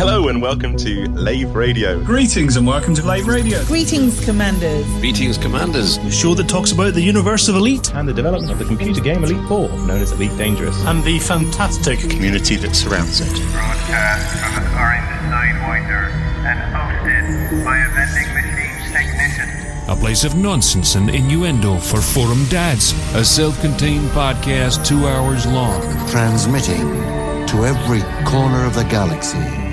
Hello and welcome to Lave Radio. Greetings and welcome to Lave Radio. Greetings, Commanders. Greetings, Commanders. The show that talks about the universe of Elite and the development of the computer game Elite 4, known as Elite Dangerous, and the fantastic community that surrounds it. Broadcast from the Orange Sidewinder and hosted by a vending machine technician. A place of nonsense and innuendo for Forum Dads. A self contained podcast two hours long. Transmitting to every corner of the galaxy.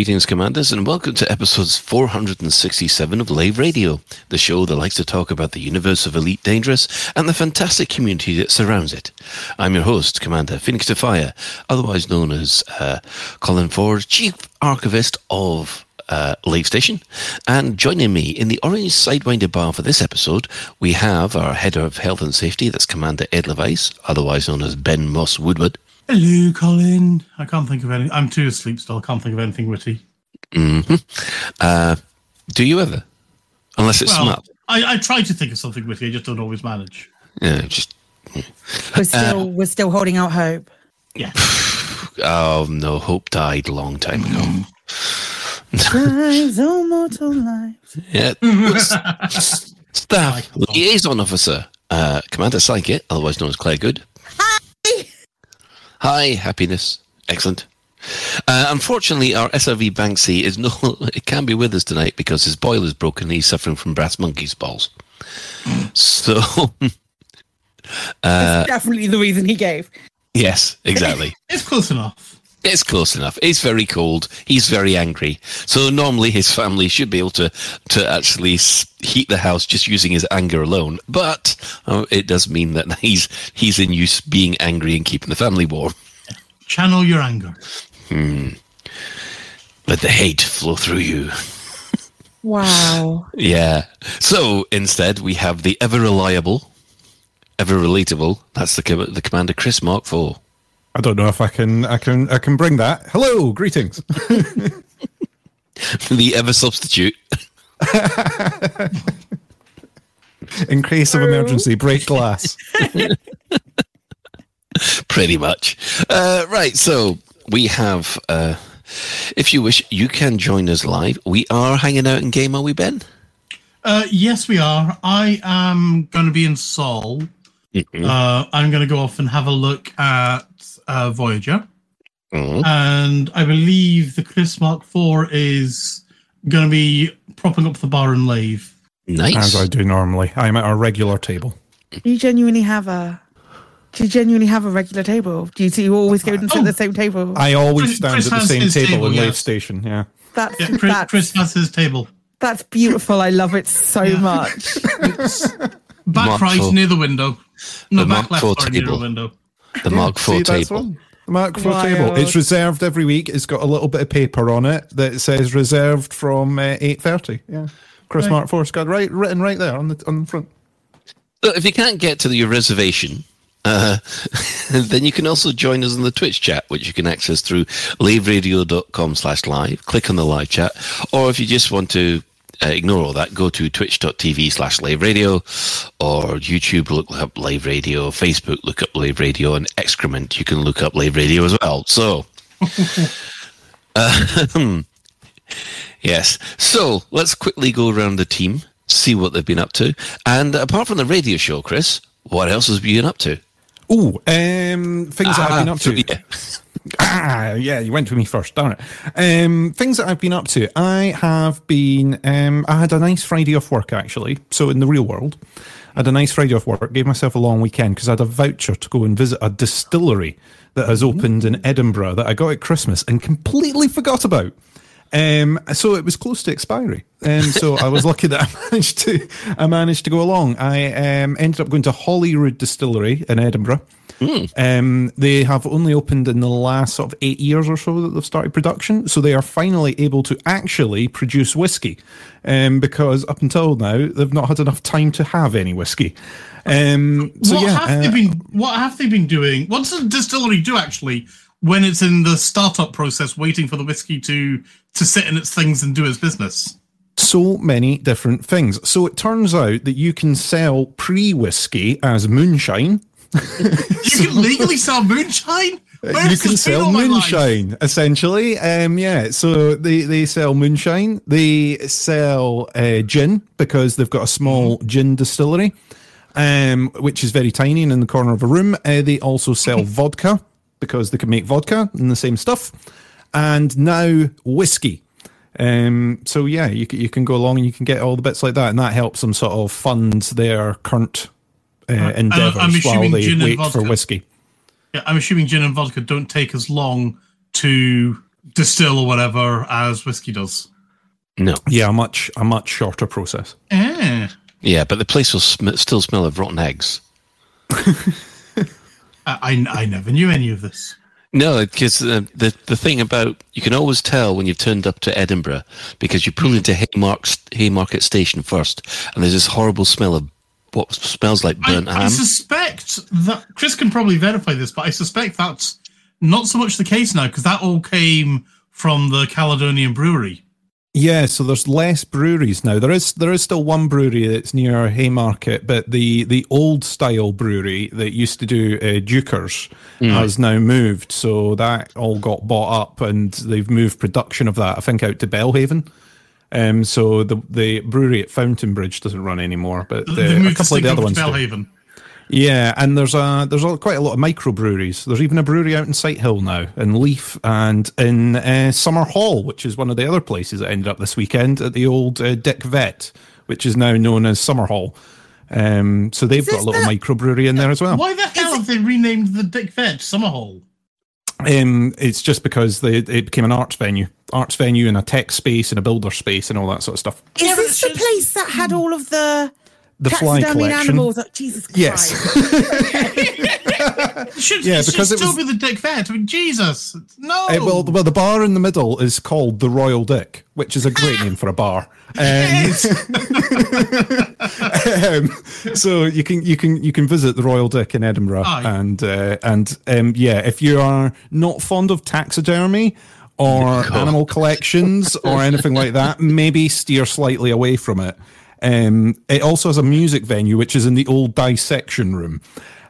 Greetings, Commanders, and welcome to episodes 467 of Lave Radio, the show that likes to talk about the universe of Elite Dangerous and the fantastic community that surrounds it. I'm your host, Commander Phoenix to otherwise known as uh, Colin Ford, Chief Archivist of uh, Lave Station. And joining me in the Orange Sidewinder bar for this episode, we have our Head of Health and Safety, that's Commander Ed Levice, otherwise known as Ben Moss Woodward. Hello, Colin. I can't think of any. I'm too asleep still. I can't think of anything witty. hmm Uh, do you ever? Unless it's Well, smart. I, I try to think of something witty. I just don't always manage. Yeah, just We're still we're still holding out hope. Yeah. oh no, hope died a long time ago. Lives, oh mortal lives. Yeah, staff liaison officer, uh, Commander Psychic, otherwise known as Claire Good. Hi. Hi, happiness, excellent. Uh, unfortunately, our SRV Banksy is no. It can't be with us tonight because his boiler's broken. and He's suffering from brass monkey's balls. So, uh, That's definitely the reason he gave. yes, exactly. It's close enough. It's close enough. It's very cold. He's very angry. So normally his family should be able to to actually heat the house just using his anger alone. But uh, it does mean that he's he's in use being angry and keeping the family warm. Channel your anger. Let the hate flow through you. Wow. Yeah. So instead we have the ever reliable, ever relatable. That's the com- the commander Chris Mark Four. I don't know if I can I can I can bring that. Hello, greetings. the ever substitute. In case of emergency, break glass. pretty much. Uh, right, so we have, uh, if you wish, you can join us live. We are hanging out in game, are we, Ben? Uh, yes, we are. I am going to be in Sol. Uh, I'm going to go off and have a look at uh, Voyager. Mhm. And I believe the Chris Mark IV is going to be propping up the bar and lave. Nice. As I do normally. I'm at a regular table. Do you genuinely have a do you genuinely have a regular table? Do you, do you always go and sit at the same table? I always stand Chris at the same table, table, in Lave. Station. Yeah. that's Yeah, Chris, that's, Chris has his table. that's beautiful. I love it so Yeah. much. Back Mark right near the window. No, The back Mark left IV sorry, near the window. The Mark See, IV that's table. The Mark IV Wild. table. It's reserved every week. It's got a little bit of paper on it that says reserved from uh, eight thirty. Yeah. Chris Right. Mark Force got right written right there on the on the front. So if you can't get to your reservation, uh, then you can also join us in the Twitch chat, which you can access through laveradio.com slash live. Click on the live chat. Or if you just want to uh, ignore all that, go to twitch.tv slash Lave Radio or YouTube, look up Lave Radio, Facebook, look up Lave Radio, and excrement, you can look up Lave Radio as well. So, uh, Yes. So let's quickly go around the team, see what they've been up to. And apart from the radio show, Chris, what else has been up to? Oh, um, things that I've been Ah, up to. yeah. Ah, yeah, you went to me first, darn it. Um, things that I've been up to. I have been. Um, I had a nice Friday off work actually. So in the real world, I had a nice Friday off work. Gave myself a long weekend because I had a voucher to go and visit a distillery that has opened in Edinburgh that I got at Christmas and completely forgot about. Um, so it was close to expiry. Um, so I was lucky that I managed to I managed to go along. I um, ended up going to Holyrood Distillery in Edinburgh. Um, they have only opened in the last sort of eight years or so that they've started production. So they are finally able to actually produce whiskey. Um, because up until now they've not had enough time to have any whiskey. Um, so what yeah, have uh, they been? What have they been doing? What's the distillery do actually when it's in the startup process, waiting for the whiskey to to sit in its things and do its business? so many different things. So it turns out that you can sell pre whiskey as moonshine. You can legally sell moonshine. you can sell all my life? moonshine essentially. Um, yeah, so they they sell moonshine. They sell uh, gin because they've got a small gin distillery, um, which is very tiny and in the corner of a room. Uh, they also sell vodka because they can make vodka and the same stuff, and now whiskey. Um, so yeah, you can, you can go along and you can get all the bits like that, and that helps them sort of fund their current uh, I'm endeavors while they gin and wait for whiskey. Yeah, I'm assuming gin and vodka don't take as long to distill or whatever as whiskey does. No. Yeah, a much a much shorter process. Eh. Yeah, but the place will sm- still smell of rotten eggs. I, I I never knew any of this. No, because uh, the the thing about you can always tell when you've turned up to Edinburgh because you pull into Haymarket, Haymarket Station first, and there's this horrible smell of what smells like burnt I ham. I suspect that Chris can probably verify this, but I suspect that's not so much the case now because that all came from the Caledonian Brewery. Yeah, so there's less breweries now. There is there is still one brewery that's near Haymarket, but the the old style brewery that used to do uh, Deuchars has now moved. So that all got bought up, and they've moved production of that. I think out to Belhaven. Um, so the the brewery at Fountainbridge doesn't run anymore, but They the, a couple of the other ones. to do. Belhaven. Yeah, and there's a there's a, quite a lot of microbreweries. There's even a brewery out in Sighthill now, in Leith, and in uh, Summerhall, which is one of the other places that ended up this weekend at the old uh, Dick Vet, which is now known as Summerhall. Um, so they've got a little the- microbrewery in there as well. Why the hell have they renamed the Dick Vet Summerhall? Um, it's just because they, it became an arts venue, arts venue, and a tech space and a builder space and all that sort of stuff. Is Yeah, this the it's- place that had all of the The fly taxidermied collection. animals? Oh, Jesus Christ. Yes. It should, Yeah, it should because it still was- be the Dick Vet. I mean, Jesus, no. Uh, well, well, the bar in the middle is called the Royal Dick, which is a great name for a bar. Um, um, so you can you can you can visit the Royal Dick in Edinburgh, Aye. and uh, and um, yeah, if you are not fond of taxidermy or animal collections or anything like that, maybe steer slightly away from it. Um, it also has a music venue, which is in the old dissection room.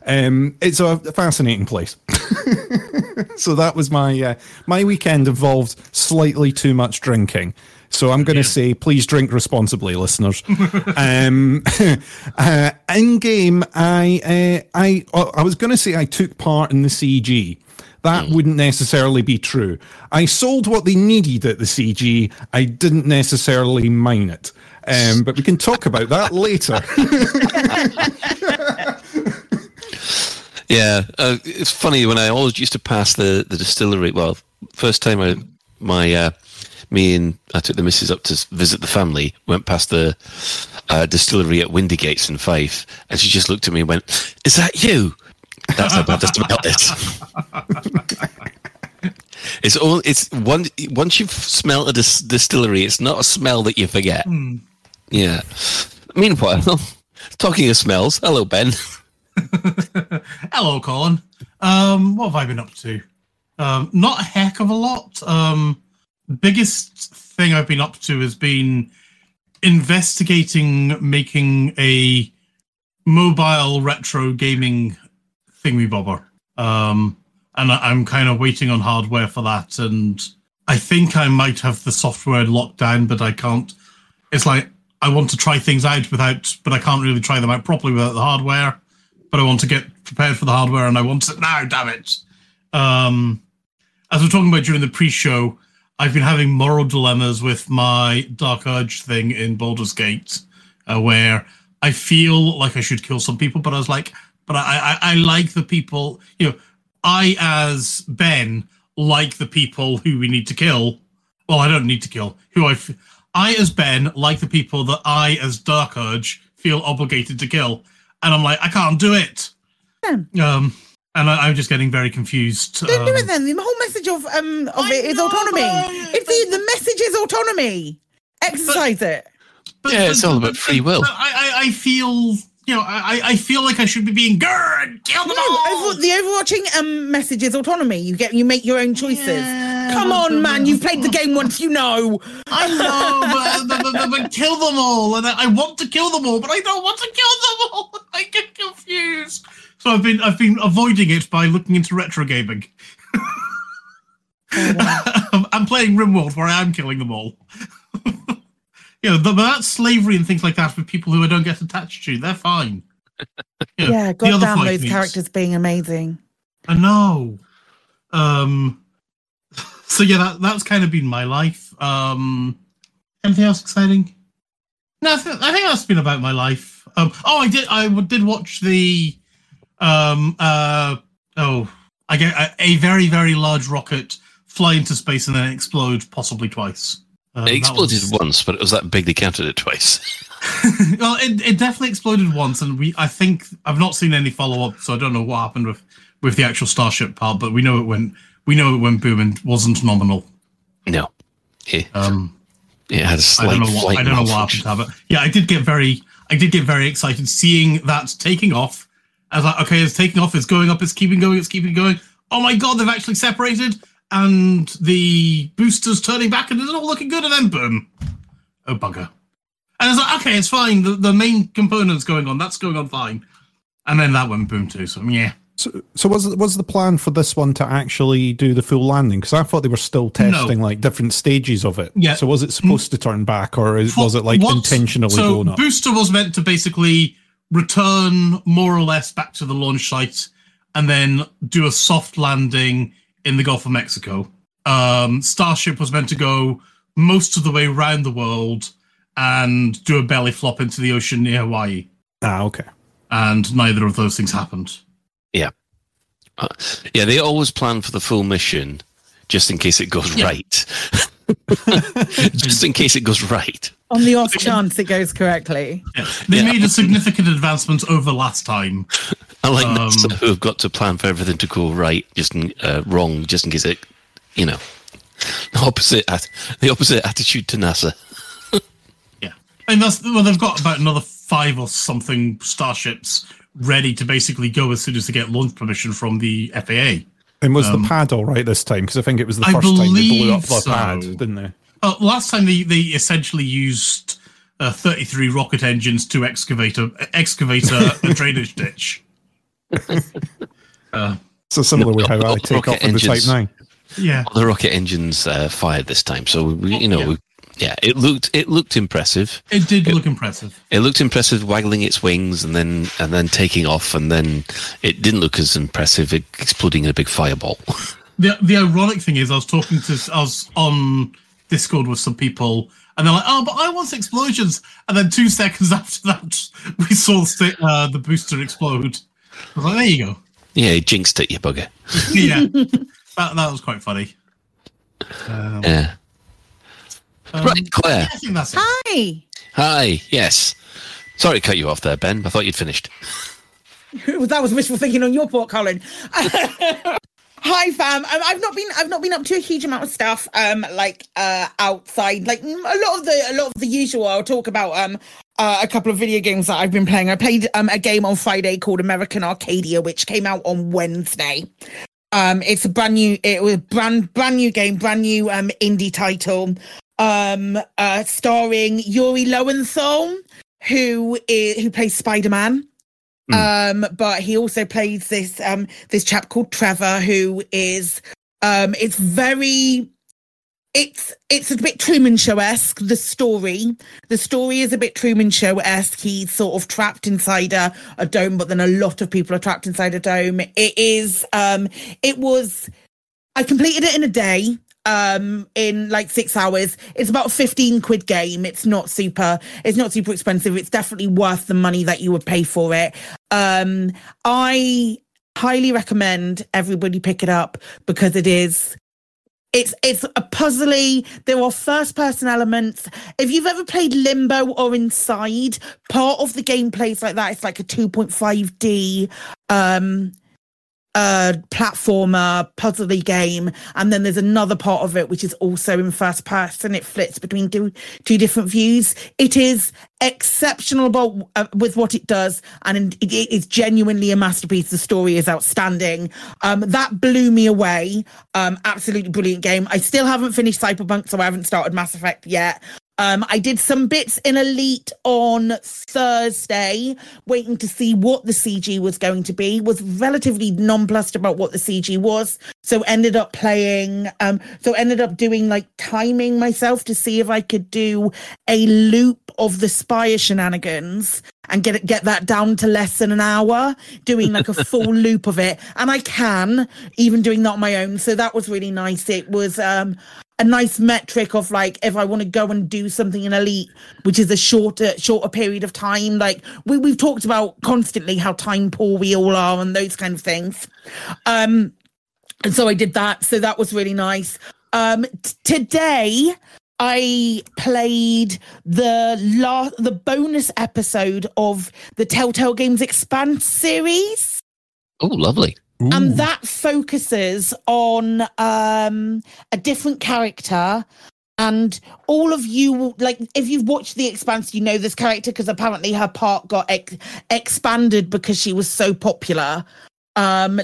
Um, it's a fascinating place. so that was my uh, my weekend involved slightly too much drinking. So I'm going to say, please drink responsibly, listeners. um, uh, in game, I uh, I uh, I was going to say I took part in the CG. That wouldn't necessarily be true. I sold what they needed at the CG. I didn't necessarily mine it. Um, but we can talk about that later. Yeah, uh, it's funny when I always used to pass the, the distillery. Well, first time I my uh, me and I took the missus up to visit the family. Went past the uh, distillery at Windygates in Fife, and she just looked at me and went, "Is that you?" That's how bad the smell is. It's all. It's one. Once you've smelled a dis- distillery, it's not a smell that you forget. Yeah. Meanwhile, talking of smells, hello Ben. Hello, Colin. Um, what have I been up to? Um, not a heck of a lot. Um, biggest thing I've been up to has been investigating making a mobile retro gaming thingy bobber. Um, and I, I'm kind of waiting on hardware for that. And I think I might have the software locked down, but I can't. It's like I want to try things out without, but I can't really try them out properly without the hardware. But I want to get prepared for the hardware, and I want it now. Damn it! Um, as we're talking about during the pre-show, I've been having moral dilemmas with my Dark Urge thing in Baldur's Gate, uh, where I feel like I should kill some people, but I was like, but I, I, I like the people. You know, I as Ben like the people who we need to kill. Well, I don't need to kill. Who I, f- I as Ben like the people that I as Dark Urge feel obligated to kill, and I'm like, I can't do it. Um, and I, I'm just getting very confused. Don't do um, it then. The whole message of um of I it is know, autonomy. but- If the the message is autonomy, exercise it. But, Yeah, it's all about free will. but I, I, I feel, you know, I, I feel like I should be being good. Kill No, them all. over, the overarching um message is autonomy. You get you make your own choices. Come on, man. You've played the game once. You know. I know, but, but, but, but kill them all, and I I want to kill them all, but I don't want to kill them all. I get confused. So I've been I've been avoiding it by looking into retro gaming. I'm playing RimWorld where I am killing them all. You know, but that's slavery and things like that with people who I don't get attached to. They're fine. You know, Yeah, the other goddamn those meets- characters being amazing. I know. Um. So yeah, that that's kind of been my life. Um. Anything else exciting? No, I, th- I think that's been about my life. Um. Oh, I did. I did watch the. Um. Uh. Oh, I get a, a very very large rocket fly into space and then explode, possibly twice. Um, It exploded was- once, but it was that big they counted it twice. well, it, it definitely exploded once, and we I think I've not seen any follow up, so I don't know what happened with with the actual starship part, but we know it went we know it went boom and wasn't nominal. No. It, Um, it had a I slight don't know what I don't know what happened to have it. Yeah, I did get very I did get very excited seeing that taking off. I was like, okay, it's taking off, it's going up, it's keeping going, it's keeping going. Oh my god, they've actually separated, and the booster's turning back, and it's all looking good, and then boom, oh bugger. And it's like, okay, it's fine. The, the main component's going on, that's going on fine, and then that went boom too. So yeah, So, so was was the plan for this one to actually do the full landing? Because I thought they were still testing like different stages of it. Yeah. So was it supposed to turn back, or is, was it like What- intentionally so going up? Booster was meant to basically return more or less back to the launch site and then do a soft landing in the Gulf of Mexico. Um, Starship was meant to go most of the way around the world and do a belly flop into the ocean near Hawaii. ah, okay. And neither of those things happened. Yeah. Uh, yeah, they always plan for the full mission just in case it goes Yeah. right. just in case it goes right. On the off chance it goes correctly. Yeah. They Yeah. made a significant advancement over last time. Unlike Um, NASA, who have got to plan for everything to go right, just in, uh, wrong, just in case it, you know, the opposite, at, the opposite attitude to NASA. Yeah, and that's well, they've got about another five or something starships ready to basically go as soon as they get launch permission from the FAA. And was Um, the pad all right this time? Because I think it was the I first time they blew up the so. pad, didn't they? Uh, last time they, they essentially used uh, 33 rocket engines to excavate a excavate a, a drainage ditch. Uh, So similar No, with how I take off with the Type engines. Nine. yeah, The rocket engines uh, fired this time, so we, you know, yeah. we, yeah, it looked it looked impressive. it did look impressive. It looked impressive, waggling its wings and then and then taking off, and then it didn't look as impressive, it exploding in a big fireball. The the ironic thing is, I was talking to I was on Discord with some people, and they're like, "Oh, but I want explosions," and then two seconds after that, we saw the, uh, the booster explode. I was like, "There you go." yeah, it jinxed it, you bugger. yeah, that, that was quite funny. Um, Yeah. um, Right, Claire. I think that's it. Hi. Hi. Yes. Sorry to cut you off there, Ben. I thought you'd finished. that was wishful thinking on your part, Colin. Hi fam. Um, I've not been I've not been up to a huge amount of stuff um like uh outside like a lot of the a lot of the usual I'll talk about um uh, a couple of video games that I've been playing. I played um a game on Friday called American Arcadia which came out on Wednesday. Um it's a brand new it was brand brand new game, brand new um indie title um uh starring Yuri Lowenthal who is who plays Spider-Man. Um, but he also plays this um this chap called Trevor, who is um it's very it's it's a bit Truman Show esque. The story, the story is a bit Truman Show esque. He's sort of trapped inside a, a dome, but then a lot of people are trapped inside a dome. It is. Um, it was. I completed it in a day. Um, in like six hours. It's about a fifteen quid game. It's not super. It's not super expensive. It's definitely worth the money that you would pay for it. Um, I highly recommend everybody pick it up because it is it's it's a puzzly there are first person elements if you've ever played limbo or inside part of the gameplay is like that it's like a 2.5d um uh platformer puzzly game and then there's another part of it which is also in first person. It flits between two two different views. It is exceptional about, uh, with what it does and it, it is genuinely a masterpiece. The story is outstanding. Um that blew me away. Um absolutely brilliant game. I still haven't finished cyberpunk so i haven't started mass effect yet um, I did some bits in Elite on Thursday, waiting to see what the CG was going to be. Was relatively nonplussed about what the CG was, so ended up playing. Um, so ended up doing like timing myself to see if I could do a loop of the Spire shenanigans and get it get that down to less than an hour, doing like a full loop of it. And I can, even doing that on my own. So that was really nice. It was um a nice metric of like if I want to go and do something in elite, which is a shorter shorter period of time. Like we we've talked about constantly how time poor we all are and those kind of things. Um, and so I did that. So that was really nice. Um, t- today I played the last the bonus episode of the Telltale Games Expanse series. Oh, lovely. And that focuses on um, a different character. And all of you, like, if you've watched The Expanse, you know this character because apparently her part got ex- expanded because she was so popular. Um,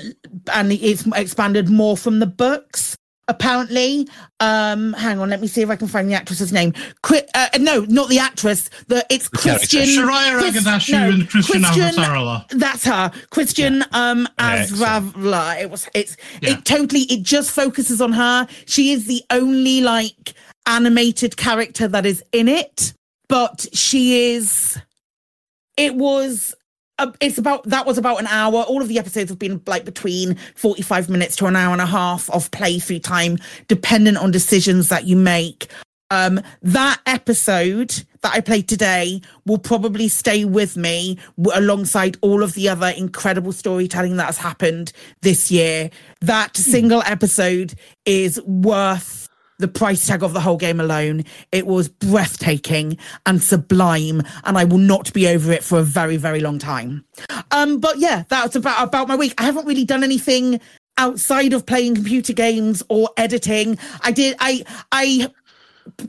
and it's expanded more from the books apparently um hang on let me see if i can find the actress's name Qui- uh, no not the actress the it's christian Shariah Chris- Agadashu no, and Christian Christian- Avasarala. that's her christian um Yeah, Azravla. it was it's Yeah. it totally it just focuses on her she is the only like animated character that is in it but she is it was uh, it's about that was about an hour. All of the episodes have been like between 45 minutes to an hour and a half of playthrough time dependent on decisions that you make. Um that episode that i played today will probably stay with me w- alongside all of the other incredible storytelling that has happened this year. That single episode is worth the price tag of the whole game alone. It was breathtaking and sublime, and I will not be over it for a very, very long time. Um, but yeah, that's about about my week. I haven't really done anything outside of playing computer games or editing. I did. I I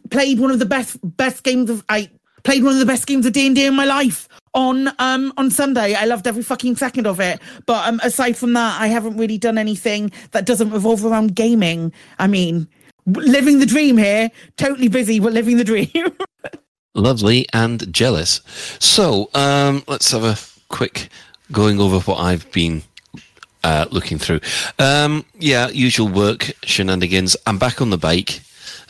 played one of the best best games of I played one of the best games of D and D in my life on um on Sunday. I loved every fucking second of it. But um aside from that, I haven't really done anything that doesn't revolve around gaming. I mean, living the dream here. Totally busy, but living the dream. Lovely and jealous. So um, let's have a quick going over what I've been uh, looking through. Um, yeah, usual work shenanigans. I'm back on the bike.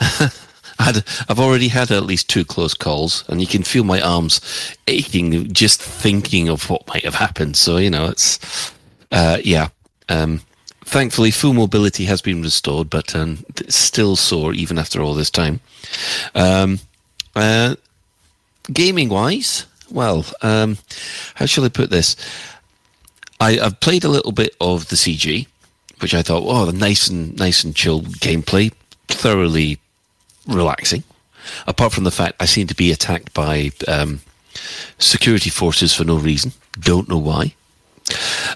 I had, I've already had at least two close calls, and you can feel my arms aching just thinking of what might have happened. So you know, it's uh, yeah. Um, thankfully, full mobility has been restored, but um, still sore even after all this time. Um, uh, gaming wise, well, um, how shall I put this? I, I've played a little bit of the CG, which I thought, oh, the nice and nice and chill gameplay, thoroughly relaxing. Apart from the fact I seem to be attacked by um, security forces for no reason, don't know why.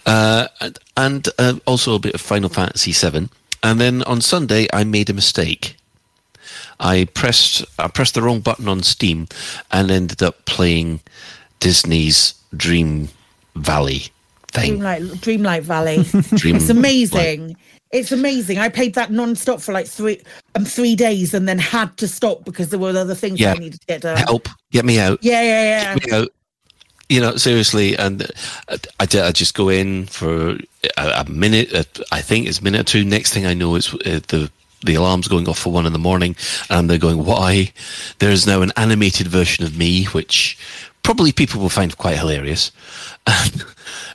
Uh, and and uh, also a bit of Final Fantasy VII. And then on Sunday, I made a mistake. I pressed I pressed the wrong button on Steam and ended up playing Disney's Dream Valley thing. Dreamlight, Dreamlight Valley. Dream it's amazing. It's amazing. I played that non-stop for like three um three days, and then had to stop because there were other things Yeah. I needed to get done. Help! Get me out! Yeah, yeah, yeah. Get me out! You know, seriously, and I, I, I just go in for a, a minute. uh, I think it's a minute or two. Next thing I know, it's uh, the the alarm's going off for one in the morning, and they're going, "Why?" There is now an animated version of me, which probably people will find quite hilarious. And,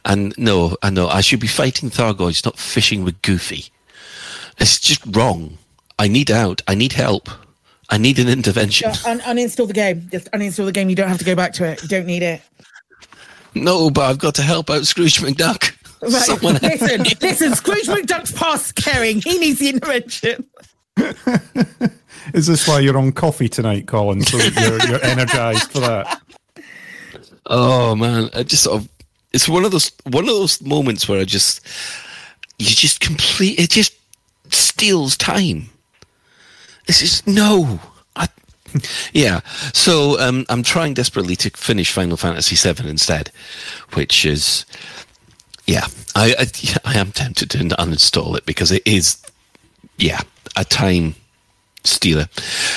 and no, I know I should be fighting Thargoids, not fishing with Goofy. It's just wrong. I need out. I need help. I need an intervention. Yeah, un- uninstall the game. Just uninstall the game. You don't have to go back to it. You don't need it. No, but I've got to help out Scrooge McDuck. Right. Someone listen, listen. Scrooge McDuck's past caring. He needs the intervention. Is this why you're on coffee tonight, Colin? So that you're, you're energized for that? Oh man, I just sort of it's one of those one of those moments where I just you just complete it just steals time. This is no. Yeah. So um, I'm trying desperately to finish Final Fantasy VII instead, which is yeah. I, I I am tempted to uninstall it because it is yeah a time stealer.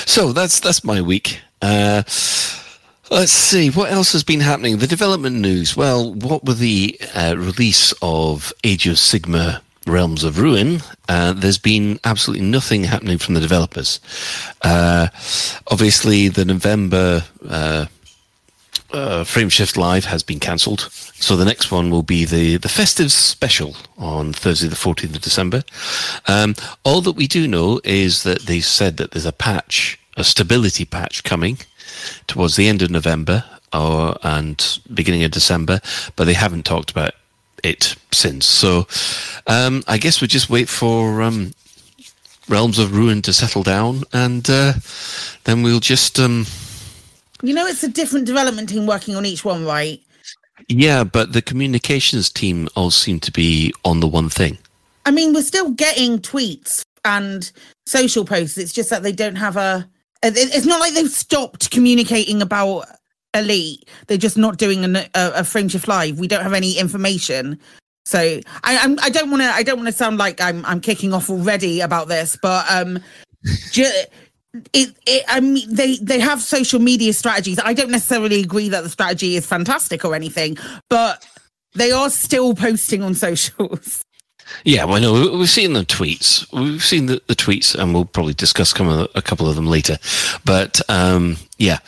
So that's that's my week. Uh, Let's see what else has been happening. The development news. Well, what with the uh, release of Age of Sigmar Realms of Ruin, uh, there's been absolutely nothing happening from the developers. Uh, obviously, the November uh, uh, Frameshift Live has been cancelled, so the next one will be the the festive special on Thursday, the 14th of December. Um, all that we do know is that they said that there's a patch, a stability patch coming towards the end of November or and beginning of December, but they haven't talked about it since. So um, I guess we just wait for um, Realms of Ruin to settle down, and uh, then we'll just um, You know, it's a different development team working on each one, right? yeah. But the communications team all seem to be on the one thing. I mean, we're still getting tweets and social posts. It's just that they don't have a. It's not like they've stopped communicating about Elite. They're just not doing an, a, a Frameshift live. We don't have any information. So I, I'm, I don't want to. I don't want to sound like I'm. I'm kicking off already about this, but um, ju- it, it. I mean, they they have social media strategies. I don't necessarily agree that the strategy is fantastic or anything, but they are still posting on socials. Yeah, well, no, we- we've seen the tweets. We've seen the, the tweets, and we'll probably discuss of the, a couple of them later. But um, yeah,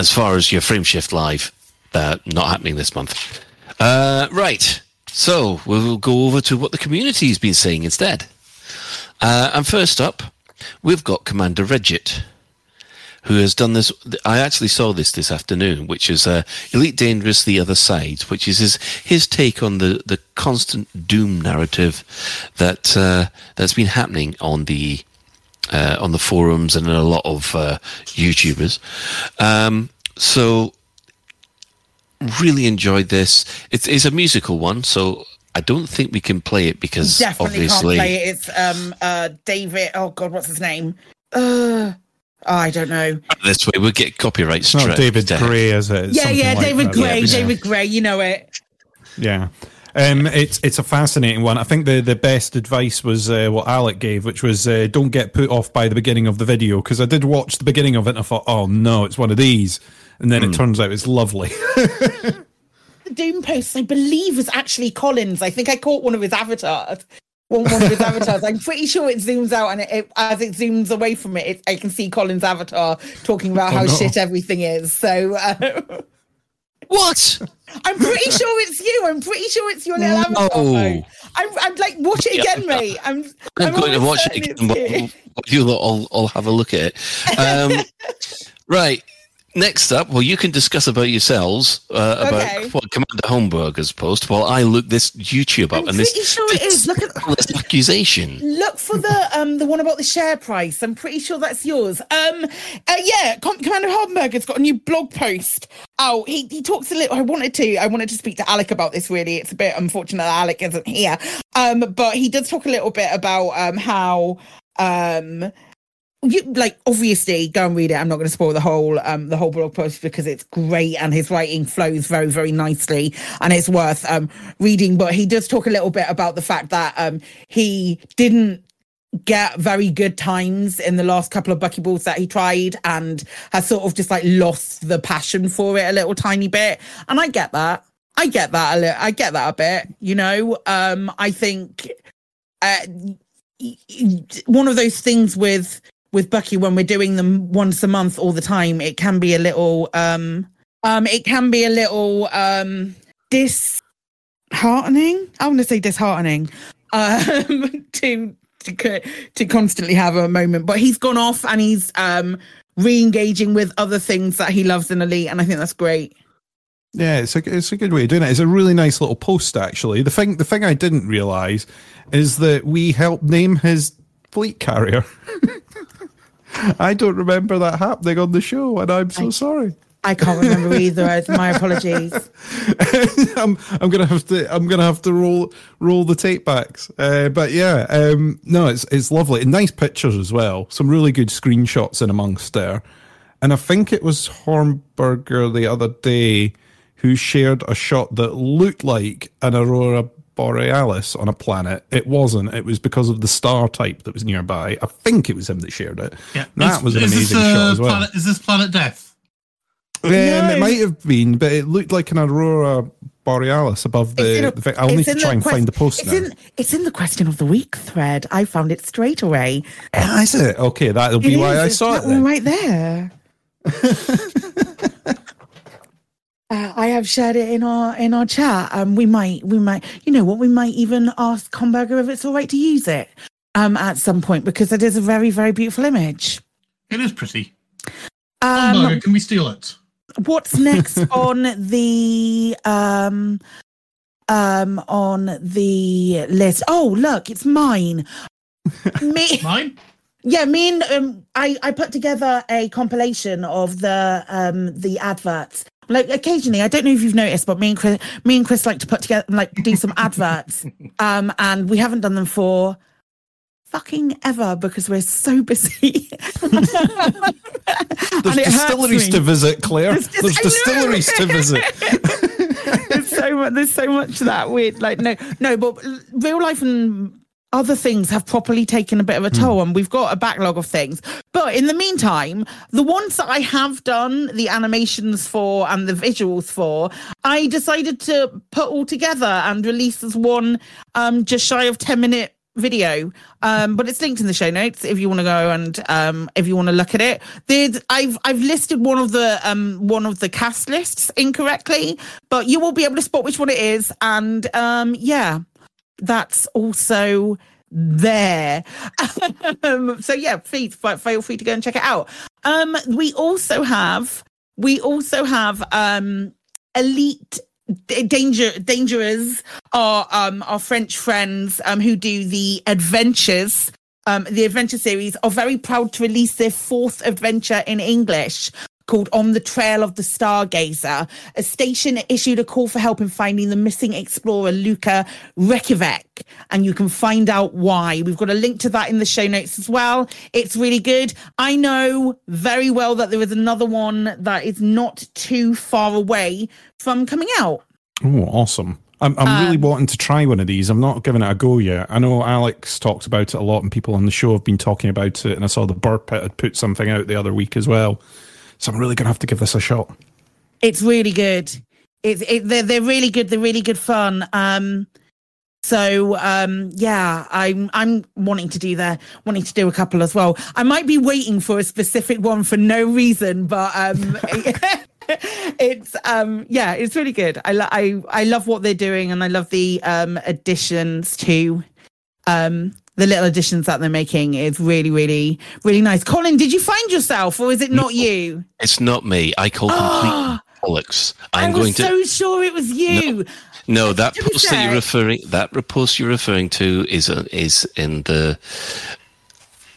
as far as your frame shift live, uh, not happening this month. Uh, right. So we'll go over to what the community's been saying instead. Uh, and first up, we've got Commander Regit, who has done this. I actually saw this this afternoon, which is uh, Elite Dangerous: The Other Side, which is his his take on the the constant doom narrative that uh, that's been happening on the uh, on the forums and in a lot of uh, YouTubers. Um, so really enjoyed this. It's, it's a musical one, so I don't think we can play it because Definitely obviously can't play it. It's um uh David. Oh God, what's his name? Uh, oh, I don't know. this way we'll get copyright It's not strike. David. Gray, is it? It's yeah, yeah, like David that. Gray. Yeah. David Gray. You know it. Yeah. Um, it's it's a fascinating one. I think the, the best advice was uh, what Alec gave, which was uh, don't get put off by the beginning of the video. Because I did watch the beginning of it and I thought, oh no, it's one of these, and then it turns out it's lovely. The Doom posts, I believe, was actually Collins. I think I caught one of his avatars. One, one of his avatars. I'm pretty sure it zooms out, and it, it, as it zooms away from it, it, I can see Collins' avatar talking about Oh, how no. shit everything is. So uh, What? I'm pretty sure it's you. I'm pretty sure it's your little. No. Mo. I'm, I'm like, watch it again, mate. I'm, I'm, going to watch it again. you. We'll, we'll, you'll all, all have a look at it. Um, right. Next up, well, you can discuss about yourselves uh, about Okay. what Commander Homburger's post while I look this YouTube up I'm and this, sure it is. Look at- this accusation. Look for the um the one about the share price. I'm pretty sure that's yours. Um, uh, yeah, Com- Commander Hardenberger's got a new blog post Oh, He he talks a little. I wanted to I wanted to speak to Alec about this. Really, it's a bit unfortunate that Alec isn't here. Um, but he does talk a little bit about um how um. You, like obviously go and read it. I'm not going to spoil the whole um the whole blog post because it's great and his writing flows very very nicely and it's worth um reading. But he does talk a little bit about the fact that um he didn't get very good times in the last couple of buckyballs that he tried and has sort of just like lost the passion for it a little tiny bit. And i get that. I get that a little i get that a bit you know? Um i think uh one of those things with with Bucky when we're doing them once a month all the time. It can be a little um um it can be a little um disheartening. I want to say disheartening um to to to constantly have a moment. But he's gone off and he's um re-engaging with other things that he loves in Elite, and I think that's great. Yeah, it's a it's a good way of doing it. It's a really nice little post actually. The thing the thing I didn't realize is that we helped name his fleet carrier. I don't remember that happening on the show, and I'm so sorry. I can't remember either. My apologies. I'm I'm gonna have to I'm gonna have to roll roll the tape backs. Uh, but yeah, um, no, it's it's lovely and nice pictures as well. Some really good screenshots in amongst there. And I think it was Hornberger the other day who shared a shot that looked like an aurora borealis on a planet. It wasn't. It was because of the star type that was nearby. I think it was him that shared it. Yeah, that Is- was an amazing this, uh, shot as well. Planet, is this Planet Death? Um, it might have been, but it looked like an aurora borealis above the. a- the. I'll need to try and quest- find the post It's now. in it's in the question of the week thread. I found it straight away. Ah, is it? Okay, that'll be It why is, I saw it one then. right there. Uh, I have shared it in our in our chat. Um, we might we might you know what we might even ask Comberger if it's all right to use it um at some point because it is a very very beautiful image. It is pretty. Um, Hamburger, can we steal it? what's next on the um um on the list? Oh look, it's mine. Me Mine? Yeah, me and um, I I put together a compilation of the um the adverts. Like occasionally, I don't know if you've noticed, but me and Chris, me and Chris like to put together like do some adverts. Um, and we haven't done them for fucking ever because we're so busy. There's And it hurts distilleries to visit, Claire. Just- There's distilleries to visit. there's so much there's so much that weird like no no but real life and other things have properly taken a bit of a toll and we've got a backlog of things. But in the meantime the ones that i have done the animations for and the visuals for i decided to put all together and release as one um just shy of 10 minute video. Um but it's linked in the show notes if you want to go and um if you want to look at it. Did i've i've listed one of the um one of the cast lists incorrectly but you will be able to spot which one it is and um yeah that's also there. Um, so yeah please feel free to go and check it out. Um we also have we also have um elite danger dangerers are um our french friends um who do the adventures um the adventure series are very proud to release their fourth adventure in english called On the Trail of the Stargazer. A station issued a call for help in finding the missing explorer Luca Reykjavik, and you can find out why. We've got a link to that in the show notes as well. It's really good. I know very well that there is another one that is not too far away from coming out. Oh, awesome. I'm, I'm really Um, wanting to try one of these. I'm not giving it a go yet. I know Alex talks about it a lot, and people on the show have been talking about it. And I saw the Buur Pit had put something out the other week as well. So I'm really going to have to give this a shot. It's really good. It's it, they're they're really good. They're really good fun. Um, so um, yeah, I'm I'm wanting to do that. Wanting to do a couple as well. I might be waiting for a specific one for no reason, but um, it's um yeah, it's really good. I lo- I I love what they're doing, and I love the um additions to um the little additions that they're making is really really really nice. Colin, did you find yourself, or is it not you? It's not me. I call complete bollocks. I'm going to. I was going to. so sure it was you. No, that To be post that you're referring that post you're referring to is uh, is in the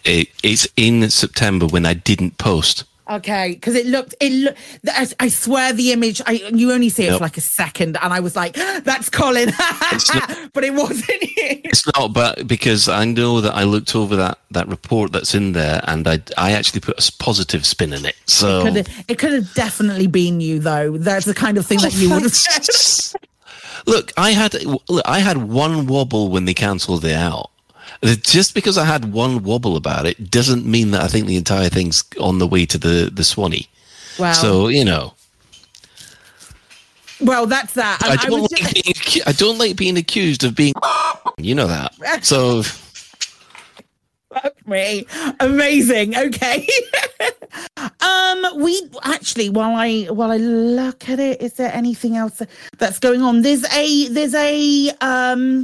it, it's in September when I didn't post. Okay, because it looked it look. I, I swear the image. I you only see it Nope. for like a second, and I was like, "That's Colin," but it wasn't you. It's not, but because I know that I looked over that that report that's in there, and I I actually put a positive spin in it. So it could have definitely been you, though. That's the kind of thing oh, that you would have said. look, I had look, I had one wobble when they cancelled it out. Just because I had one wobble about it doesn't mean that I think the entire thing's on the way to the the Swanee. Wow. So you know, well, that's that. I I don't like just- being I don't like being accused of being. You know that. So Fuck me. Amazing. Okay. um, we actually while I while I look at it, is there anything else that's going on? There's a there's a um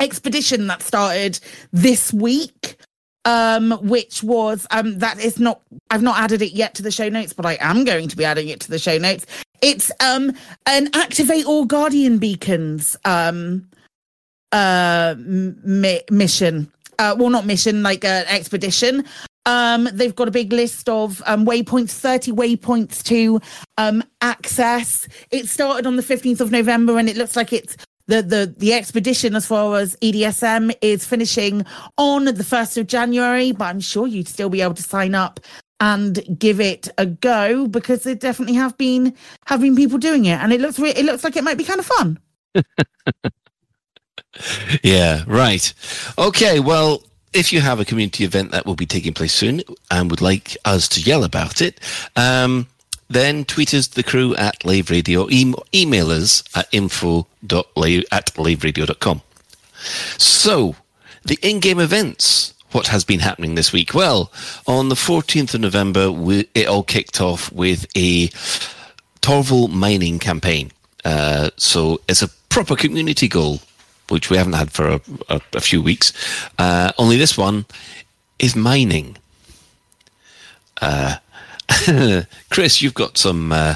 expedition that started this week. Um, which was um that is not I've not added it yet to the show notes, but I am going to be adding it to the show notes. It's um an activate all guardian beacons um uh mi- mission uh well not mission like an expedition um they've got a big list of um waypoints 30 waypoints to um access it started on the 15th of november and it looks like it's the the the expedition as far as EDSM is finishing on the 1st of January but I'm sure you'd still be able to sign up and give it a go because there definitely have been been people doing it and it looks re- it looks like it might be kind of fun Yeah, right. Okay, well, if you have a community event that will be taking place soon and would like us to yell about it, um, then tweet us the crew at Lave Radio, e- email us at info at laveradio.com. So, the in-game events. What has been happening this week? Well, on the 14th of November, we, it all kicked off with a Torval mining campaign. Uh, so it's a proper community goal, which we haven't had for a, a, a few weeks. Uh, only this one is mining. Uh, Chris, you've got some uh,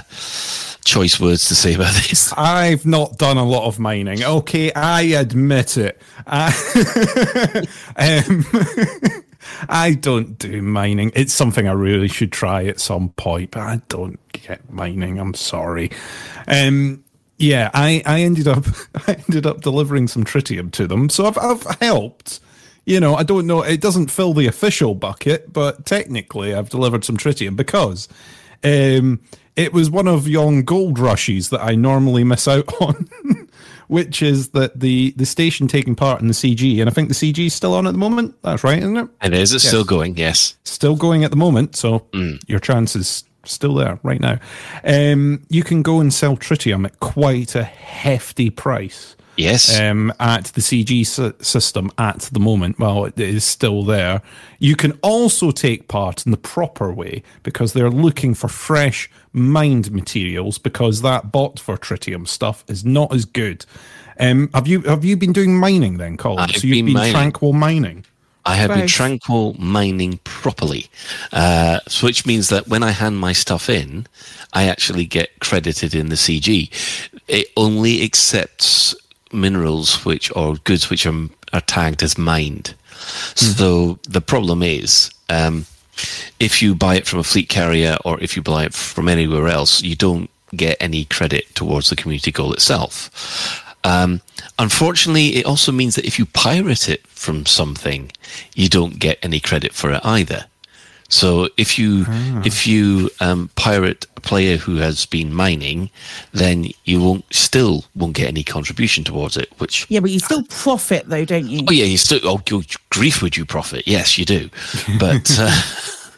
choice words to say about this. I've not done a lot of mining. Okay, I admit it. I, um, I don't do mining. It's something I really should try at some point, but I don't get mining. I'm sorry. Um, yeah, I, I ended up I ended up delivering some tritium to them, so I've I've helped. You know, I don't know. It doesn't fill the official bucket, but technically, I've delivered some tritium because um, it was one of yon gold rushes that I normally miss out on, which is that the the station taking part in the CG, and I think the CG is still on at the moment. That's right, isn't it? It is. It's Yes. still going. Yes. Still going at the moment, so your chance is still there right now. Um, you can go and sell tritium at quite a hefty price Yes. um, at the CG sy- system at the moment. Well, it is still there. You can also take part in the proper way because they're looking for fresh mined materials because that bot for tritium stuff is not as good. Um, have you have you been doing mining then, Colin? I've so you've been been, mining. tranquil mining. I have been tranquil mining properly, uh, so which means that when I hand my stuff in, I actually get credited in the CG. It only accepts minerals which or goods which are, are tagged as mined. So the problem is, um, if you buy it from a fleet carrier or if you buy it from anywhere else, you don't get any credit towards the community goal itself. Um, unfortunately, it also means that if you pirate it from something, you don't get any credit for it either. So if you if you um, pirate a player who has been mining, then you won't still won't get any contribution towards it. Which yeah but you still profit though don't you oh yeah, you still oh good grief would you profit? Yes, you do. But uh,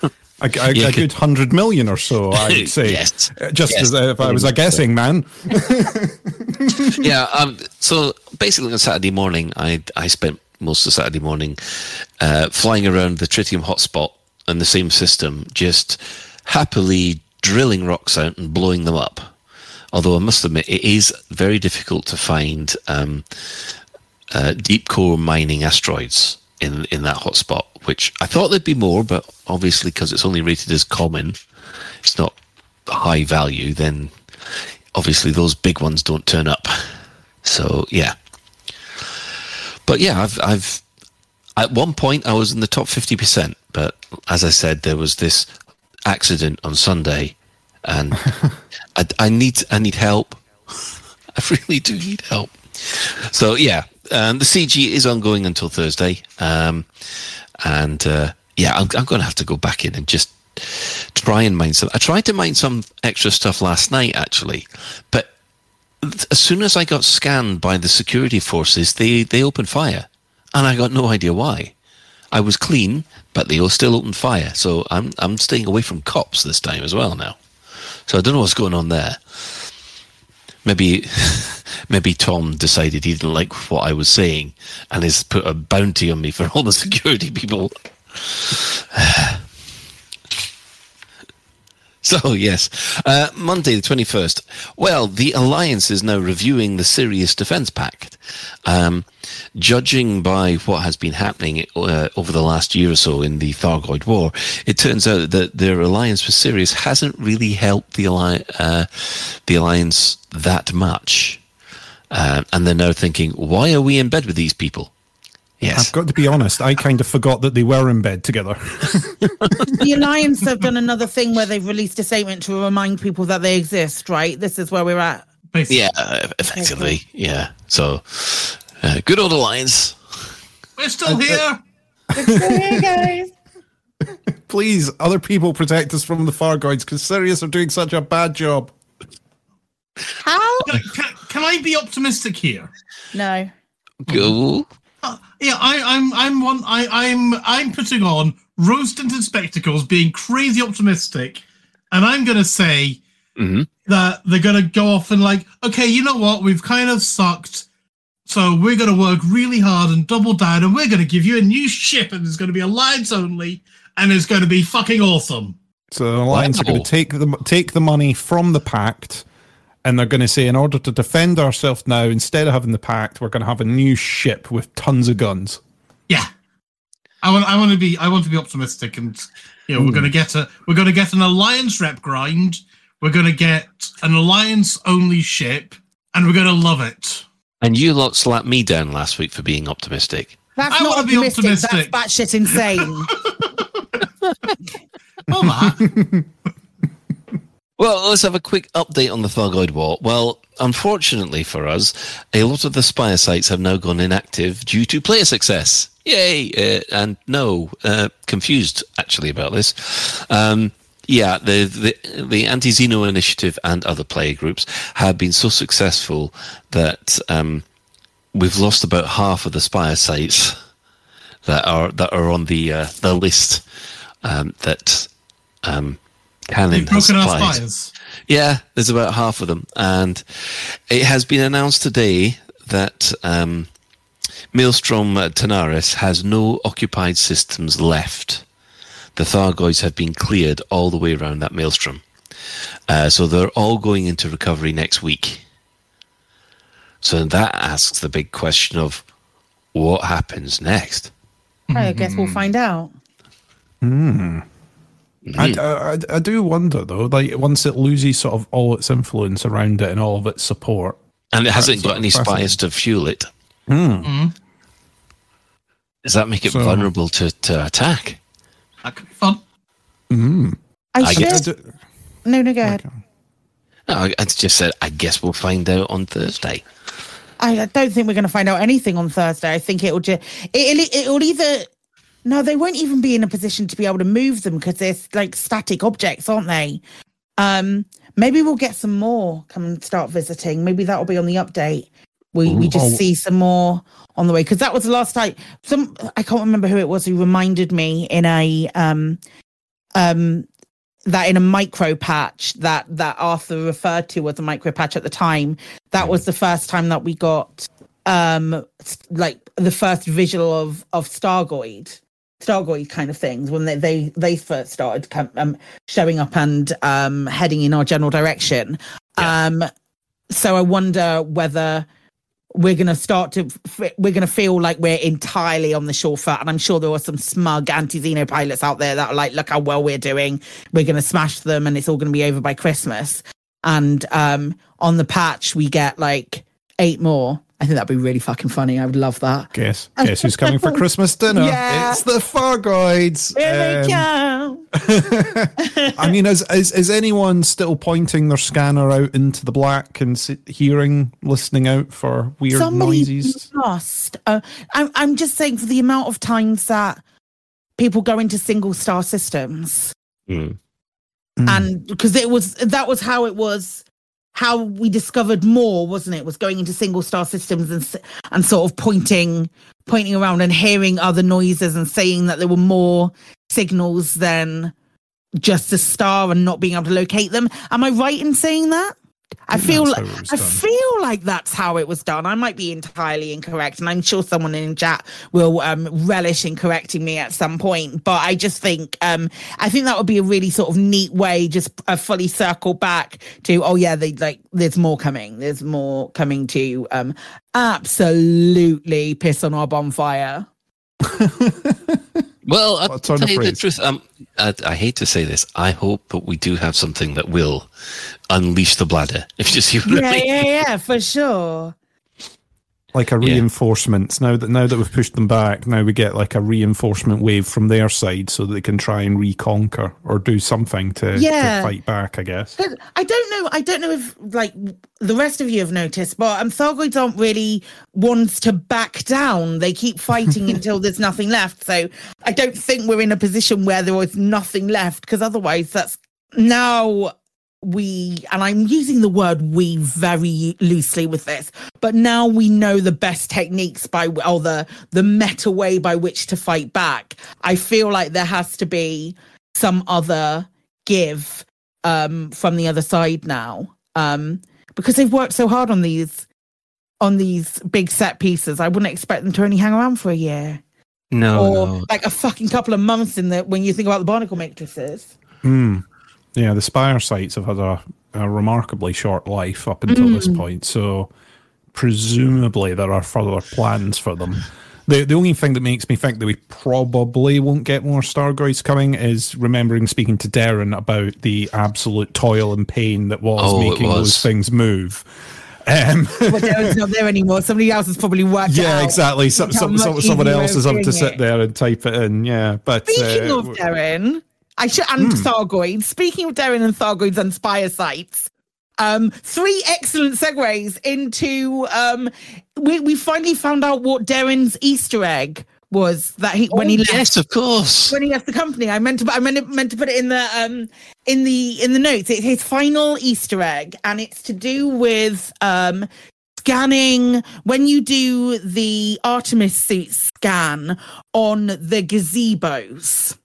A, a, Yeah, a good- good hundred million or so, I would say. Yes. Uh, Just Yes. as if I was a guessing man. yeah. Um, so basically, on Saturday morning, I I spent most of Saturday morning uh, flying around the tritium hotspot and the same system, just happily drilling rocks out and blowing them up. Although I must admit, it is very difficult to find um, uh, deep core mining asteroids in in that hotspot. Which I thought there'd be more, but obviously because it's only rated as common, it's not high value. Then obviously those big ones don't turn up. So yeah, but yeah, I've I've at one point I was in the top fifty percent, but as I said, there was this accident on Sunday, and I, I need I need help. I really do need help. So yeah, um, the CG is ongoing until Thursday, um, and uh, yeah, I'm, I'm going to have to go back in and just try and mine some. I tried to mine some extra stuff last night actually, but as soon as I got scanned by the security forces, they they opened fire, and I got no idea why. I was clean, but they all still opened fire. So I'm I'm staying away from cops this time as well now. So I don't know what's going on there. Maybe maybe Tom decided he didn't like what I was saying and has put a bounty on me for all the security people. So, yes, uh, Monday the 21st. Well, the Alliance is now reviewing the Sirius Defence Pact. Um, judging by what has been happening uh, over the last year or so in the Thargoid War, it turns out that their alliance with Sirius hasn't really helped the, alli- uh, the Alliance that much. Uh, and they're now thinking, why are we in bed with these people? Yes. I've got to be honest, I kind of forgot that they were in bed together. the Alliance have done another thing where they've released a statement to remind people that they exist, right? This is where we're at. Basically. Yeah, uh, effectively. Yeah. So, uh, good old Alliance. We're still here. hey guys. Please, other people protect us from the Thargoids because Sirius are doing such a bad job. How? Can, can, can I be optimistic here? No. Go. Uh, yeah, I, I'm I'm one I, I'm I'm putting on rose tinted spectacles, being crazy optimistic, and I'm gonna say Mhm. that they're gonna go off and like, okay, you know what, we've kind of sucked, so we're gonna work really hard and double down, and we're gonna give you a new ship, and it's gonna be alliance only, and it's gonna be fucking awesome. So the Alliance are going to take the take the money from the Pact, and they're going to say, in order to defend ourselves now, instead of having the Pact, we're going to have a new ship with tons of guns. Yeah, I want I want to be I want to be optimistic, and you know we're gonna hmm. get a we're gonna get an alliance rep grind. We're gonna get an alliance only ship, and we're gonna love it. And you lot slapped me down last week for being optimistic. That's I not wanna be optimistic. optimistic. That's batshit insane. Well, that Well, let's have a quick update on the Thargoid War. Well, unfortunately for us, a lot of the Spire sites have now gone inactive due to player success. Yay! Uh, and no, uh, confused actually about this. Um, yeah, the the, the Anti Xeno Initiative and other player groups have been so successful that um, we've lost about half of the Spire sites that are that are on the uh, the list um, that um, Canon we've has broken our supplied. spires. Yeah, there's about half of them, and it has been announced today that um, Maelstrom uh, Tanaris has no occupied systems left. The Thargoids have been cleared all the way around that Maelstrom, uh, so they're all going into recovery next week. So that asks the big question of what happens next. I guess we'll find out. I, I, I do wonder though, like once it loses sort of all its influence around it and all of its support, And it hasn't got any fascinating. spies to fuel it. Mm-hmm. Does that make it So- vulnerable to, to attack? That could be fun. I, I should. guess- No, no, go ahead. No, I I just said, I guess we'll find out on Thursday. I don't think we're going to find out anything on Thursday. I think it'll just it'll, it'll either no, they won't even be in a position to be able to move them because they're like static objects, aren't they? Um, maybe we'll get some more come and start visiting. Maybe that'll be on the update. We we just Oh. see some more on the way because that was the last time. Some I can't remember who it was who reminded me in a um um that in a micro patch that that Arthur referred to as a micro patch at the time. That was the first time that we got um like the first visual of of Thargoid. Thargoid kind of things when they they, they first started com- um, showing up and um heading in our general direction. Um so I wonder whether we're going to start to f- we're going to feel like we're entirely on the shore foot and i'm sure there are some smug anti-xeno pilots out there that are like look how well we're doing. We're going to smash them and it's all going to be over by christmas. And um on the patch we get like eight more i think that'd be really fucking funny i would love that guess guess who's coming for Christmas dinner? Yeah. It's the Thargoids. Here they Um, come. I mean, is, is is anyone still pointing their scanner out into the black and s- hearing, listening out for weird Somebody noises? must. Uh, I'm, I'm just saying for the amount of times that people go into single star systems. Mm. And because it was that was how it was how we discovered more wasn't it? Was going into single star systems and and sort of pointing pointing around and hearing other noises and saying that there were more signals than just a star and not being able to locate them. Am i right in saying that I feel like how it was I feel like that's how it was done. I might be entirely incorrect, and I'm sure someone in chat will um, relish in correcting me at some point. But I just think um, I think that would be a really sort of neat way, just a fully circle back to oh yeah, they like there's more coming. There's more coming to um, absolutely piss on our bonfire. Well, I'll Well, tell the you the truth. Um, I, I hate to say this. I hope that we do have something that will unleash the bladder. If you see what I mean. yeah, yeah, for sure. Like a Yeah. Now that now that we've pushed them back, now we get like a reinforcement wave from their side, so that they can try and reconquer or do something to, Yeah. to fight back. I guess. But I don't know. I don't know if like the rest of you have noticed, but um, Thargoids aren't really ones to back down. They keep fighting until there's nothing left. So I don't think we're in a position where there was nothing left, because otherwise, that's now we and I'm using the word we very loosely with this, but now we know the best techniques by or the the meta way by which to fight back. I feel like there has to be some other give um from the other side now um because they've worked so hard on these on these big set pieces i wouldn't expect them to only hang around for a year No, or no. like a fucking couple of months in the when you think about the barnacle matrices Hmm. Yeah, the Spire sites have had a, a remarkably short life up until this Mm. point, so presumably there are further plans for them. The the only thing that makes me think that we probably won't get more Thargoids coming is remembering speaking to Darren about the absolute toil and pain that was Oh, making was. those things move. Um, but Darren's not there anymore somebody else has probably worked it yeah, out. exactly. So, How some, much some, someone else it is having to sit it. there and type it in. Yeah, but Speaking uh, of Darren, I should and Thargoids. Speaking of Darren and Thargoids and Spire sites, um, three excellent segues into um, we we finally found out what Darren's Easter egg was that he when he left yes, of course. when he left the company. I meant to I meant to, meant to put it in the um in the in the notes. It's his final Easter egg, and it's to do with um scanning when you do the Artemis suit scan on the gazebos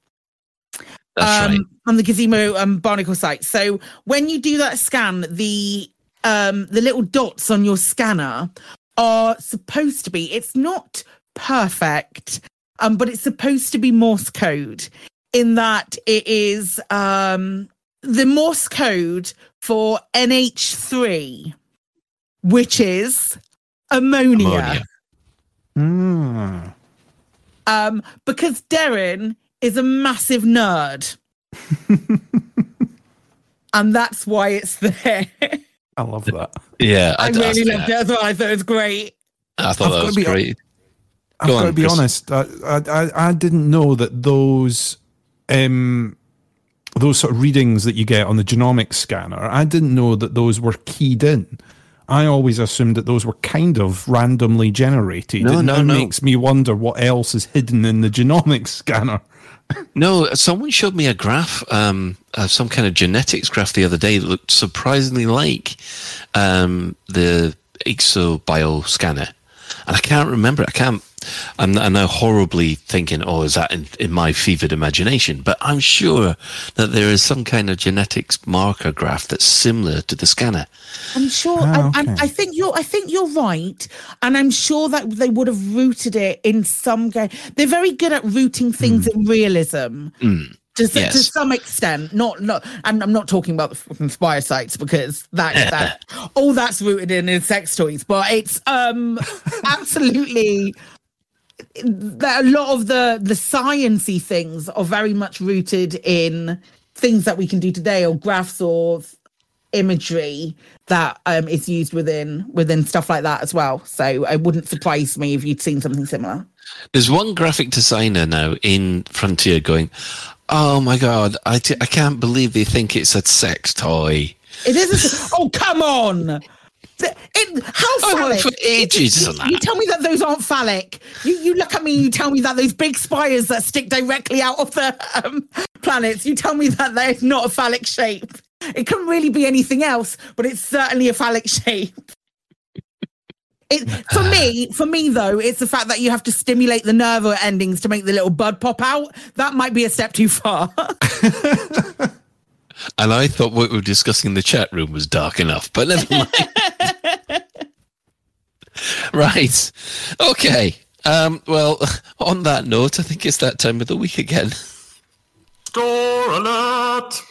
um, right. on the Gazebo um, Barnacle site. So when you do that scan, the um, the little dots on your scanner are supposed to be. It's not perfect, um, but it's supposed to be Morse code in that it is um, the Morse code for NH3, which is ammonia. Ammonia. mm, Um, because Darren is a massive nerd. and that's why it's there. I love that. Yeah, I, I, really I, loved it well. I thought it was great. I thought I've that was be- great. I've Go got to be Chris. honest. I, I I- I didn't know that those um those sort of readings that you get on the genomics scanner. I didn't know that those were keyed in. I always assumed that those were kind of randomly generated. No, it no, now no. makes me wonder what else is hidden in the genomics scanner. No, someone showed me a graph, um, uh, some kind of genetics graph the other day that looked surprisingly like um, the Exobio scanner. And I can't remember. I can't. I'm, I'm now horribly thinking, oh, is that in, in my fevered imagination? But I'm sure that there is some kind of genetics marker graph that's similar to the scanner. I'm sure. Ah, I, I, okay. I think you're. I think you're right, and I'm sure that they would have rooted it in some game. They're very good at rooting things in realism. Mm. To, s- to some extent, not not, and I'm not talking about the fucking spire sites because that that all that's rooted in is sex toys, but it's um absolutely that a lot of the the sciency things are very much rooted in things that we can do today or graphs or imagery that um is used within within stuff like that as well. So it wouldn't surprise me if you'd seen something similar. There's one graphic designer now in Frontier going, oh my God, I, t- I can't believe they think it's a sex toy. it is a, oh come on it, how I phallic worked for ages on you, that. you tell me that those aren't phallic you you look at me and you tell me that those big spires that stick directly out of the um, planets you tell me that they're not a phallic shape it couldn't really be anything else but it's certainly a phallic shape it, for me, for me though, it's the fact that you have to stimulate the nerve endings to make the little bud pop out. That might be a step too far. And I thought what we were discussing in the chat room was dark enough, but never mind. right. Okay. Um, well, on that note, I think it's that time of the week again. Score alert!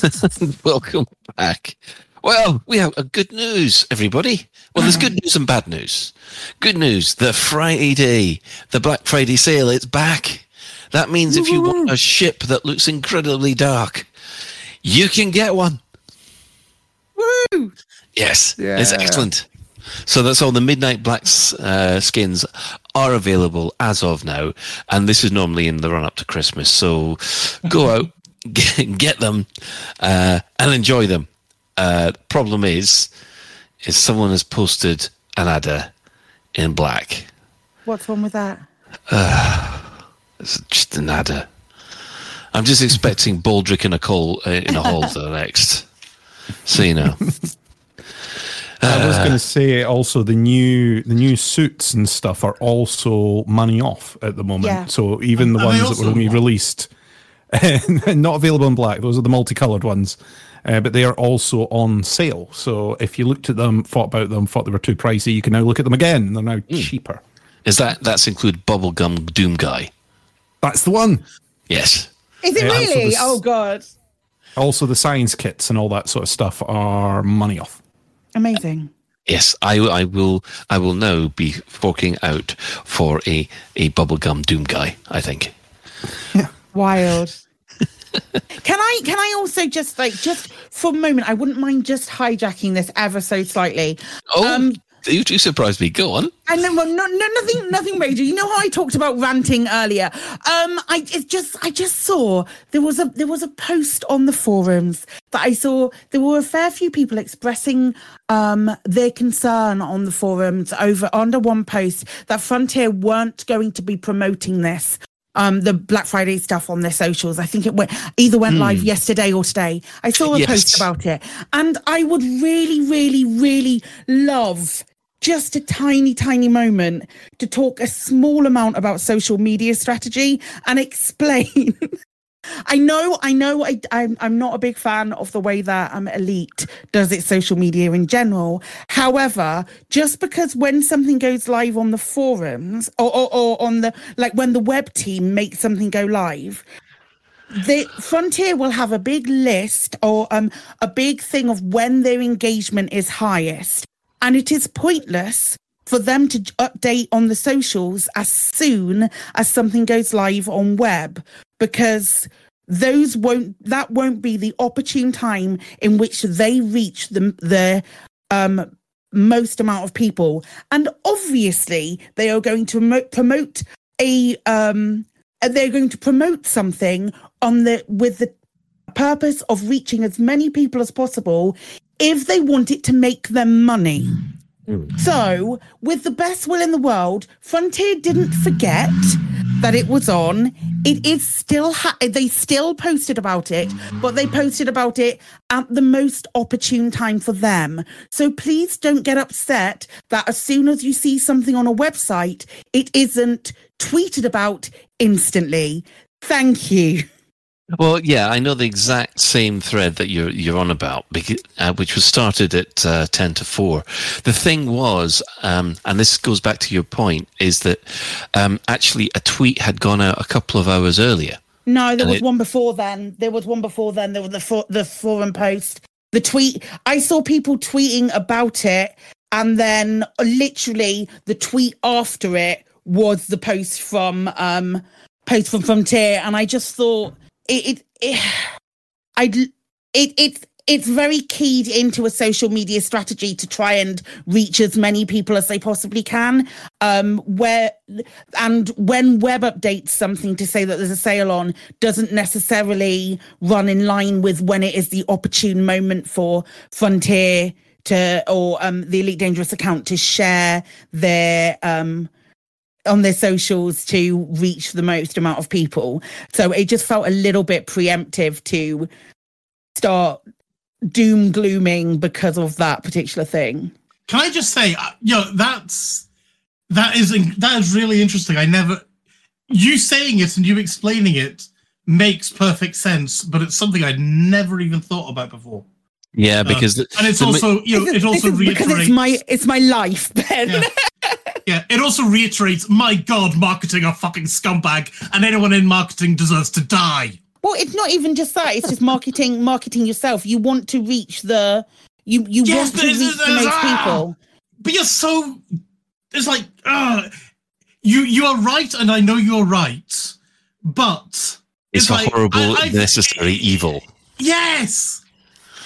welcome back. Well, we have a good news, everybody. Well, there's good news and bad news. Good news: the Friday, the Black Friday sale, it's back. That means if you want a ship that looks incredibly dark, you can get one. Woo! Yes, it's excellent. So that's all the Midnight Blacks uh, skins are available as of now, and this is normally in the run up to Christmas. So go out, get, get them, uh, and enjoy them. Uh, problem is, is someone has posted an adder in black. What's wrong with that? It's just an adder. I'm just expecting Baldrick in a coal uh, in a hole for the next. So you know. I was going to say also the new the new suits and stuff are also money off at the moment. Yeah. So even the Are they ones that were only released, not available in black. Those are the multicolored ones, uh, but they are also on sale. So if you looked at them, thought about them, thought they were too pricey, you can now look at them again. They're now Hmm. cheaper. Is that that's include bubblegum doom guy? That's the one. Yes. Is it Yeah, so really? this- Oh god. Also, the science kits and all that sort of stuff are money off. Amazing. Yes, I, I will. I will now be forking out for a a bubblegum doom guy. I think. Wild. can I can I also just like just for a moment I wouldn't mind just hijacking this ever so slightly. Oh, Um, you do surprise me. Go on. And then, well, no, no, nothing, nothing major. You know how I talked about ranting earlier. Um, I just, I just saw there was a there was a post on the forums that I saw. There were a fair few people expressing um their concern on the forums over under one post that Frontier weren't going to be promoting this. Um, the Black Friday stuff on their socials. I think it went either went live yesterday or today. I saw a Yes. post about it, and I would really, really, really love just a tiny, tiny moment to talk a small amount about social media strategy and explain. I know, I know, I, I'm, I'm not a big fan of the way that um, Elite does its social media in general. However, just because when something goes live on the forums or, or, or on the, like when the web team makes something go live, the frontier will have a big list or um a big thing of when their engagement is highest and it is pointless for them to update on the socials as soon as something goes live on web because those won't that won't be the opportune time in which they reach the the um most amount of people and obviously they are going to mo- promote a um uh, they're going to promote something on the with the purpose of reaching as many people as possible if they want it to make them money. Mm. So, with the best will in the world, Frontier didn't forget that it was on. It is still ha- they still posted about it, but they posted about it at the most opportune time for them. So please don't get upset that as soon as you see something on a website, it isn't tweeted about instantly. Thank you. Well, yeah, I know the exact same thread that you're you're on about, because, uh, which was started at uh, ten to four. The thing was, um, and this goes back to your point, is that um, actually a tweet had gone out a couple of hours earlier. No, there was it- one before then. There was one before then. There was the for- the forum post, the tweet. I saw people tweeting about it, and then literally the tweet after it was the post from um post from Frontier, and I just thought it it, it I'd it it's it's very keyed into a social media strategy to try and reach as many people as they possibly can. Um, where and when web updates something to say that there's a sale on, doesn't necessarily run in line with when it is the opportune moment for Frontier to or um, the Elite Dangerous account to share their um, on their socials to reach the most amount of people. So it just felt a little bit preemptive to start doom glooming because of that particular thing. Can I just say, uh, you know, that's that is that is really interesting. I never you saying it and you explaining it makes perfect sense, but it's something I'd never even thought about before. Yeah, because Uh, and it's also you know This it is- also because reiterates it's my it's my life, Ben. Yeah. yeah, it also reiterates, my God, marketing are fucking scumbag, and anyone in marketing deserves to die. Well, it's not even just that. It's just marketing, marketing yourself. You want to reach the you you Yes, want to it's- reach the most ah! people. But you're so it's like uh you you are right, and I know you're right, but it's, a like, horrible, I- I- necessary evil. yes.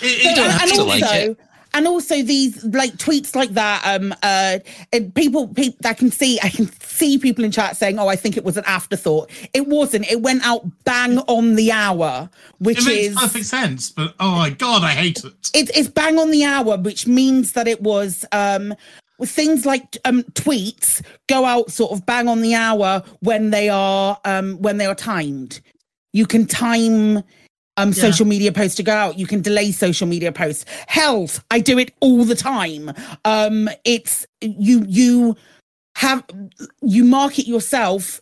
It, So, it- don't have and to also, like it. And also these like tweets like that. Um, uh, and people, people, I can see, I can see people in chat saying, "Oh, I think it was an afterthought." It wasn't. It went out bang on the hour, which it makes is perfect sense, but oh my God, I hate it. it's it's bang on the hour, which means that it was um things like um tweets go out sort of bang on the hour when they are um when they are timed. You can time um Yeah. social media posts to go out. You can delay social media posts. Health, I do it all the time. Um it's you you have you market yourself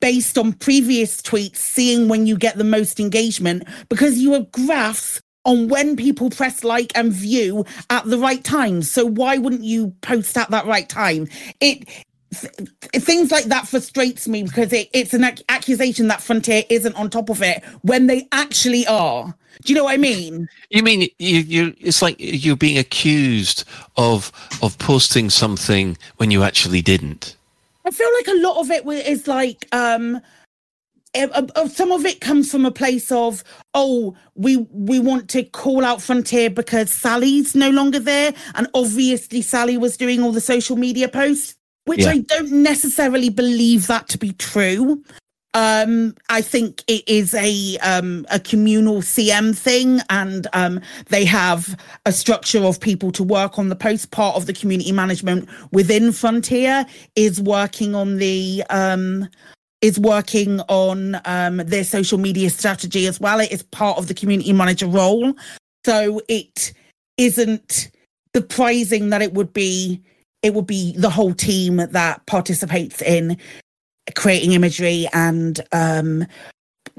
based on previous tweets, seeing when you get the most engagement because you have graphs on when people press like and view at the right time. So why wouldn't you post at that right time? It things like that frustrates me because it, it's an ac- accusation that Frontier isn't on top of it when they actually are. Do you know what I mean? You mean you, you? It's like you're being accused of of posting something when you actually didn't. I feel like a lot of it is like um eh, uh, uh, some of it comes from a place of oh we we want to call out frontier because sally's no longer there and obviously sally was doing all the social media posts which Yeah. i don't necessarily believe that to be true. Um i think it is a um a communal cm thing and um they have a structure of people to work on the post. Part of the community management within frontier is working on the um is working on um their social media strategy as well. It is part of the community manager role. So it isn't surprising that it would be it would be the whole team that participates in creating imagery and um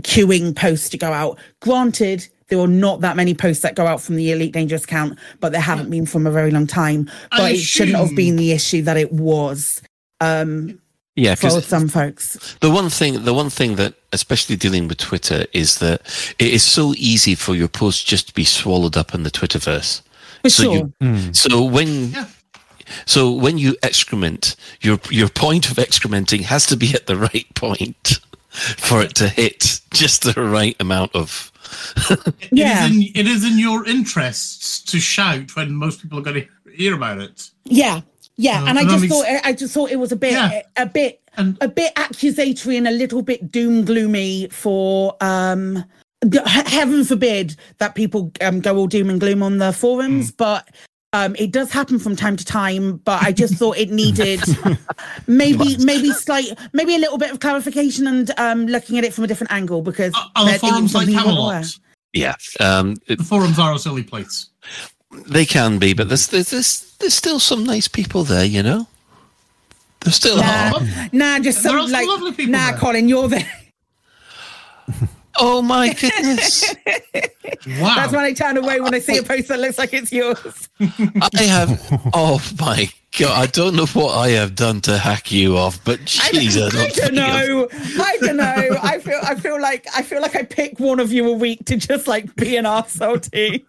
queuing posts to go out. Granted there are not that many posts that go out from the elite dangerous account but there haven't been from a very long time. I but it shouldn't have been the issue that it was um Yeah, for some folks. The one thing, the one thing that, especially dealing with Twitter, is that it is so easy for your posts just to be swallowed up in the Twitterverse. for so sure. You, so when, Yeah. So when you excrement, your your point of excrementing has to be at the right point for it to hit just the right amount of. Yeah. It is, in, it is in your interests to shout when most people are going to hear about it. Yeah, yeah, Uh, and I just makes- thought I just thought it was a bit Yeah. a bit And a bit accusatory and a little bit doom gloomy for um heaven forbid that people um, go all doom and gloom on the forums Hmm. but um it does happen from time to time but i just thought it needed maybe maybe slight maybe a little bit of clarification and um looking at it from a different angle because are, are the that- it was forums like something you weren't. Camelot? Yeah, um, it- The forums are a silly place. they can be, but there's, there's there's there's still some nice people there, you know. There still Nah, are. nah, just There some are some like lovely people nah, there. Colin, you're there. Oh my goodness! Wow. That's when I turn away when I see a post that looks like it's yours. I have. Oh my god! I don't know what I have done to hack you off, but I, jeez, I I don't, don't think I've- know. I don't know. I feel. I feel like. I feel like I pick one of you a week to just like be an arsehole to.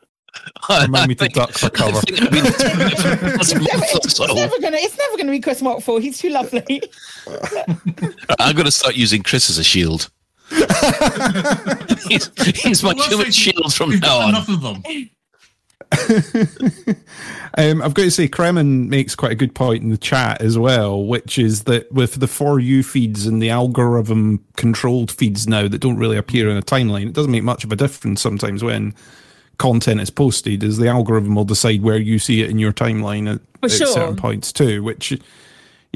I, Remind me to think- duck for cover. think I've been doing it for the last It's never, month it's never gonna. It's never gonna be Chris Watford. He's too lovely. I'm going to start using Chris as a shield. He's, he's my Well, human let's face it, shield from We've now got on. enough of them. Um, I've got to say, Kremen makes quite a good point in the chat as well, which is that with the For You feeds and the algorithm controlled feeds now that don't really appear in a timeline, it doesn't make much of a difference sometimes when content is posted, as the algorithm will decide where you see it in your timeline at, For at sure. certain points too, which,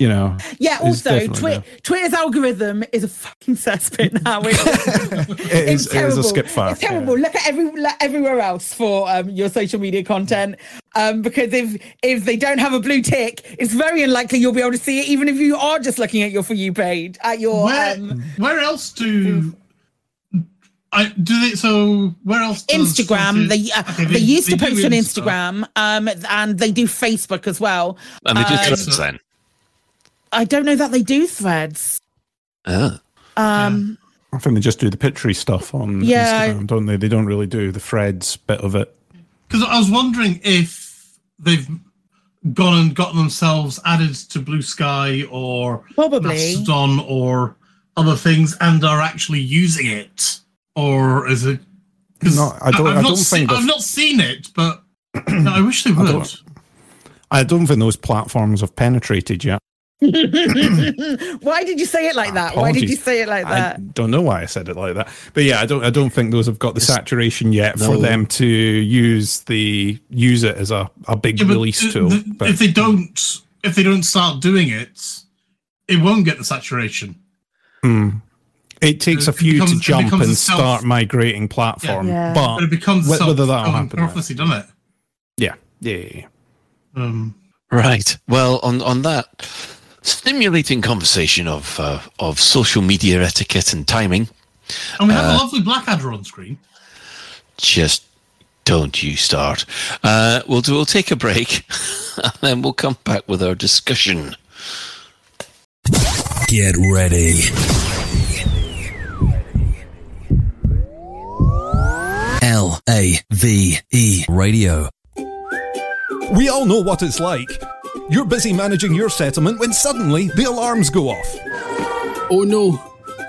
you know. Yeah, also, Twi- Twitter's algorithm is a fucking cesspit now. It's, It is, it's it is terrible. a skip fast. It's terrible. Look at every look everywhere else for um, your social media content. Um, because if if they don't have a blue tick, it's very unlikely you'll be able to see it, even if you are just looking at your for you page at your. Where, um, where else do I do they? So where else? does Instagram. They uh, Okay, they, used to post on Insta. Instagram, um, and they do Facebook as well. And they do Um, threads then. I don't know that they do threads. Oh. Um, I think they just do the picture stuff on Yeah. Instagram, don't they? They don't really do the threads bit of it. Because I was wondering if they've gone and gotten themselves added to Blue Sky or Probably. Mastodon or other things and are actually using it, or is it? No, I don't- I've I not don't se- think I've not seen it, but I wish they I would. don't- I don't think those platforms have penetrated yet. why did you say it like that? Why did you say it like that? I don't know why I said it like that, but yeah, I don't. I don't think those have got the saturation yet for them to use the use it as a, a big Yeah, release th- tool. th- But if they don't, if they don't start doing it, it won't get the saturation. Hmm. it takes a few becomes- to jump and self- start migrating platform, Yeah. but, But it becomes wh- whether that'll happen, yet. prophecy, doesn't it? yeah, yeah, yeah, yeah. Um, Right. Well, on on that stimulating conversation of uh, of social media etiquette and timing, and we have Uh, a lovely Blackadder on screen. just don't you start. Uh, we'll do. We'll take a break, and then we'll come back with our discussion. Get ready. L A V E Radio. We all know what it's like. You're busy managing your settlement when suddenly the alarms go off. Oh no,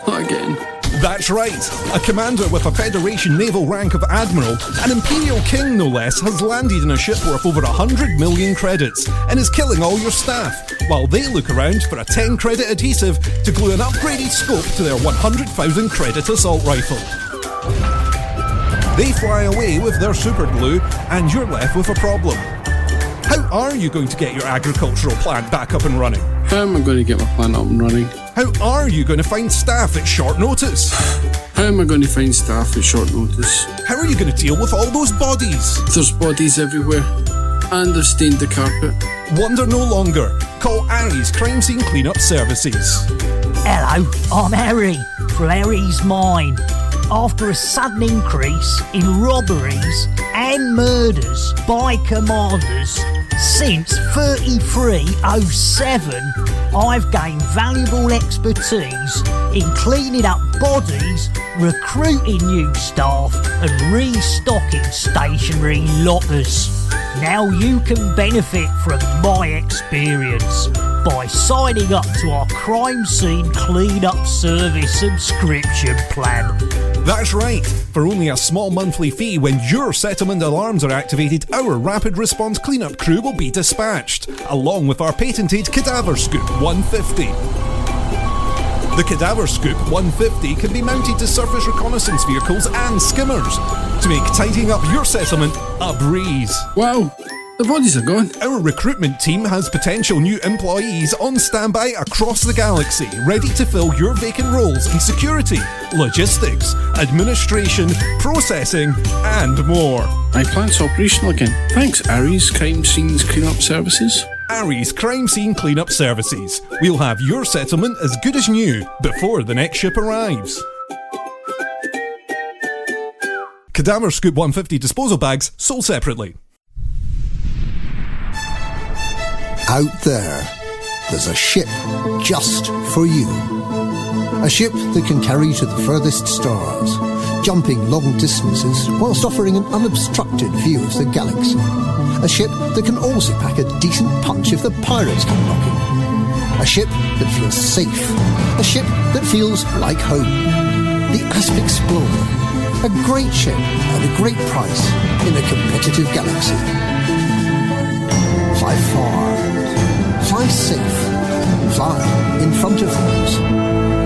not again. That's right. A commander with a Federation naval rank of Admiral, an Imperial King no less, has landed in a ship worth over 100 million credits and is killing all your staff, while they look around for a 10 credit adhesive to glue an upgraded scope to their 100,000 credit assault rifle. They fly away with their super glue, and you're left with a problem. How are you going to get your agricultural plant back up and running? How am I going to get my plant up and running? How are you going to find staff at short notice? How am I going to find staff at short notice? How are you going to deal with all those bodies? There's bodies everywhere, and they've stained the carpet. Wonder no longer. Call Aries Crime Scene Cleanup Services. Hello, I'm Harry for Harry's Mine. After a sudden increase in robberies and murders by commanders since 3307, I've gained valuable expertise in cleaning up bodies, recruiting new staff, and restocking stationary lockers. Now you can benefit from my experience by signing up to our crime scene cleanup service subscription plan. That's right. For only a small monthly fee, when your settlement alarms are activated, our rapid response cleanup crew will be dispatched, along with our patented Cadaver Scoop 150. The Cadaver Scoop 150 can be mounted to surface reconnaissance vehicles and skimmers to make tidying up your settlement a breeze. Wow, the bodies are gone. Our recruitment team has potential new employees on standby across the galaxy, ready to fill your vacant roles in security, logistics, administration, processing, and more. My plant's operational again. Thanks, Aries Crime Scenes Cleanup Services. Aries Crime Scene Cleanup Services. We'll have your settlement as good as new before the next ship arrives. Cadaver Scoop 150 disposal bags sold separately. Out there, there's a ship just for you. A ship that can carry to the furthest stars, jumping long distances whilst offering an unobstructed view of the galaxy. A ship that can also pack a decent punch if the pirates come knocking. A ship that feels safe. A ship that feels like home. The Asp Explorer. A great ship at a great price in a competitive galaxy. Fly far. Fly safe. Fly in front of things.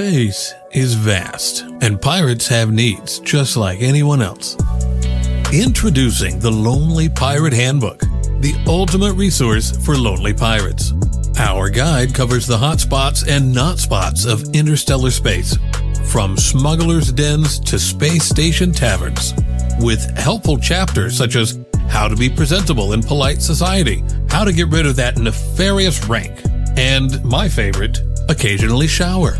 Space is vast, and pirates have needs just like anyone else. Introducing the Lonely Pirate Handbook, the ultimate resource for lonely pirates. Our guide covers the hot spots and not spots of interstellar space, from smugglers' dens to space station taverns, with helpful chapters such as how to be presentable in polite society, how to get rid of that nefarious rank, and my favorite, occasionally shower.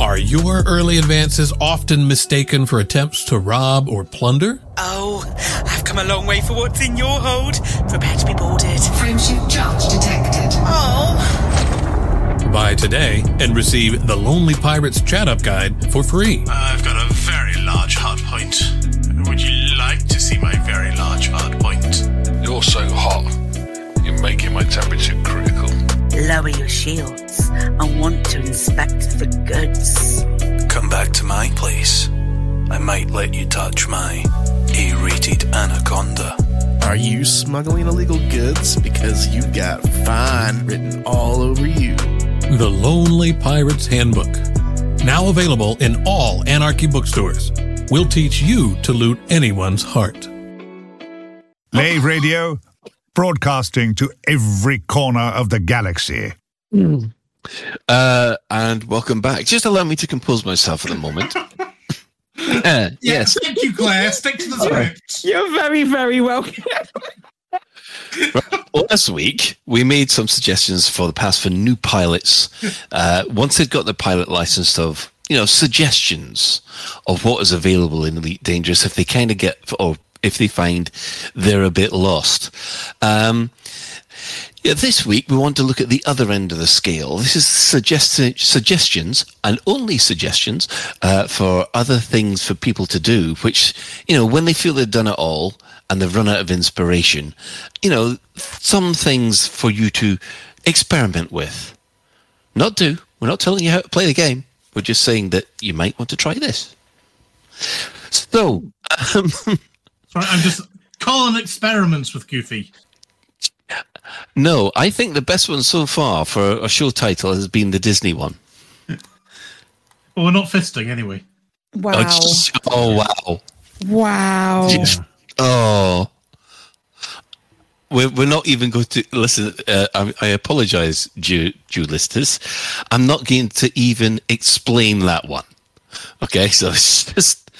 Are your early advances often mistaken for attempts to rob or plunder? Oh, I've come a long way for what's in your hold. Prepare to be boarded. Friendship charge detected. Oh. Buy today and receive the Lonely Pirates Chat Up Guide for free. I've got a very large hard point. Would you like to see my very large hard point? You're so hot. You're making my temperature critical. Lower your shields. I want to inspect the goods. Come back to my place. I might let you touch my A-rated anaconda. Are you smuggling illegal goods? Because you got fine written all over you. The Lonely Pirates Handbook. Now available in all Anarchy bookstores. We'll teach you to loot anyone's heart. Lave Radio, broadcasting to every corner of the galaxy. Uh, and welcome back. Just allow me to compose myself for the moment. Uh, yes. Thank you, Claire. Stick to the script. You're very, very welcome. Last week, we made some suggestions for the past for new pilots. Uh, once they've got the pilot license of, you know, suggestions of what is available in Elite Dangerous if they kind of get, or if they find they're a bit lost. Um, yeah, this week we want to look at the other end of the scale. This is suggest- suggestions and only suggestions uh, for other things for people to do, which, you know, when they feel they've done it all and they've run out of inspiration, you know, some things for you to experiment with. Not do. We're not telling you how to play the game. We're just saying that you might want to try this. So, um, Sorry, I'm just calling experiments with Goofy. No, I think the best one so far for a show title has been the Disney one. Well, we're not fisting anyway. Wow. Oh, just- oh, wow. Wow. Just- oh. We're, we're not even going to listen. Uh, I, I apologize, due, due listeners. I'm not going to even explain that one. Okay, so it's just,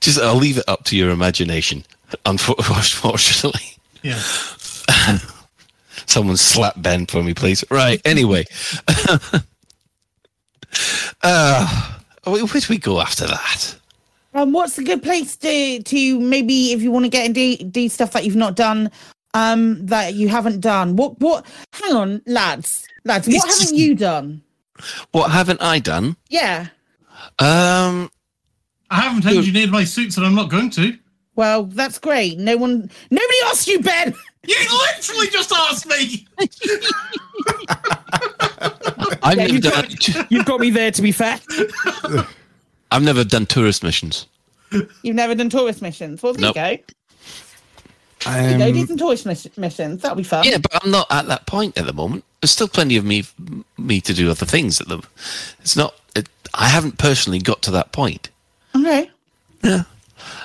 just I'll leave it up to your imagination. Unfor- Unfortunately, Yeah. Someone slap Ben for me, please. Right. Anyway, uh, where do we go after that? Um, what's a good place to to maybe if you want to get into do stuff that you've not done, um, that you haven't done? What what? Hang on, lads, lads, what It's- haven't you done? What haven't I done? Yeah. Um, I haven't engineered my suits, and I'm not going to. Well, that's great. No one, nobody asked you, Ben. You literally just asked me. I've Yeah, never you've, done. got, you've got me there. To be fair, I've never done tourist missions. you've never done tourist missions. Well, there Nope. you go. There you go. Do Um, some tourist miss- missions. That'll be fun. yeah, but I'm not at that point at the moment. There's still plenty of me me to do other things. At the, it's not. It, I haven't personally got to that point. Okay.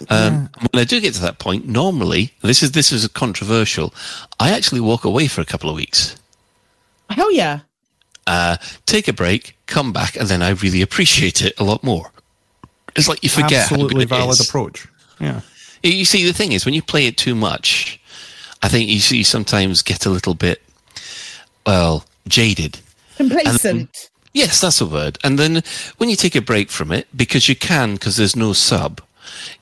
Um, When I do get to that point, normally this is this is controversial. I actually walk away for a couple of weeks, Hell yeah. uh, take a break, come back, and then I really appreciate it a lot more. It's like you forget. how Absolutely good valid is. approach. Yeah. You- You see, the thing is, when you play it too much, I think you see sometimes get a little bit, well, jaded. Complacent. Yes, that's a word. And then when you take a break from it, because you can, because there's no sub,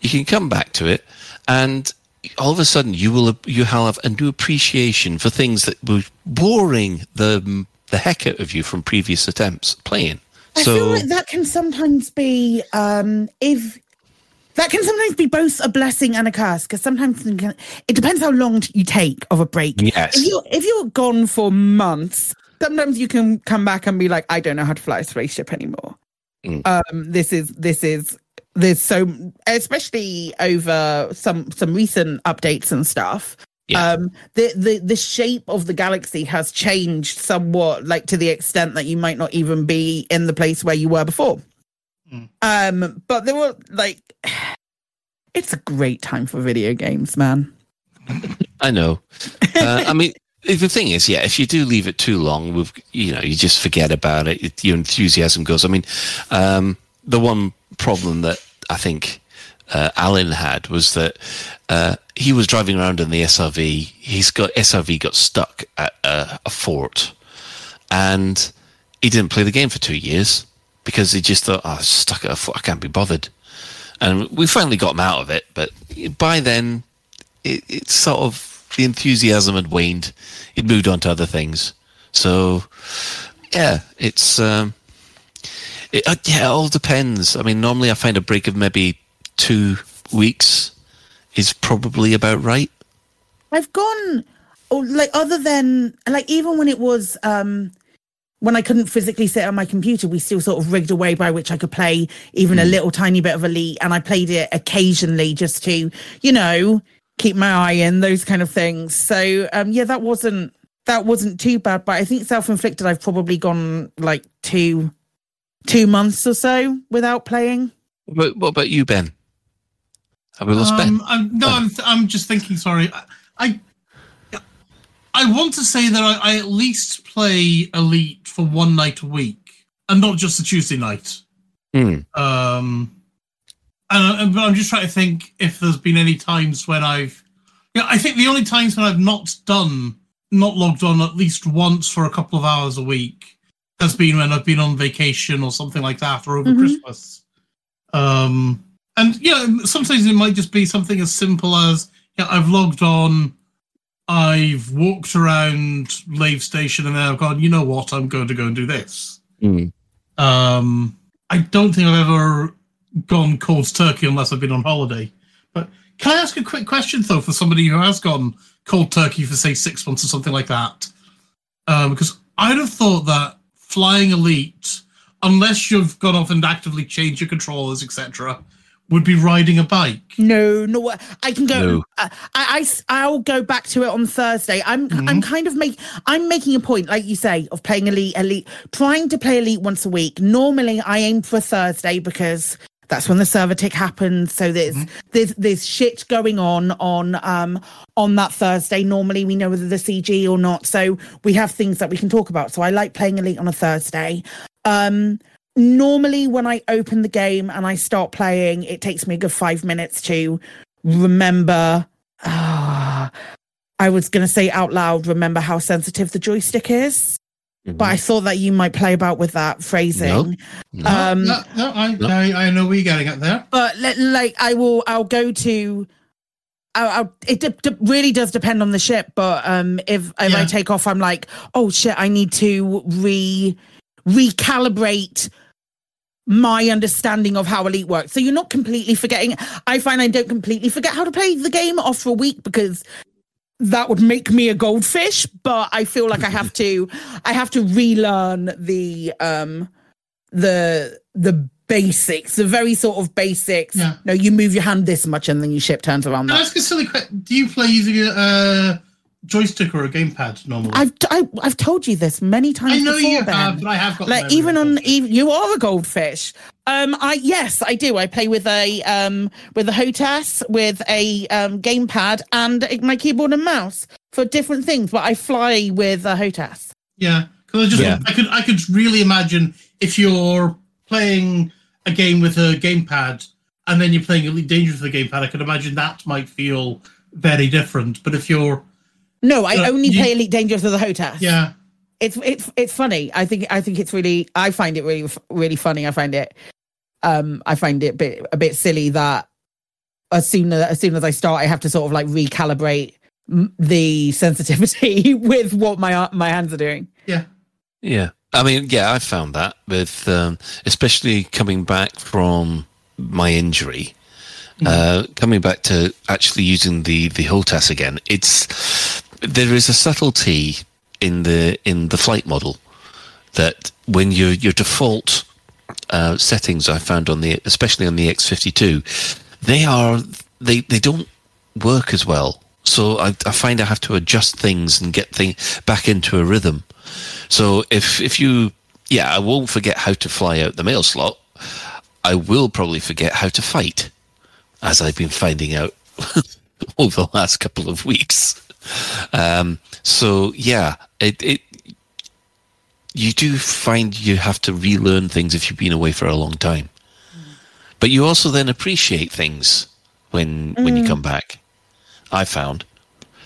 you can come back to it, and all of a sudden you will you have a new appreciation for things that were boring the the heck out of you from previous attempts playing. I so feel like that can sometimes be um if that can sometimes be both a blessing and a curse because sometimes it depends how long you take of a break. Yes. If you if you're gone for months, sometimes you can come back and be like, I don't know how to fly a spaceship anymore. Mm. Um, this is this is there's so especially over some some recent updates and stuff. Um, the, the the shape of the galaxy has changed somewhat, like to the extent that you might not even be in the place where you were before. Um, but there were like, it's a great time for video games, man. I know. Uh, I mean, the thing is, yeah, if you do leave it too long, we've you know you just forget about it your enthusiasm goes. I mean, um, the one problem that I think uh, Alan had was that uh, he was driving around in the SRV. He's got SRV got stuck at a, a fort, and he didn't play the game for two years because he just thought, "Oh, stuck at a fort. I can't be bothered." And we finally got him out of it, but by then, it, it's sort of the enthusiasm had waned. He'd moved on to other things. So, yeah, it's um, it, uh, yeah, it all depends. I mean, normally I find a break of maybe two weeks is probably about right. I've gone, oh, like other than like even when it was um when I couldn't physically sit on my computer, we still sort of rigged a way by which I could play even a little tiny bit of Elite, and I played it occasionally just to, you know, keep my eye in those kind of things. So um yeah, that wasn't that wasn't too bad, but I think self-inflicted. I've probably gone like two two months or so without playing. But what about you, Ben? Have we lost Ben? Um, I'm, no, I'm, I'm just thinking. Sorry, I, I, I want to say that I, I at least play Elite for one night a week, and not just a Tuesday night. Hmm. Um, and I, but I'm just trying to think if there's been any times when I've, yeah, I think the only times when I've not done, not logged on at least once for a couple of hours a week has been when I've been on vacation or something like that, or over Mhm. Christmas. Um, and yeah, sometimes it might just be something as simple as yeah, I've logged on, I've walked around Lave Station, and then I've gone. You know what? I'm going to go and do this. Hmm. Um, I don't think I've ever gone cold turkey unless I've been on holiday. But can I ask a quick question though for somebody who has gone cold turkey for say six months or something like that? Um, because I'd have thought that flying elite, unless you've gone off and actively changed your controllers, etc., would be riding a bike. No, no, I can go. No. I, I, I'll go back to it on Thursday. I'm, Mm-hmm. I'm kind of make, I'm making a point, like you say, of playing elite, elite, trying to play elite once a week. Normally, I aim for Thursday because that's when the server tick happens. So there's, Mm-hmm. there's, there's shit going on on, um, on that Thursday. Normally, we know whether the CG or not, so we have things that we can talk about. So I like playing elite on a Thursday. Um, normally when I open the game and I start playing, it takes me a good five minutes to remember. Ah, I was going to say out loud, remember how sensitive the joystick is. But I thought that you might play about with that phrasing. Um, no, no, I, I, I know where you're getting at there. but let, like I will, I'll go to. I'll, I'll, it de- de- really does depend on the ship, but um, if if I take off, I'm like, oh shit, I need to re recalibrate my understanding of how elite works. So you're not completely forgetting. I find I don't completely forget how to play the game off for a week because that would make me a goldfish. But I feel like I have to, I have to relearn the um the the basics, the very sort of basics. Yeah. No, you move your hand this much and then your ship turns around Can I ask a silly question? Do you play using a uh, joystick or a gamepad normally? I've I, I've told you this many times. I know before, you Ben. have, but I have got like memory even on even you are a goldfish. Um, I yes, I do. I play with a um with a HOTAS with a um gamepad and my keyboard and mouse for different things. But I fly with a HOTAS. Yeah, because I just Yeah. I could I could really imagine if you're playing a game with a gamepad and then you're playing Elite Dangerous with a gamepad, I could imagine that might feel very different. But if you're No, I Uh, only you- play Elite Dangerous with a HOTAS. yeah, it's it's it's funny. I think I think it's really I find it really really funny. I find it um I find it a bit a bit silly that as soon as as soon as I start, I have to sort of like recalibrate the sensitivity with what my my hands are doing. yeah. Yeah. I mean, yeah, I found that with, um, especially coming back from my injury, uh, coming back to actually using the, the HOTAS again, it's, there is a subtlety in the in the flight model that when your your default uh, settings I found on the especially on the X52 they are they they don't work as well. So I, I find I have to adjust things and get things back into a rhythm. So if if you yeah I won't forget how to fly out the mail slot. I will probably forget how to fight as I've been finding out over the last couple of weeks um, so yeah, it, it you do find you have to relearn things if you've been away for a long time. But you also then appreciate things when when you Mm. come back. I found.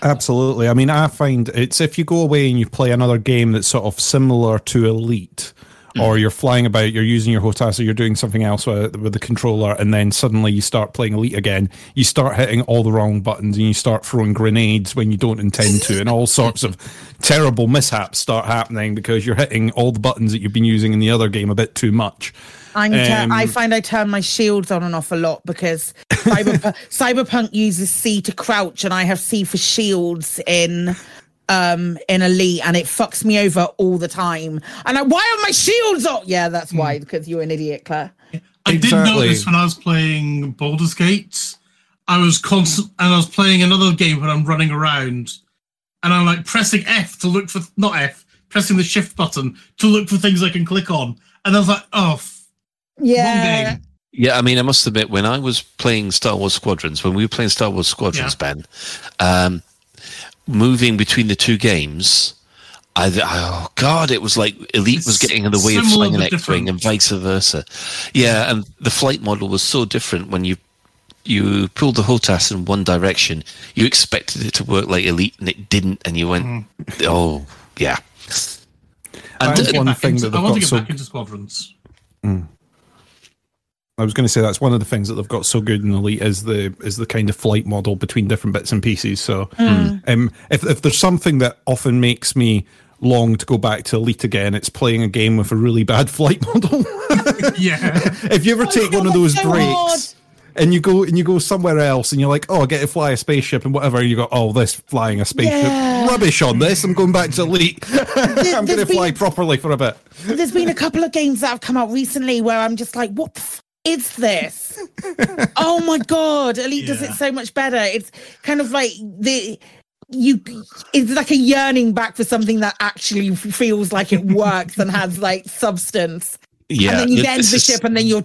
Absolutely. I mean, I find it's if you go away and you play another game that's sort of similar to Elite, or you're flying about, you're using your HOTAS, or you're doing something else with, with the controller, and then suddenly you start playing Elite again, you start hitting all the wrong buttons and you start throwing grenades when you don't intend to, and all sorts of terrible mishaps start happening because you're hitting all the buttons that you've been using in the other game a bit too much. I'm tur- Um, I find I turn my shields on and off a lot because Cyberpunk, Cyberpunk uses C to crouch and I have C for shields in um in Elite and it fucks me over all the time. And I, why are my shields up Yeah, that's why because you're an idiot, Claire. I did notice when I was playing Baldur's Gate, I was constant, and I was playing another game when I'm running around, and I'm like pressing F to look for not F, pressing the Shift button to look for things I can click on, and I was like, oh, f- Yeah. Yeah, I mean, I must admit, when I was playing Star Wars Squadrons, when we were playing Star Wars Squadrons, Ben, um, moving between the two games, I oh god, it was like Elite was getting in the way of similar flying an X-wing and vice versa. Yeah, and the flight model was so different when you you pulled the HOTAS in one direction, you expected it to work like Elite, and it didn't, and you went, oh yeah. That is I want to get one back thing into- that I want to get back into Squadrons. Mm. I was going to say that's one of the things that they've got so good in Elite is the is the kind of flight model between different bits and pieces. So, Mm. um, if if there's something that often makes me long to go back to Elite again, it's playing a game with a really bad flight model. yeah. if you ever take one of those breaks and you go and you go somewhere else and you're like, oh, I get to fly a spaceship and whatever, and you go, oh, this flying a spaceship Yeah. rubbish on this. I'm going back to Elite. I'm going to fly properly for a bit. There's been a couple of games that have come out recently where I'm just like, what the f- is this? oh my god, Elite does it so much better. It's kind of like the you it's like a yearning back for something that actually feels like it works and has like substance. Yeah, and then you it- get the ship and then you're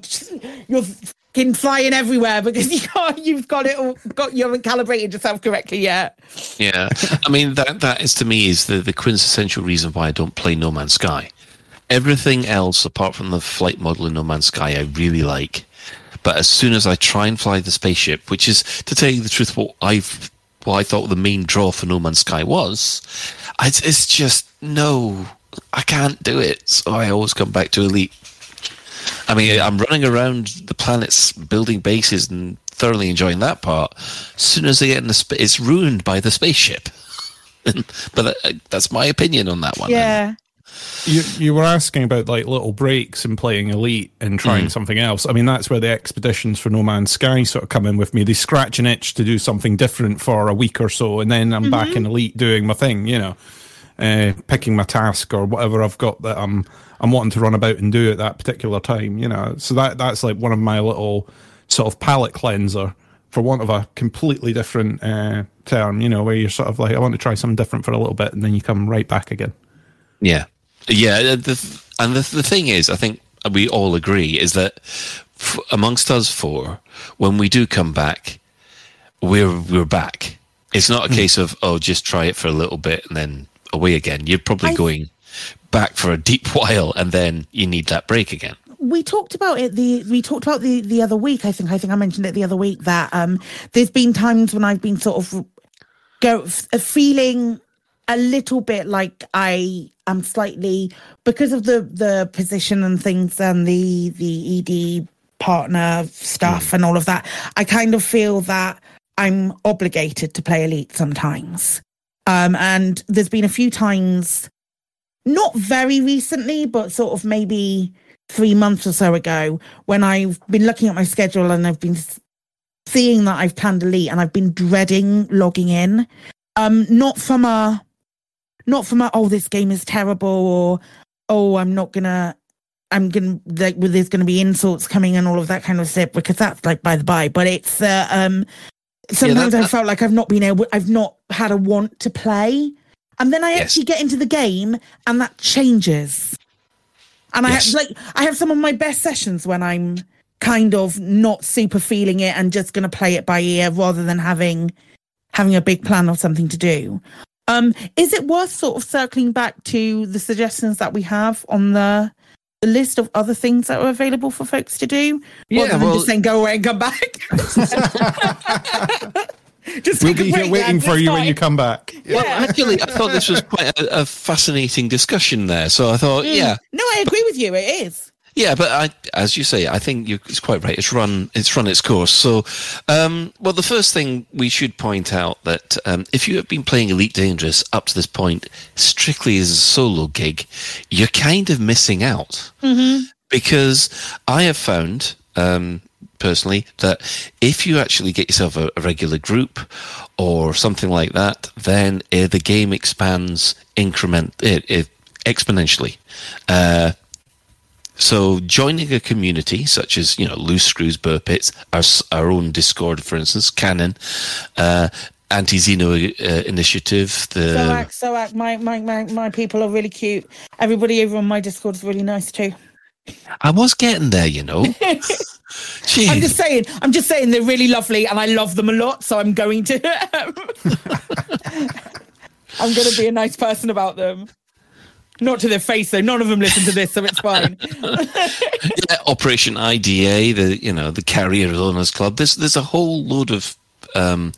you're fucking flying everywhere because you got you've got it all got you haven't calibrated yourself correctly yet. Yeah, I mean that that is to me is the the quintessential reason why I don't play No Man's Sky. Everything else apart from the flight model in No Man's Sky, I really like. But as soon as I try and fly the spaceship, which is to tell you the truth, what I've what I thought the main draw for No Man's Sky was, I, it's just no, I can't do it. So I always come back to Elite. I mean, I'm running around the planets, building bases, and thoroughly enjoying that part. As soon as I get in the space, it's ruined by the spaceship. but uh, that's my opinion on that one. Yeah. You you were asking about like little breaks and playing Elite and trying Mm. something else. I mean, that's where the expeditions for No Man's Sky sort of come in with me. They scratch an itch to do something different for a week or so, and then I'm back in Elite doing my thing. You know, uh, picking my task or whatever I've got that I'm I'm wanting to run about and do at that particular time. You know, so that that's like one of my little sort of palate cleanser. For want of a completely different uh, term, you know, where you're sort of like, I want to try something different for a little bit, and then you come right back again. Yeah, yeah. uh, The, and the the thing is, I think we all agree is that f- amongst us four, when we do come back, we're we're back. It's not a case of oh, just try it for a little bit and then away again. You're probably I- going back for a deep while, and then you need that break again. we talked about it the we talked about the the other week i think i think i mentioned it the other week that um there's been times when i've been sort of go feeling a little bit like i am slightly because of the the position and things and the the ed partner stuff and all of that i kind of feel that i'm obligated to play elite sometimes um and there's been a few times not very recently, but sort of maybe three months or so ago, when I've been looking at my schedule and I've been seeing that I've planned elite and I've been dreading logging in. Um, not from a not from a, oh this game is terrible or oh I'm not gonna I'm gonna like well, there's gonna be insults coming and all of that kind of stuff because that's like by the by. But it's uh, um sometimes I that- felt like I've not been able I've not had a want to play. And then I Yes. actually get into the game and that changes. And I have like I have some of my best sessions when I'm kind of not super feeling it and just gonna play it by ear rather than having having a big plan or something to do. Um, is it worth sort of circling back to the suggestions that we have on the the list of other things that are available for folks to do? Yeah, rather than well- just saying go away and come back. just We'll be here waiting for it's you when you come back. Well, actually, I thought this was quite a, a fascinating discussion there. So I thought, Mm. yeah, No, I agree with you. It is. Yeah, but I, as you say, I think you, it's quite right. It's run, it's run its course. So, um, well, the first thing we should point out that um, if you have been playing Elite Dangerous up to this point strictly as a solo gig, you're kind of missing out Mm-hmm. because I have found um, personally that if you actually get yourself a, a regular group or something like that, then uh, the game expands increment it, it exponentially. Uh, so joining a community such as you know loose screws Buur Pits our, our own discord for instance Canonn uh, Anti-Xeno uh, initiative the my, my, my, my people are really cute. Everybody over on my Discord is really nice too. i was getting there you know I'm just saying, I'm just saying they're really lovely and I love them a lot. So I'm going to, I'm going to be a nice person about them. Not to their face though. None of them listen to this, so it's fine. Yeah, Operation IDA, the you know the Carrier Owners Club. There's there's a whole load of um,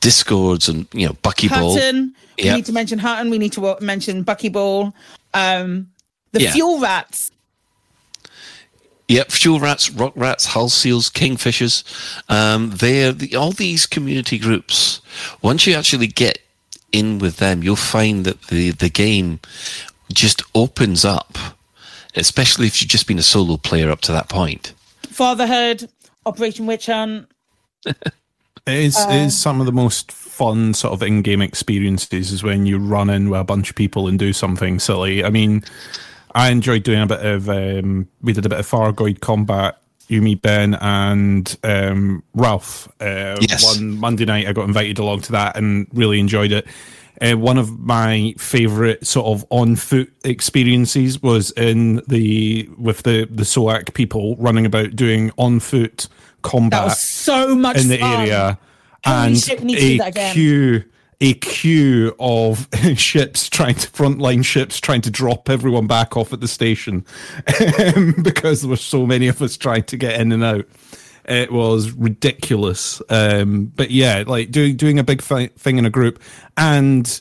discords and you know Buckyball. Hutton. We Yeah. need to mention Hutton. We need to mention Buckyball. Um, the Yeah. Fuel Rats. Yep, fuel rats, rock rats, hull seals, kingfishers. Um, they're the, all these community groups. Once you actually get in with them, you'll find that the the game just opens up. Especially if you've just been a solo player up to that point. Fatherhood, Operation Witch Hunt. It is, it Uh, is some of the most fun sort of in-game experiences is when you run in with a bunch of people and do something silly. I mean, I enjoyed doing a bit of. Um, we did a bit of Thargoid combat. Yumi, Ben, and um, Ralph. Uh, Yes. One Monday night, I got invited along to that and really enjoyed it. Uh, one of my favorite sort of on foot experiences was in the with the the SOAC people running about doing on foot combat so much in the fun. area. Holy and shit, we need to do a queue a queue of ships trying to frontline ships trying to drop everyone back off at the station because there were so many of us trying to get in and out it was ridiculous um, but yeah like doing doing a big fi- thing in a group and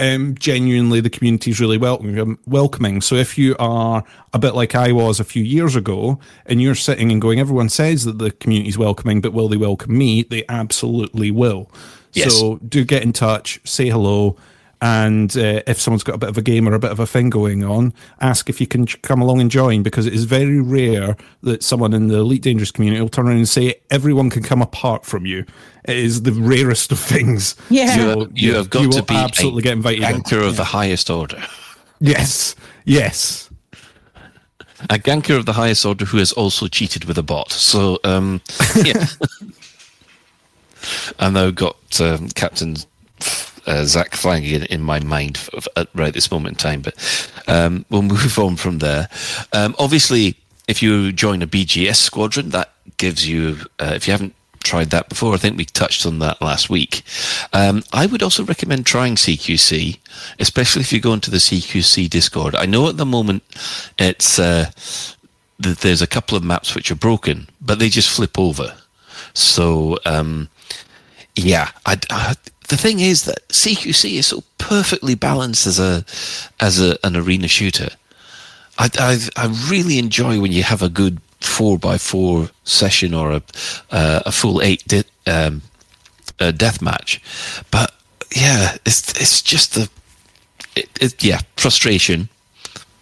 um, genuinely the community is really welcoming. Welcoming. So if you are a bit like I was a few years ago, and you're sitting and going, everyone says that the community is welcoming, but will they welcome me? They absolutely will. Yes. So do get in touch, say hello, and uh, if someone's got a bit of a game or a bit of a thing going on, ask if you can come along and join because it is very rare that someone in the Elite Dangerous community will turn around and say everyone can come apart from you. It is the rarest of things. Yeah. You, So, you have got you to will be absolutely a get invited. in. ganker of the highest order. Yes, yes. A ganker of the highest order who has also cheated with a bot. So, um, yeah. and I've got um, Captain uh, Zach Flanagan in my mind f- f- right this moment in time, but um, we'll move on from there. Um, obviously, if you join a BGS squadron, that gives you, uh, if you haven't tried that before, I think we touched on that last week. Um, I would also recommend trying CQC, especially if you go into the CQC Discord. I know at the moment it's uh, th- there's a couple of maps which are broken, but they just flip over. So um, yeah, I, I- the thing is that CQC is so perfectly balanced as a as a, an arena shooter. I, I I really enjoy when you have a good four by four session or a uh, a full eight di- um, uh, death match, but yeah, it's it's just the it, it, yeah frustration,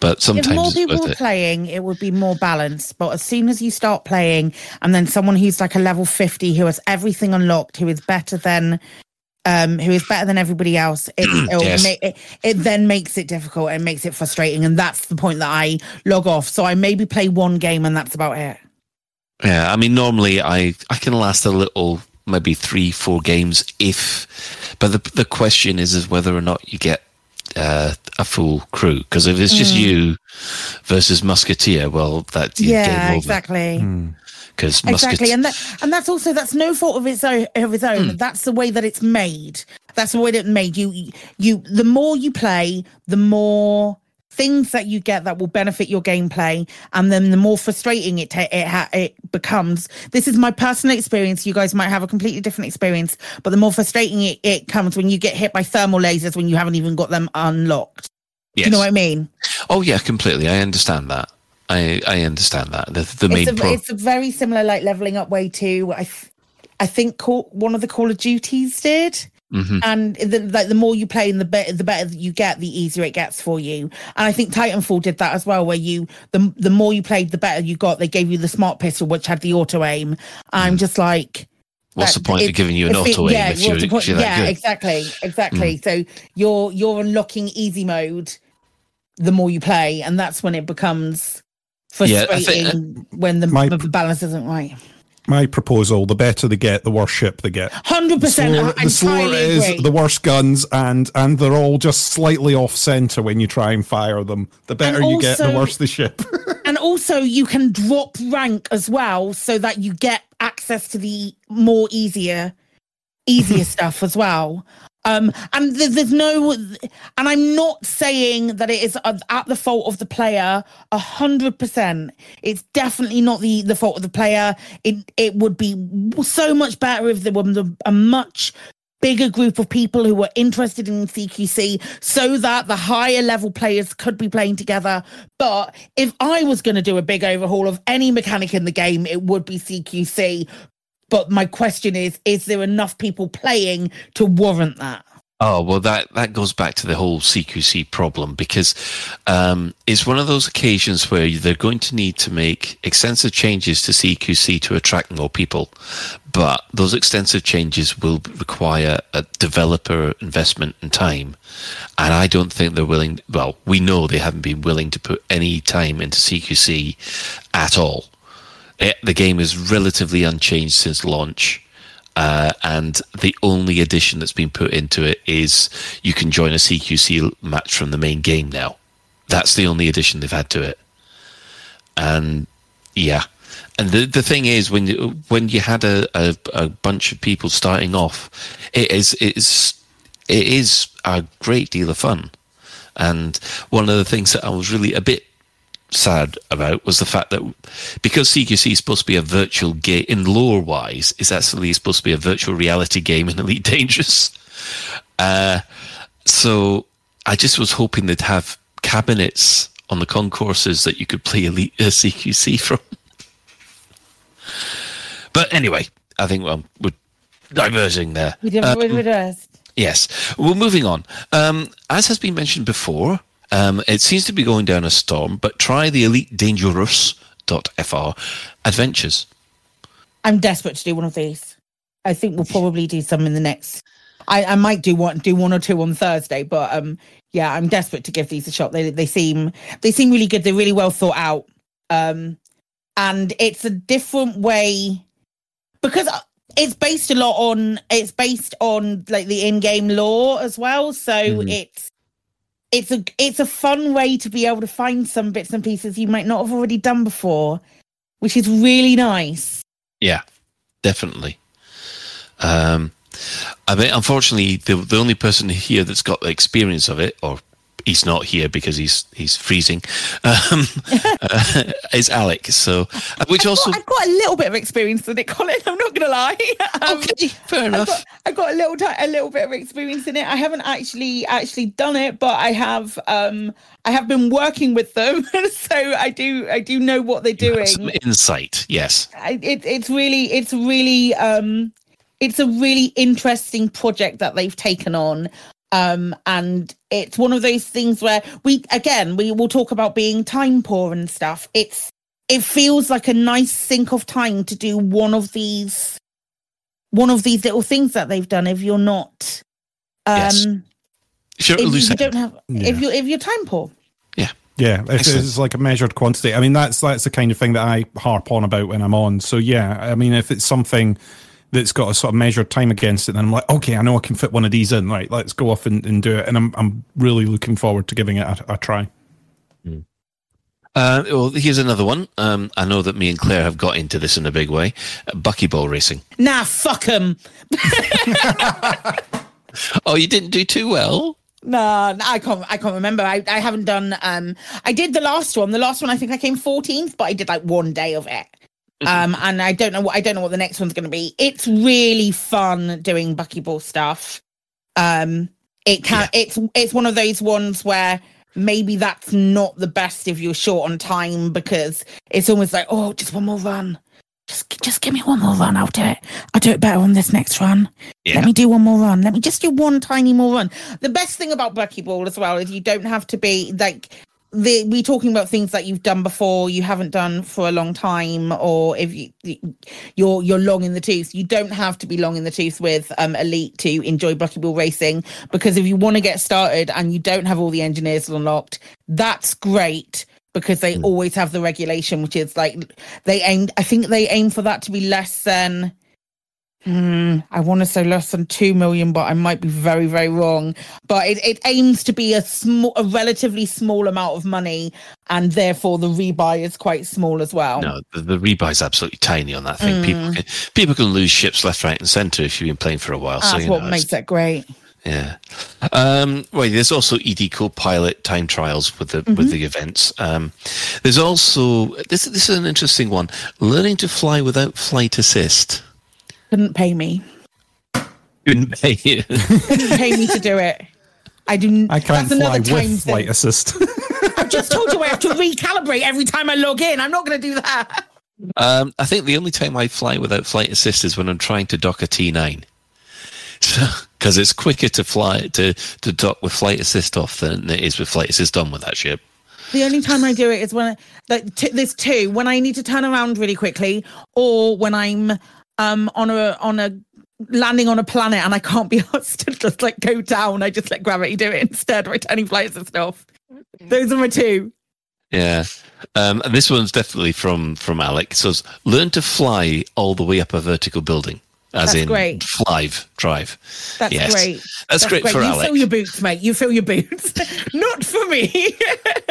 but sometimes if more it's people were playing, it would be more balanced. But as soon as you start playing, and then someone who's like a level 50 who has everything unlocked, who is better than um, who is better than everybody else, it, it'll Yes. ma- it, it then makes it difficult and makes it frustrating. And that's the point that I log off. So I maybe play one game and that's about it. Yeah, I mean, normally I I can last a little, maybe three, four games if, but the the question is is whether or not you get uh, a full crew because if it's just Mm. you versus Musketeer, well, that you yeah, exactly. Because Exactly, and that and that's also that's no fault of its own. Of its own. Hmm. That's the way that it's made. That's the way that it's made. You you the more you play, the more things that you get that will benefit your gameplay, and then the more frustrating it ta- it ha- it becomes. This is my personal experience. You guys might have a completely different experience, but the more frustrating it, it comes when you get hit by thermal lasers when you haven't even got them unlocked. Do you know what I mean? Oh yeah, completely. I understand that. I I understand that. The the main it's, a, pro- it's a very similar like leveling up way to I, th- I think call, one of the Call of Duties did. Mhm. And the, like the more you play, and the better the better you get, the easier it gets for you. And I think Titanfall did that as well, where you the the more you played, the better you got. They gave you the smart pistol, which had the auto aim. I'm just like, Mm. What's that- the point of giving you an auto aim yeah, if you- what's the if point- you're that yeah, good? Mm. exactly, exactly. So you're you're unlocking easy mode the more you play, and that's when it becomes Yeah, I frustrating think- uh, when the, My- the balance isn't right. My proposal: the better they get, the worse ship they get. Hundred The percent. slower, the slower it is, the worse guns, and and they're all just slightly off center when you try and fire them. The better you get, the worse the ship. and also you can drop rank as well, so that you get access to the more easier, easier stuff as well. Um, and there's, there's no, and I'm not saying that it is at the fault of the player. A hundred percent, it's definitely not the the fault of the player. It it would be so much better if there was a much bigger group of people who were interested in CQC so that the higher level players could be playing together. But if I was going to do a big overhaul of any mechanic in the game, it would be CQC. But my question is is there enough people playing to warrant that? Oh well, that that goes back to the whole CQC problem because um, it's one of those occasions where they're going to need to make extensive changes to CQC to attract more people, but those extensive changes will require a developer investment and time, and I don't think they're willing. Well, we know they haven't been willing to put any time into CQC at all. It, the game is relatively unchanged since launch. Uh, and the only addition that's been put into it is you can join a CQC match from the main game now. That's the only addition they've had to it. And yeah, and the the thing is when you, when you had a, a, a bunch of people starting off, it is it is it is a great deal of fun. And one of the things that I was really a bit sad about was the fact that because CQC is supposed to be a virtual game in lore wise, it's actually supposed to be a virtual reality game in Elite Dangerous. Uh, so I just was hoping they'd have cabinets on the concourses that you could play Elite uh, CQC from. but anyway, I think well, we're diverging there. We did Um. Yes. Well, moving on. Um, as has been mentioned before, um, it seems to be going down a storm, but try the Elite Dangerous.fr adventures. I'm desperate to do one of these. I think we'll probably do some in the next. I, I might do one do one or two on Thursday, but um yeah, I'm desperate to give these a shot. They they seem they seem really good. They're really well thought out. Um and it's a different way because it's based a lot on it's based on like the in-game lore as well. So Mhm. it's it's a it's a fun way to be able to find some bits and pieces you might not have already done before, which is really nice. Yeah, definitely. Um, I mean, unfortunately, the the only person here that's got the experience of it, or he's not here because he's he's freezing, um, uh, is Alec. So, uh, which also I've got a little bit of experience in it, Colin. I'm not gonna lie. Um, okay, fair enough. I've got, I've got, a little a little bit of experience in it. I haven't actually actually done it, but I have um I have been working with them, so I do I do know what they're doing. some insight. Yes. I- it, it's really it's really um it's a really interesting project that they've taken on um and it's one of those things where we again we will talk about being time poor and stuff it's it feels like a nice sink of time to do one of these one of these little things that they've done if you're not um Yes. Sure, if you, you don't have Yeah. if you if you're time poor. Yeah, it's, it's like a measured quantity. I mean, that's that's the kind of thing that I harp on about when I'm on. So yeah, I mean, if it's something that's got a sort of measured time against it, And I'm like, okay, I know I can fit one of these in. Right, let's go off and, and do it. And I'm I'm really looking forward to giving it a, a try. Uh, well, here's another one. Um, I know that me and Claire have got into this in a big way. Uh, buckyball racing. Nah, fuck them. Oh, you didn't do too well. No, no, I can't. I can't remember. I, I haven't done. Um, I did the last one. The last one, I think I came 14th, but I did like one day of it. Um, and I don't know what I don't know what the next one's going to be. It's really fun doing buckyball stuff. Um, it can. It's it's one of those ones where maybe that's not the best if you're short on time because it's almost like oh, just one more run. Just just give me one more run. I'll do it. I'll do it better on this next run. Yeah. Let me do one more run. Let me just do one tiny more run. The best thing about buckyball as well is you don't have to be like the we talking about things that you've done before, you haven't done for a long time, or if you you're you're long in the tooth. You don't have to be long in the tooth with um elite to enjoy buckyball racing because if you want to get started and you don't have all the engineers unlocked, that's great because they always have the regulation, which is like they aim. I think they aim for that to be less than. Hmm, I want to say less than two million, but I might be very, very wrong. But it, it aims to be a small, a relatively small amount of money, and therefore the rebuy is quite small as well. No, the, the is absolutely tiny on that thing. People Mm. can people can lose ships left, right, and centre if you've been playing for a while. so That's you what know, makes it great. Yeah. Um, well, there's also ED co-pilot time trials with the with Mhm. the events. Um, there's also this. This is an interesting one. Learning to fly without flight assist. Couldn't pay me. Couldn't pay you. Couldn't pay me to do it. I do. I can't that's fly another time with flight thing. assist. I've just told you I have to recalibrate every time I log in. I'm not going to do that. Um, I think the only time I fly without flight assist is when I'm trying to dock a T9. Because it's quicker to fly to, to dock with flight assist off than it is with flight assist on with that ship. The only time I do it is when like t- there's two when I need to turn around really quickly, or when I'm um on a on a landing on a planet and I can't be asked to just like go down. I just let gravity do it instead, returning flights and stuff. Those are my two. Yeah. Um, and this one's definitely from from Alec. It says, learn to fly all the way up a vertical building. As That's in great. flive, drive. That's Yes. great. That's, great, for you Alec. fill your boots, mate. You fill your boots. Not for me.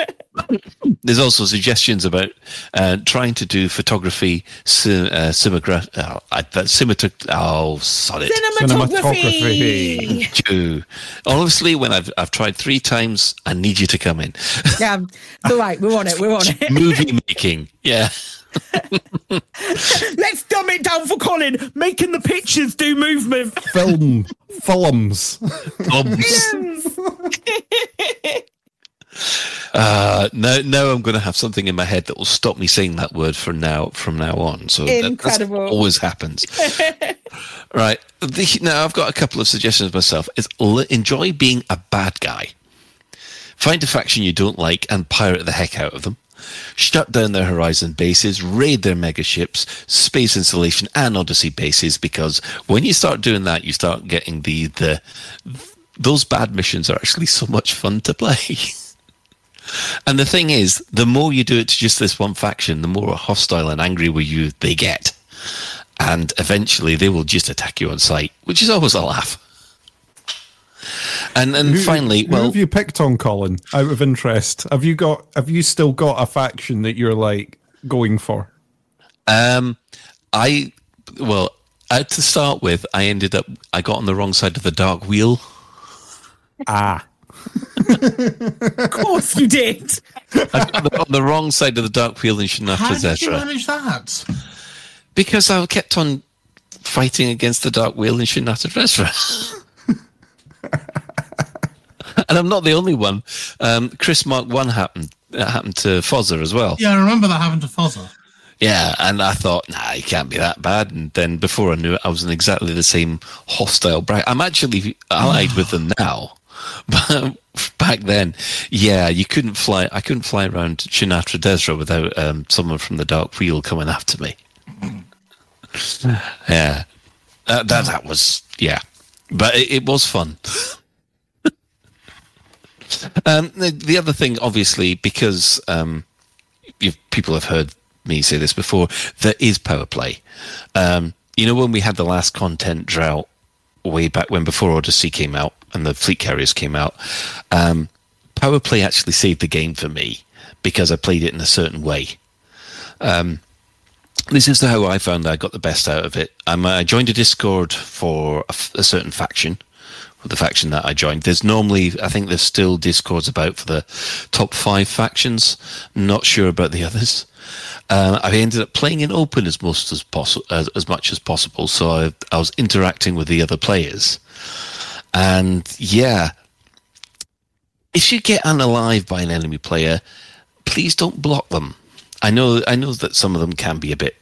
There's also suggestions about uh, trying to do photography, sim, uh, cinematograph, oh, I, that cinemat- oh, solid. Cinematography. Thank you. Honestly, when I've I've tried three times, I need you to come in. yeah, all right. We're on it. We're on it. Movie making, yeah. Let's dumb it down for Colin. Making the pictures do movement. Film, films. Uh, no, no, I'm going to have something in my head that will stop me saying that word from now from now on. So that- always happens. right. The, now I've got a couple of suggestions myself. Is l- enjoy being a bad guy. Find a faction you don't like and pirate the heck out of them. Shut down their Horizon bases, raid their mega ships, space installation, and Odyssey bases. Because when you start doing that, you start getting the the those bad missions are actually so much fun to play. and the thing is, the more you do it to just this one faction, the more hostile and angry with you they get. And eventually they will just attack you on sight, which is always a laugh. And and Who- finally, who well, have you picked on, Colin? Out of interest, have you got? Have you still got a faction that you're like going for? Um, I well, uh, to start with, I ended up I got on the wrong side of the dark wheel. Ah, of course you did. I got on the, on the wrong side of the dark wheel in How Shinrarta did you Dezhra manage that? because I kept on fighting against the dark wheel in Shinrarta Dezhra. and I'm not the only one. Um, Chris Mark One happened that happened to Fozzer as well. Yeah, I remember that happened to Fozzer. Yeah, and I thought, nah, it can't be that bad. And then before I knew it, I was in exactly the same hostile bracket. I'm actually allied with them now, but back then, yeah, you couldn't fly. I couldn't fly around Shinrarta Dezhra without um, someone from the Dark Wheel coming after me. yeah. Uh, that that was yeah, but it, it was fun. um, the, the other thing, obviously, because um, people have heard me say this before, there is power play. Um, you know, when we had the last content drought way back when before Odyssey came out and the fleet carriers came out, um, power play actually saved the game for me because I played it in a certain way. Um, this is how I found I got the best out of it. Um, I joined a Discord for a, certain faction, the faction that I joined. There's normally, I think there's still Discords about for the top five factions. Not sure about the others. Uh, I ended up playing in open as most as possible, as, as much as possible. So I, I was interacting with the other players, and yeah, if you get unalive by an enemy player, please don't block them. I know, I know that some of them can be a bit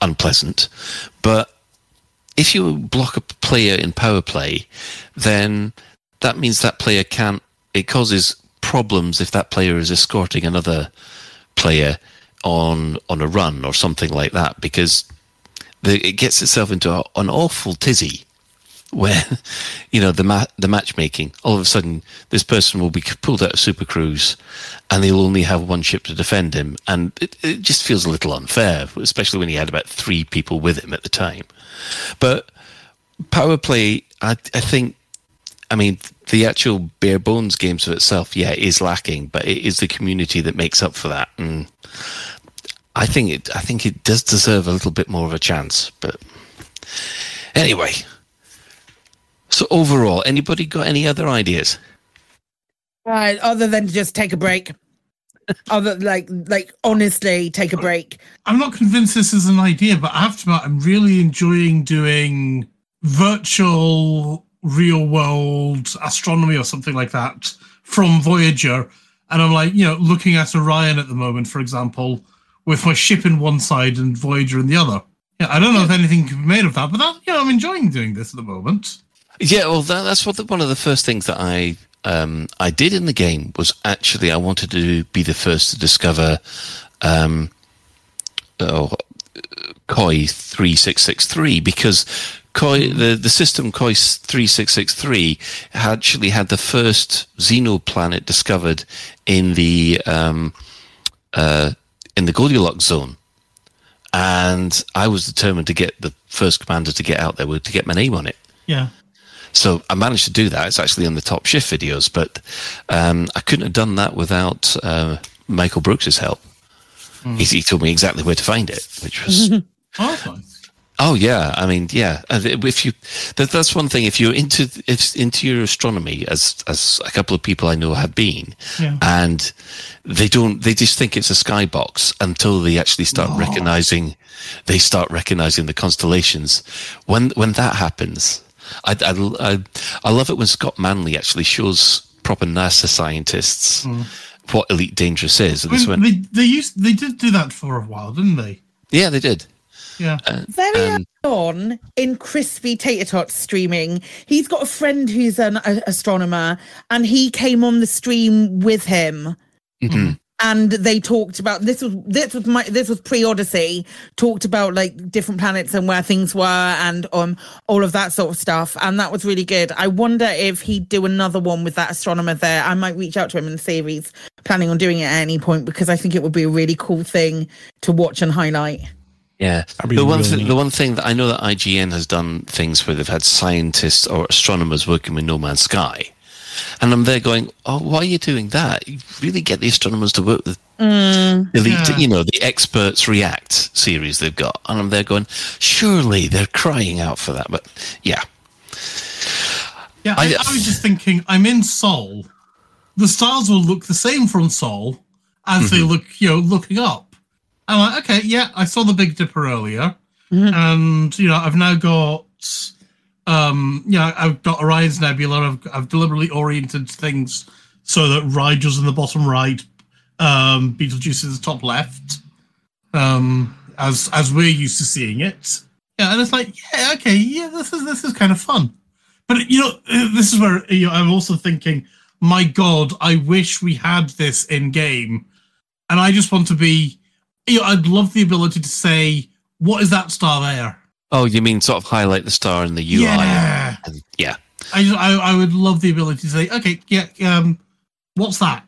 unpleasant, but if you block a player in power play, then that means that player can't. It causes problems if that player is escorting another player on on a run or something like that, because the, it gets itself into a, an awful tizzy where you know the ma- the matchmaking. All of a sudden, this person will be pulled out of Super Cruise, and they'll only have one ship to defend him, and it, it just feels a little unfair, especially when he had about three people with him at the time. But power play, I, I think, I mean, the actual bare bones games of itself, yeah, is lacking, but it is the community that makes up for that, and I think it, I think it does deserve a little bit more of a chance. But anyway, so overall, anybody got any other ideas? Right, other than just take a break. other like like honestly, take a break. I'm not convinced this is an idea, but I have I'm really enjoying doing virtual real world astronomy or something like that from Voyager. And I'm like, you know, looking at Orion at the moment, for example, with my ship in one side and Voyager in the other. Yeah, I don't know if anything can be made of that, but that, you know, I'm enjoying doing this at the moment. Yeah, well, that, that's what the, one of the first things that I um, I did in the game was actually I wanted to be the first to discover um, oh, Koi three six six three because Koi the, the system Koi three six six three actually had the first Xeno planet discovered in the um, uh, in the Goldilocks zone. And I was determined to get the first commander to get out there to get my name on it. Yeah. So I managed to do that. It's actually in the top shift videos, but um, I couldn't have done that without uh, Michael Brookes's help. Mm. He, he told me exactly where to find it, which was Oh. Oh yeah, I mean yeah. If you that, that's one thing. If you're into if into your astronomy, as as a couple of people I know have been, Yeah. and they don't, they just think it's a skybox until they actually start No. recognizing, they start recognizing the constellations. When when that happens, I I I, I love it when Scott Manley actually shows proper NASA scientists Mm. what Elite Dangerous is. And I this mean, went, they, they used they did do that for a while, didn't they? yeah, they did. Yeah. Very Um, early on in Crispy Tater Tot streaming, he's got a friend who's an a- astronomer, and he came on the stream with him. mhm. And they talked about this was this was my this was pre Odyssey talked about like different planets and where things were and um all of that sort of stuff and that was really good. I wonder if he'd do another one with that astronomer there. I might reach out to him and see if he's planning on doing it at any point because I think it would be a really cool thing to watch and highlight. Yeah, be the one really thing, neat. the one thing that I know that IGN has done things where they've had scientists or astronomers working with No Man's Sky, and I'm there going, "Oh, why are you doing that? You really get the astronomers to work with Mm. elite, Yeah. you know, the experts react series they've got, and I'm there going, surely they're crying out for that, but yeah, Yeah, I, I- I was just thinking, I'm in Sol. The stars will look the same from Sol as they Mhm. look, you know, looking up. I'm like, okay, yeah, I saw the Big Dipper earlier, and you know, I've now got, um, you know, I've got Orion's Nebula. I've, I've deliberately oriented things so that Rigel's in the bottom right, um, Betelgeuse is the top left, um, as as we're used to seeing it. Yeah, and it's like, yeah, okay, yeah, this is this is kind of fun. But you know, uh, this is where you know, I'm also thinking, my God, I wish we had this in game, and I just want to be. You know, I'd love the ability to say, "What is that star there?" Oh, you mean sort of highlight the star in the UI? Yeah. And, yeah. I, just, I I would love the ability to say, okay, yeah, um, what's that?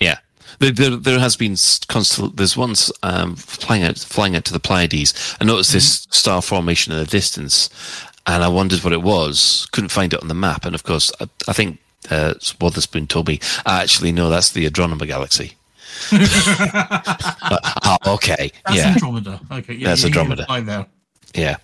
Yeah. There, there, there has been constant. There's once um, flying out, flying out to the Pleiades. I noticed this star formation in the distance, and I wondered what it was. Couldn't find it on the map, and of course, I, I think uh, Wotherspoon told me. I actually know that's the Andromeda Galaxy. But, ah, okay, That's yeah, Andromeda. Okay, yeah, That's Andromeda. Yeah.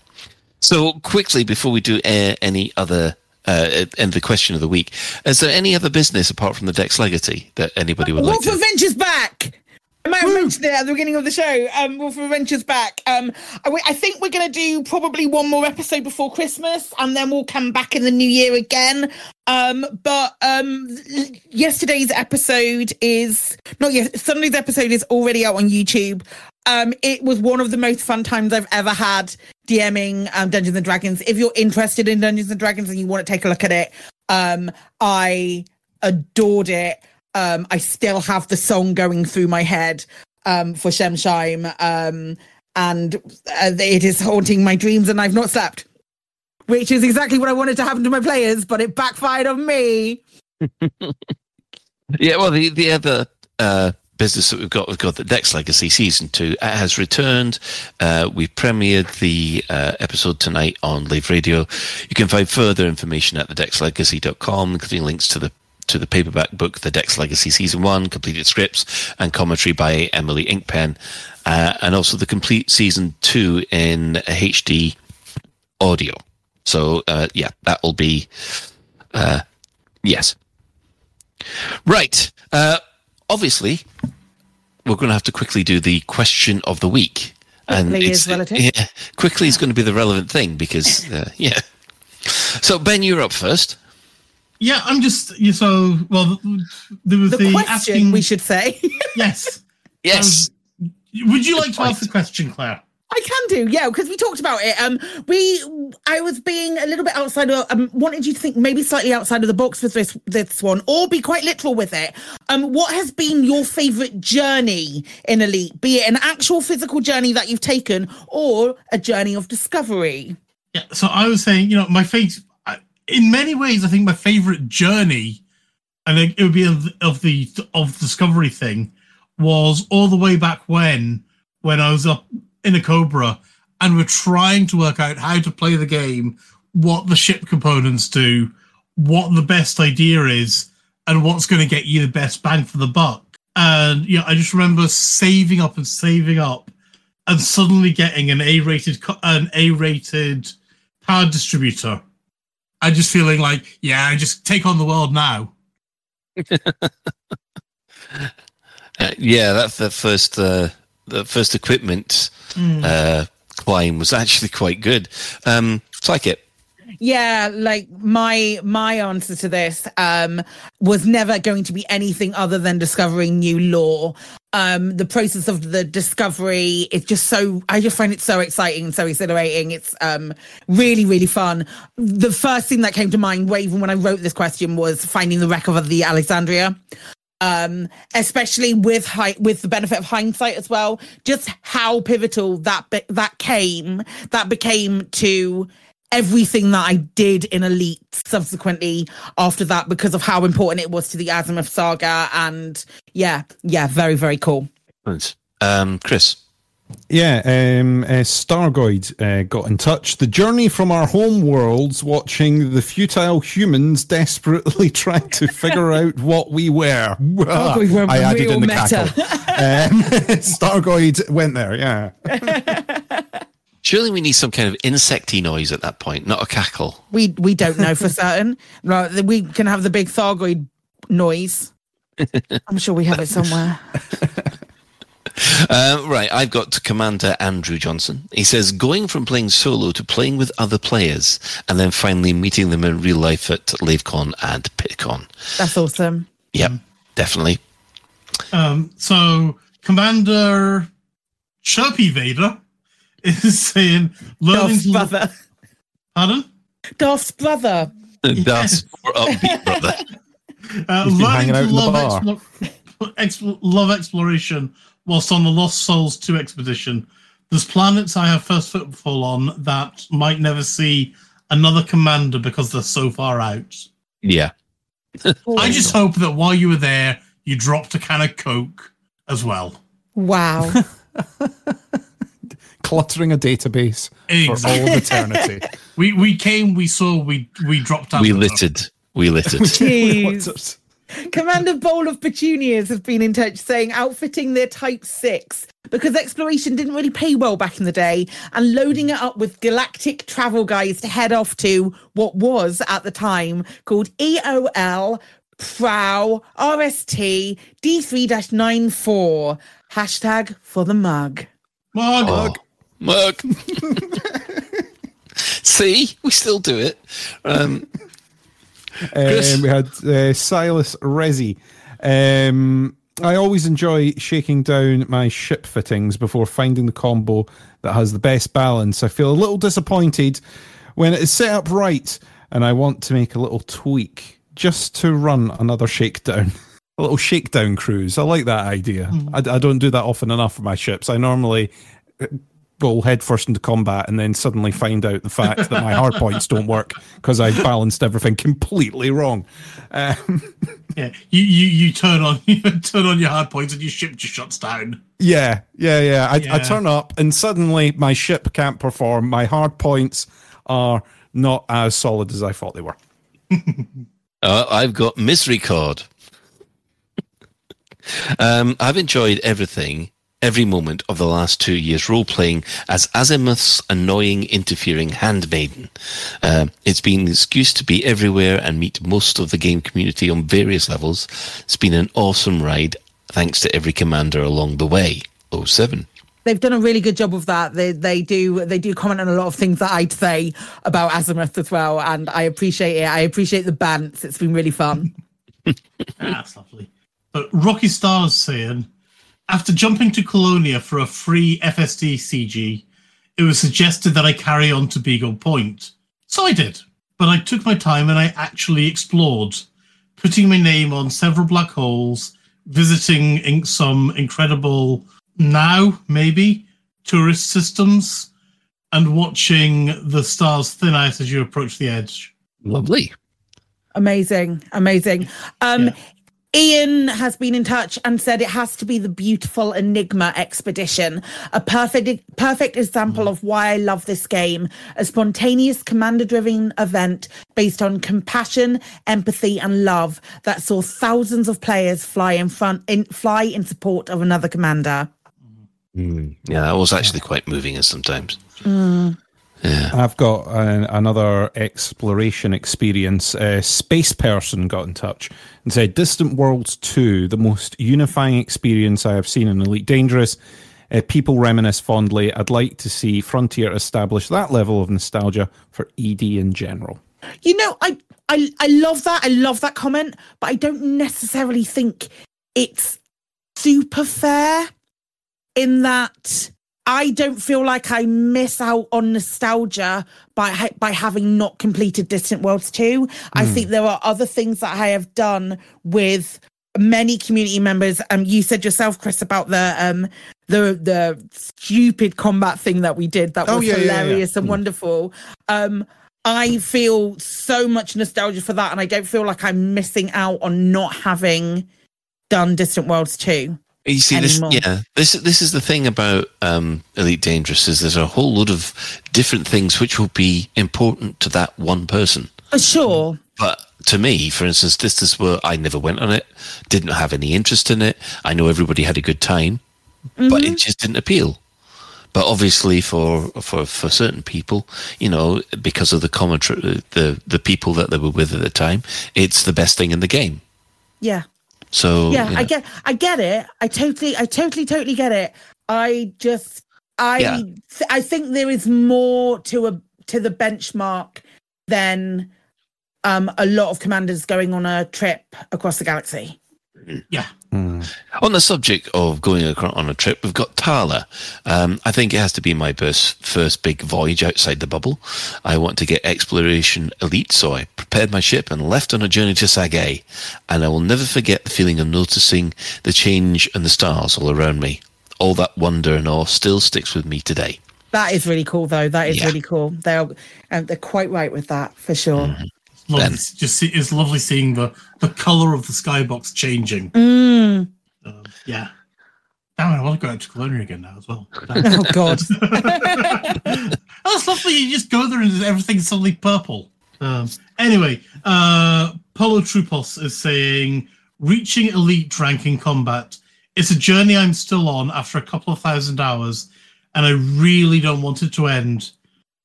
So quickly before we do uh, any other. Uh, and the question of the week: Is there any other business apart from the Dex Legacy that anybody would like Wolf to? Adventures back. I might have mentioned it at the beginning of the show. Um, Wolf Adventures back. Um, I, I think we're going to do probably one more episode before Christmas, and then we'll come back in the new year again. Um, but um, yesterday's episode is not yet. Sunday's episode is already out on YouTube. Um, it was one of the most fun times I've ever had DMing um, Dungeons and Dragons. If you're interested in Dungeons and Dragons and you want to take a look at it, um, I adored it. Um, I still have the song going through my head um, for Shemsheim, um, and uh, it is haunting my dreams, and I've not slept, which is exactly what I wanted to happen to my players, but it backfired on me. Yeah, well, the the other uh, business that we've got, we've got the Dex Legacy season two it has returned. Uh, we premiered the uh, episode tonight on Lave Radio. You can find further information at thedexlegacy.com, including links to the to the paperback book, The Dex Legacy Season One, completed scripts and commentary by Emily Inkpen, uh, and also the complete season two in HD audio. So uh, yeah, that will be uh, yes. Right. Uh, obviously, we're going to have to quickly do the question of the week. Quickly it's- is relative. Yeah, quickly is going to be the relevant thing because, uh, yeah. So, Ben, you're up first. Yeah, I'm just yeah, so well. There was The, the, question asking. we should say. yes. Yes. Would you like to ask the question, Claire? I can do, yeah, because we talked about it. Um, we, I was being a little bit outside of, um, wanted you to think maybe slightly outside of the box with this this one, or be quite literal with it. Um, what has been your favorite journey in Elite? Be it an actual physical journey that you've taken, or a journey of discovery. Yeah. So I was saying, you know, my face. In many ways, I think my favorite journey, and it would be of, of the of discovery thing, was all the way back when when I was up in a Cobra and we're trying to work out how to play the game, what the ship components do, what the best idea is, and what's going to get you the best bang for the buck. And you know, I just remember saving up and saving up, and suddenly getting an A-rated an A-rated power distributor. I just feeling like, yeah, I just take on the world now. Uh, yeah, that the first uh, the first equipment Mm. uh, climb was actually quite good. Um, like it. Yeah, like my my answer to this um was never going to be anything other than discovering new lore. Um the process of the discovery is just so I just find it so exciting and so exhilarating. It's um really really fun. The first thing that came to mind even when I wrote this question was finding the wreck of the Alexandria um especially with with the benefit of hindsight as well just how pivotal that be- that came that became to everything that I did in Elite subsequently after that because of how important it was to the Azimuth saga and yeah yeah very very cool Thanks. Um, Chris. Yeah, um, uh, Stargoid uh, got in touch. The journey from our home worlds, watching the futile humans desperately trying to figure out what we were. Oh, we were I added in the meta. cackle. Um, Stargoid went there, yeah. Surely we need some kind of insecty noise at that point, not a cackle. we we don't know for certain right we can have the big Thargoid noise I'm sure we have it somewhere Uh, right, I've got Commander Andrew Johnson. He says going from playing solo to playing with other players, and then finally meeting them in real life at LaveCon and PitCon. that's awesome Yep, definitely. Um, so Commander Chirpy Vader is saying learning Darth's to brother Pardon? Darth's brother That's more upbeat, brother. Uh, learning to out in the love, bar. explore, love exploration whilst on the Lost Souls 2 expedition. there's planets I have first footfall on that might never see another commander because they're so far out. Yeah. I just hope that while you were there, you dropped a can of Coke as well. Wow. Cluttering a database for all of eternity. we we came, we saw, we we dropped out. We of them. littered. We littered. Jeez. Commander Bowl of Petunias have been in touch saying outfitting their Type 6 because exploration didn't really pay well back in the day and loading it up with galactic travel guides to head off to what was at the time called EOL Prou RST D3 94. Hashtag for the mug. Mug. Oh, mug. See, we still do it. Um, Chris? Um, we had uh, Silas Resi. Um, I always enjoy shaking down my ship fittings before finding the combo that has the best balance. I feel a little disappointed when it is set up right, and I want to make a little tweak just to run another shakedown. A little shakedown cruise. I like that idea. I, I don't do that often enough for my ships. I normally uh, headfirst into combat and then suddenly find out the fact that my hard points don't work because I balanced everything completely wrong. Um, Yeah, you, you you turn on you turn on your hard points and your ship just shuts down. yeah, yeah, yeah. I, I turn up and suddenly my ship can't perform. My hard points are not as solid as I thought they were. Uh, I've got misrecord. Um, I've enjoyed everything, every moment of the last two years role playing as Azimuth's annoying, interfering handmaiden. Um, it's been an excuse to be everywhere and meet most of the game community on various levels. It's been an awesome ride, thanks to every commander along the way. 07. They've done a really good job of that. They they do they do comment on a lot of things that I'd say about Azimuth as well, and I appreciate it. I appreciate the bants. It's been really fun. That's lovely. But Rocky Stars saying, after jumping to Colonia for a free FSD CG, it was suggested that I carry on to Beagle Point. So I did. But I took my time and I actually explored, putting my name on several black holes, visiting in some incredible, now maybe, tourist systems, and watching the stars thin out as you approach the edge. Lovely. Amazing, amazing. Um, Ian has been in touch and said it has to be the beautiful Enigma expedition, a perfect perfect example of why I love this game. A spontaneous commander-driven event based on compassion, empathy, and love that saw thousands of players fly in front in fly in support of another commander. Mm, yeah, that was actually quite moving as sometimes. I've got an, another exploration experience. A Space Person got in touch and said, Distant Worlds 2, the most unifying experience I have seen in Elite Dangerous. Uh, people reminisce fondly. I'd like to see Frontier establish that level of nostalgia for ED in general. You know, I I I love that. I love that comment, but I don't necessarily think it's super fair in that I don't feel like I miss out on nostalgia by by having not completed Distant Worlds 2. I Hmm. think there are other things that I have done with many community members. Um you said yourself Chris about the um the the stupid combat thing that we did that Oh, was yeah, yeah, yeah. hilarious and Hmm. wonderful. Um I feel so much nostalgia for that and I don't feel like I'm missing out on not having done Distant Worlds 2. You see, this, yeah, this this is the thing about um, Elite Dangerous is there's a whole lot of different things which will be important to that one person. Uh, sure. But to me, for instance, this is where I never went on it, didn't have any interest in it. I know everybody had a good time, but it just didn't appeal. But obviously, for for for certain people, you know, because of the commentary, the the people that they were with at the time, it's the best thing in the game. Yeah. So yeah, you I get I get it. I totally I totally totally get it. I just I Yeah. th- I think there is more to a to the benchmark than um a lot of commanders going on a trip across the galaxy. Yeah. On the subject of going acro- on a trip, we've got Tala. Um, I think it has to be my first, first big voyage outside the bubble. I want to get exploration elite, so I prepared my ship and left on a journey to Sag A. And I will never forget the feeling of noticing the change and the stars all around me. all that wonder and awe still sticks with me today. That is really cool, though. That is Yeah. really cool. They're um, they're quite right with that for sure. Mm-hmm. Lovely, Ben. just see, it's lovely seeing the the color of the skybox changing. Mm. Yeah. Damn, I want to go out to Colonia again now as well. Oh God. that's lovely. You just go there and everything's suddenly purple. Um, anyway, uh, Polo Trupos is saying, reaching elite rank in combat. It's a journey I'm still on after a couple of thousand hours, and I really don't want it to end.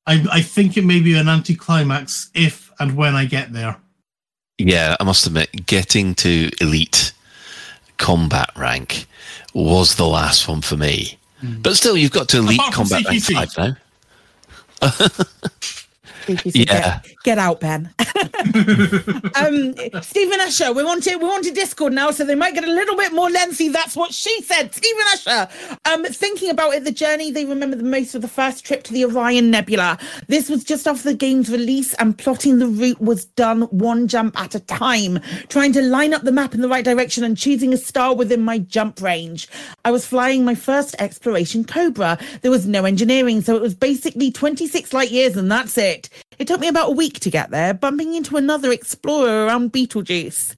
I, I think it may be an anticlimax if and when I get there. Yeah, I must admit, getting to elite combat rank was the last one for me. Hmm. But still, you've got to elite combat rank five now. Yeah. Get, get out, Ben. um, Stephen Usher, we want to we want to Discord now, so they might get a little bit more lengthy. That's what she said. Stephen Usher. Um, thinking about it, the journey they remember the most of the first trip to the Orion Nebula. This was just after the game's release, and plotting the route was done one jump at a time, trying to line up the map in the right direction and choosing a star within my jump range. I was flying my first exploration Cobra. There was no engineering, so it was basically 26 light years, and that's it. It took me about a week to get there, bumping into another explorer around Betelgeuse.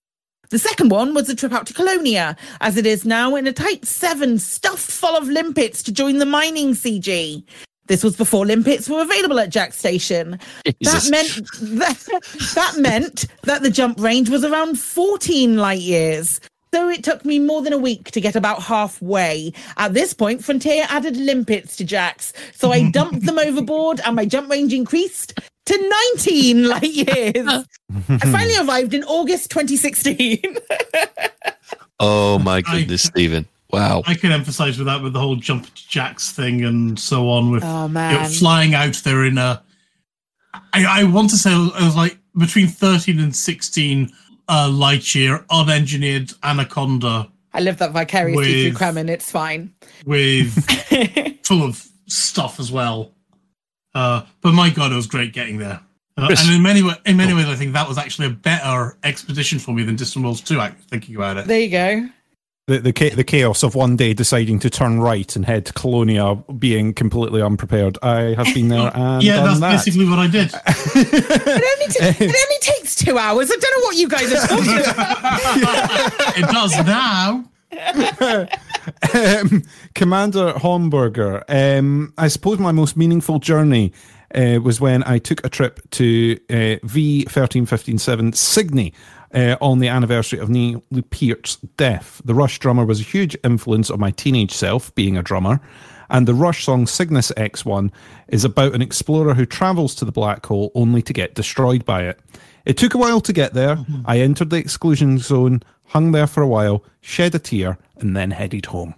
The second one was a trip out to Colonia, as it is now in a Type 7 stuffed full of limpets to join the mining CG. This was before limpets were available at Jaques Station. Jesus. That meant that, that meant that the jump range was around 14 light years. So it took me more than a week to get about halfway. At this point, Frontier added limpets to Jaques's, so I dumped them overboard and my jump range increased to 19 light years. I finally arrived in August 2016. Oh my goodness, Stephen! Wow. I can emphasize with that with the whole jump to Jaques thing and so on with Oh, you know, flying out there in a I, I want to say it was like between 13 and 16 uh, light year unengineered anaconda I live that vicariously through With- Kremen. It's fine. with full of stuff as well. Uh, but my god, it was great getting there. Uh, and in many wa- in many ways, I think that was actually a better expedition for me than Distant Worlds 2. act- Thinking about it, There you go. The, the cha- the chaos of one day deciding to turn right and head to Colonia, being completely unprepared. I have been there and yeah, done that's that. basically what I did. It only, ta- it only takes two hours. I don't know what you guys are talking about. it does now. um, Commander Homburger. Um, I suppose my most meaningful journey uh, was when I took a trip to uh, V13157 Cygni. Uh, on the anniversary of Neil Peart's death. The Rush drummer was a huge influence on my teenage self, being a drummer, and the Rush song Cygnus X1 is about an explorer who travels to the black hole only to get destroyed by it. It took a while to get there. I entered the exclusion zone, hung there for a while, shed a tear, and then headed home.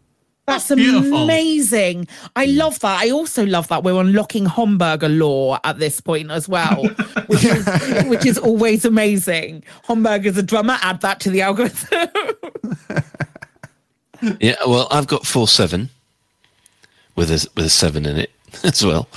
That's Beautiful. amazing. I love that. I also love that we're unlocking Homburger lore at this point as well, which, is, which is always amazing. Homburger's a drummer. Add that to the algorithm. Yeah, well, I've got four seven with a with a seven in it as well.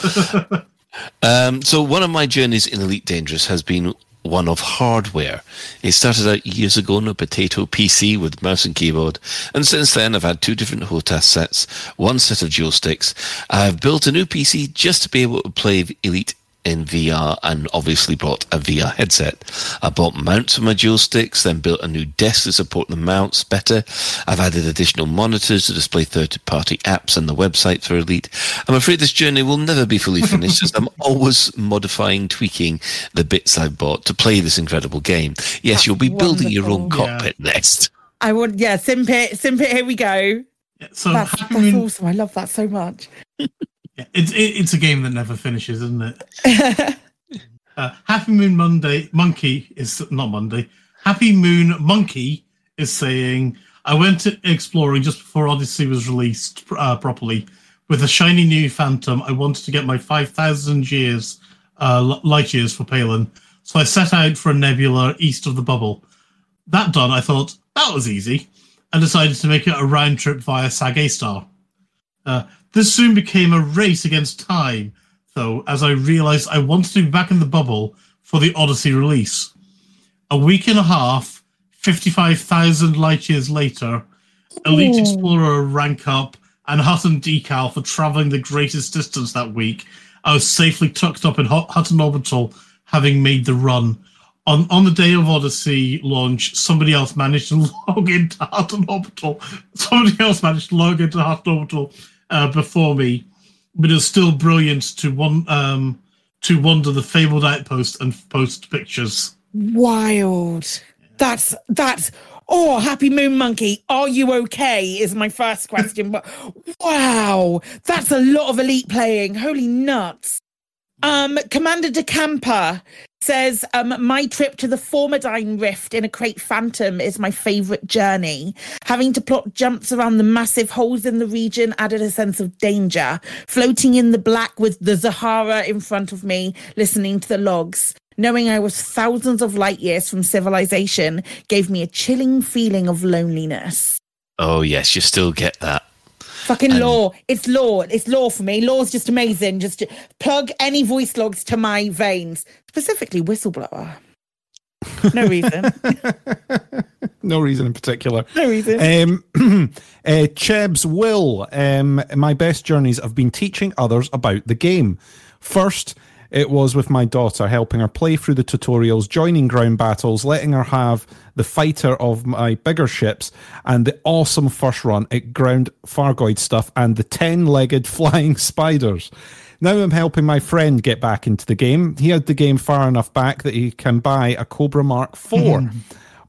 um, so one of my journeys in Elite Dangerous has been one of hardware. It started out years ago on a potato PC with mouse and keyboard, and since then I've had two different HOTAS sets, one set of dual sticks. I've built a new PC just to be able to play Elite in VR and obviously bought a VR headset. I bought mounts for my dual sticks, then built a new desk to support the mounts better. I've added additional monitors to display third party apps and the website for Elite. I'm afraid this journey will never be fully finished as I'm always modifying, tweaking the bits I've bought to play this incredible game. Yes, you'll be building your own wonderful. cockpit next. I would, yeah, Simpit, Simpit, here we go. So That's, that's awesome. I love that so much. It's it, it's a game that never finishes, isn't it? uh, Happy Moon Monday Monkey is not Monday. Happy Moon Monkey is saying, "I went to exploring just before Odyssey was released uh, properly with a shiny new Phantom. I wanted to get my five thousand years uh, light years for Palin, so I set out for a nebula east of the bubble. That done, I thought that was easy, and decided to make it a round trip via Sag Star." Uh, this soon became a race against time, though, as I realized I wanted to be back in the bubble for the Odyssey release. A week and a half, 55,000 light years later, Elite. Explorer rank up and Hutton decal for traveling the greatest distance that week. I was safely tucked up in Hutton Orbital, having made the run. On on the day of Odyssey launch, somebody else managed to log into Hutton Orbital. Somebody else managed to log into Hutton Orbital uh, before me, but it was still brilliant to one um, to wander the fabled outpost and post pictures. Wild. That's that's oh happy moon monkey. Are you okay? Is my first question. But wow, that's a lot of elite playing. Holy nuts. Um, Commander de Camper says, um, my trip to the Formidine Rift in a Krait Phantom is my favorite journey. Having to plot jumps around the massive holes in the region added a sense of danger. Floating in the black with the Zurara in front of me, listening to the logs. Knowing I was thousands of light years from civilization gave me a chilling feeling of loneliness. Oh yes, you still get that. Fucking lore. It's lore. It's lore for me. Lore's just amazing. Just plug any voice logs to my veins, specifically whistleblower. No reason. no reason in particular. No reason. Um, uh, Chebs Will. Um, my best journeys have been teaching others about the game. First, it was with my daughter, helping her play through the tutorials, joining ground battles, letting her have the fighter of my bigger ships, and the awesome first run at ground Thargoid stuff and the 10 legged flying spiders. Now I'm helping my friend get back into the game. He had the game far enough back that he can buy a Cobra Mark IV.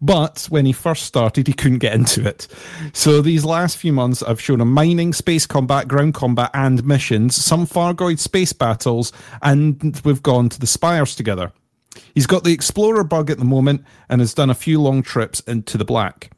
But when he first started, he couldn't get into it. So these last few months, I've shown him mining, space combat, ground combat, and missions, some Thargoid space battles, and we've gone to the Spires together. He's got the Explorer bug at the moment and has done a few long trips into the black.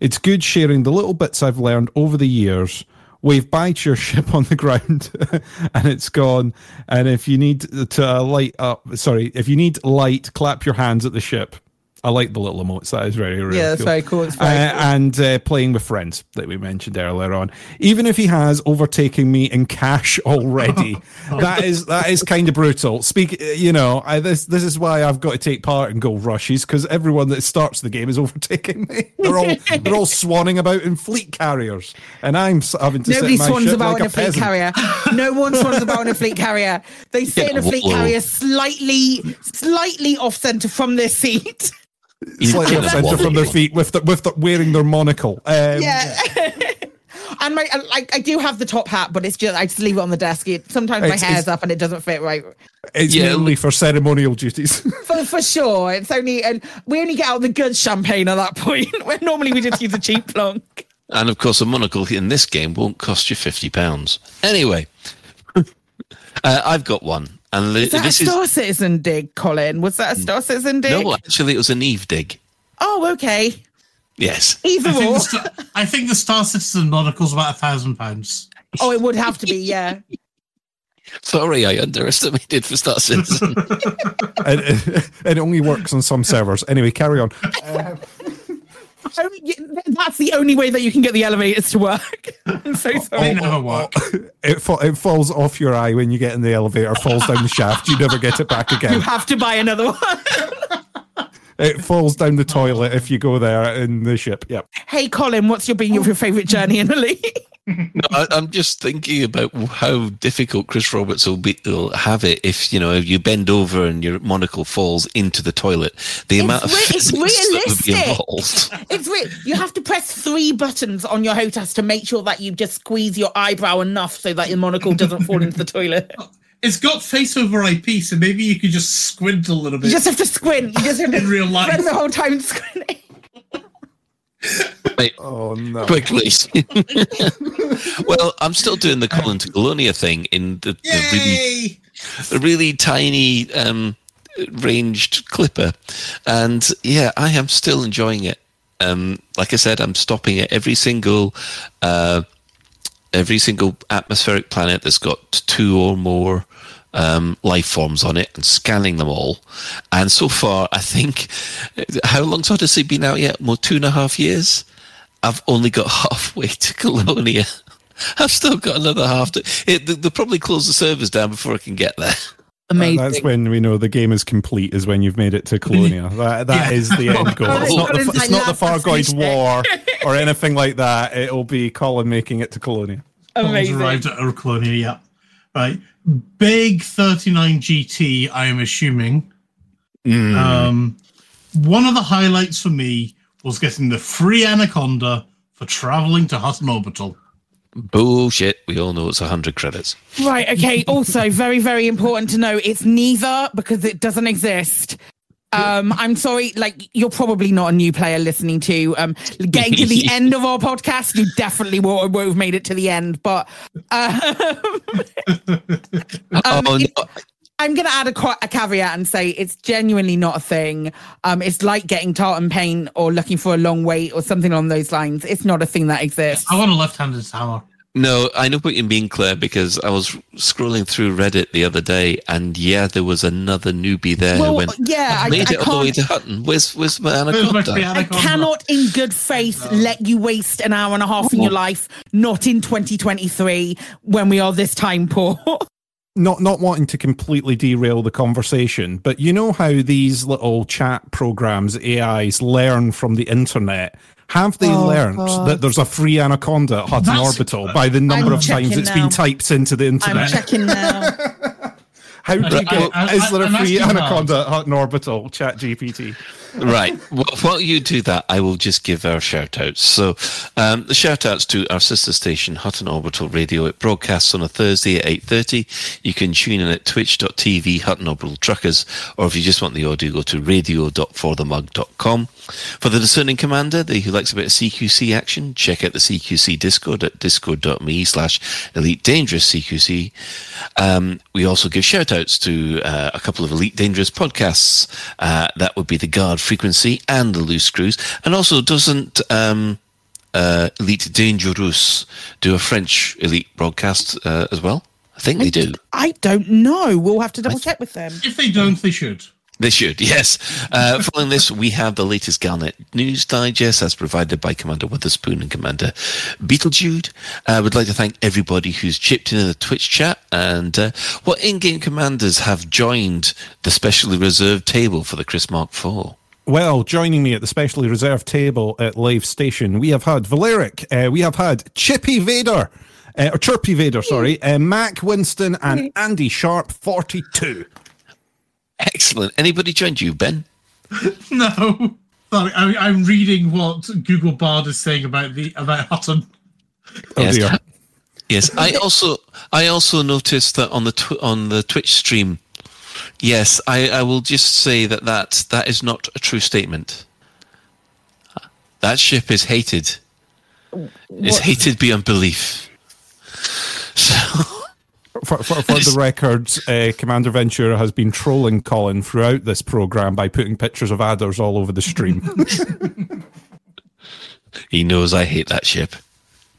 It's good sharing the little bits I've learned over the years. To your ship on the ground, and it's gone. And if you need to light up, sorry, if you need light, clap your hands at the ship. I like the little emotes. That is very, really Yeah, that's cool. very cool. It's very Uh, cool. And uh, playing with friends that we mentioned earlier on. Even if he has overtaken me in cash already, that is that is kind of brutal. Speak, you know, I, this this is why I've got to take part in gold rushes because everyone that starts the game is overtaking me. They're all they're all swanning about in fleet carriers, and I'm having to Nobody sit in my swans ship about like in a, a fleet peasant. carrier. No one swans about in a fleet carrier. They sit in a fleet whoa. carrier slightly, slightly off center from their seat. Slightly off centre from their feet with the, with the, wearing their monocle. Um, yeah. and my like I do have the top hat, but it's just I just leave it on the desk. It, sometimes my It's- hair's it's- up and it doesn't fit right. It's mainly for ceremonial duties. For for sure, it's only and we only get out the good champagne at that point. Where normally we just use a cheap plonk. And of course, a monocle in this game won't cost you fifty pounds. Anyway, uh, I've got one, and li- Is that this a is Star Citizen dig, Colin? Was that a Star Citizen dig? no, actually, it was an Eve dig. Oh, okay. Yes, Either I think, or. the I think the Star Citizen monocle's about a thousand pounds. Oh, it would have to be, yeah. sorry, I underestimated for Star Citizen. and, and it only works on some servers. Anyway, carry on. Only- That's the only way that you can get the elevators to work. I'm so oh, sorry. Oh, oh, work. It, fa- it falls off your eye when you get in the elevator, falls down the shaft. You never get it back again. You have to buy another one. It falls down the toilet if you go there in the ship. Yep. hey, Colin, what's your been your favorite journey in the league? No, I, I'm just thinking about how difficult Chris Roberts will be will have it if you know if you bend over and your monocle falls into the toilet. The amount of re- it's physics that would be realistic. involved. It's re- you have to press three buttons on your HOTAS to make sure that you just squeeze your eyebrow enough so that your monocle doesn't fall into the toilet. It's got face over IP, so maybe you could just squint a little bit. You just have to squint. You just have to In real life. spend the whole time squinting. Wait, oh no! Quickly. well, I'm still doing the Colin to Colonia thing in the, the really, the really tiny um, ranged clipper, and yeah, I am still enjoying it. Um, like I said, I'm stopping at every single uh, every single atmospheric planet that's got two or more um, life forms on it and scanning them all. And so far, I think how long's Odyssey been out yet? More two and a half years. I've only got halfway to Colonia. I've still got another half to. It, they'll probably close the servers down before I can get there. Amazing. That's when we know the game is complete. Is when you've made it to Colonia. That that Yeah. is the end goal. It's not the, Colin's it's not the Thargoid War or anything like that. It'll be Colin making it to Colonia. Amazing. arrived at Urclonia, yeah. Right. Big 39 GT, I am assuming. Mm. Um, one of the highlights for me was getting the free Anaconda for traveling to Hutton Orbital. Bullshit. We all know it's 100 credits. Right. Okay. Also, very, very important to know it's neither because it doesn't exist. Um, I'm sorry, like you're probably not a new player listening to um getting to the end of our podcast. You definitely won't, won't have made it to the end, but uh, um, oh, you no. I'm going to add a, qua- a caveat and say it's genuinely not a thing. Um, it's like getting tartan paint or looking for a long wait or something along those lines. It's not a thing that exists. I want a left-handed hammer. No, I know what you mean, Claire, because I was scrolling through Reddit the other day, and yeah, there was another newbie there Well, who went, yeah, "I've I- made I it all the way can't- to Hutton. Where's, where's my Where's my anaconda?" I cannot, in good faith, let you waste an hour and a half in your life, not in 2023 when we are this time poor. not not wanting to completely derail the conversation, but you know how these little chat programs, AIs, learn from the internet. Have they Oh, learned God. that there's a free anaconda at Hutton That's- Orbital by the number I'm of times checking it's now. been typed into the internet? I'm checking now. How do you get? I- I- is there a I'm free asking anaconda at Hutton Orbital? Chat GPT. Right. Well, while you do that, I will just give our shout outs. So, um, the shout outs to our sister station, Hutton Orbital Radio. It broadcasts on a Thursday at 8.30. You can tune in at twitch.tv, Hutton Orbital Truckers, or if you just want the audio, go to radio.forthemug.com. For the discerning commander, the, who likes a bit of CQC action, check out the CQC Discord at discord.me slash Elite Dangerous CQC. Um, we also give shout outs to uh, a couple of Elite Dangerous podcasts. Uh, that would be the Guard Frequency and the Loose Screws. And also, doesn't um, uh, Elite Dangerous do a French Elite broadcast uh, as well? I think they do. I don't know. We'll have to double check with them. If they don't, they should. They should, yes. Uh, following this, we have the latest Galnet News Digest as provided by Commander Witherspoon and Commander Beetlejude. I uh, would like to thank everybody who's chipped in in the Twitch chat and uh, what in-game commanders have joined the specially reserved table for the Chris Mark IV. Well, joining me at the specially reserved table at Lave Station, we have had Valeric, uh, we have had Chippy Vader, uh, or Chirpy Vader, sorry, uh, Mac Winston, and Andy Sharp, 42. Excellent. Anybody joined you, Ben? No. Sorry, I, I'm reading what Google Bard is saying about the about Hutton. Oh yes. dear. Yes, I also I also noticed that on the tw- on the Twitch stream. Yes, I, I will just say that, that that is not a true statement. That ship is hated. It's hated beyond belief. So For, for, for the record, uh, Commander Ventura has been trolling Colin throughout this program by putting pictures of adders all over the stream. he knows I hate that ship.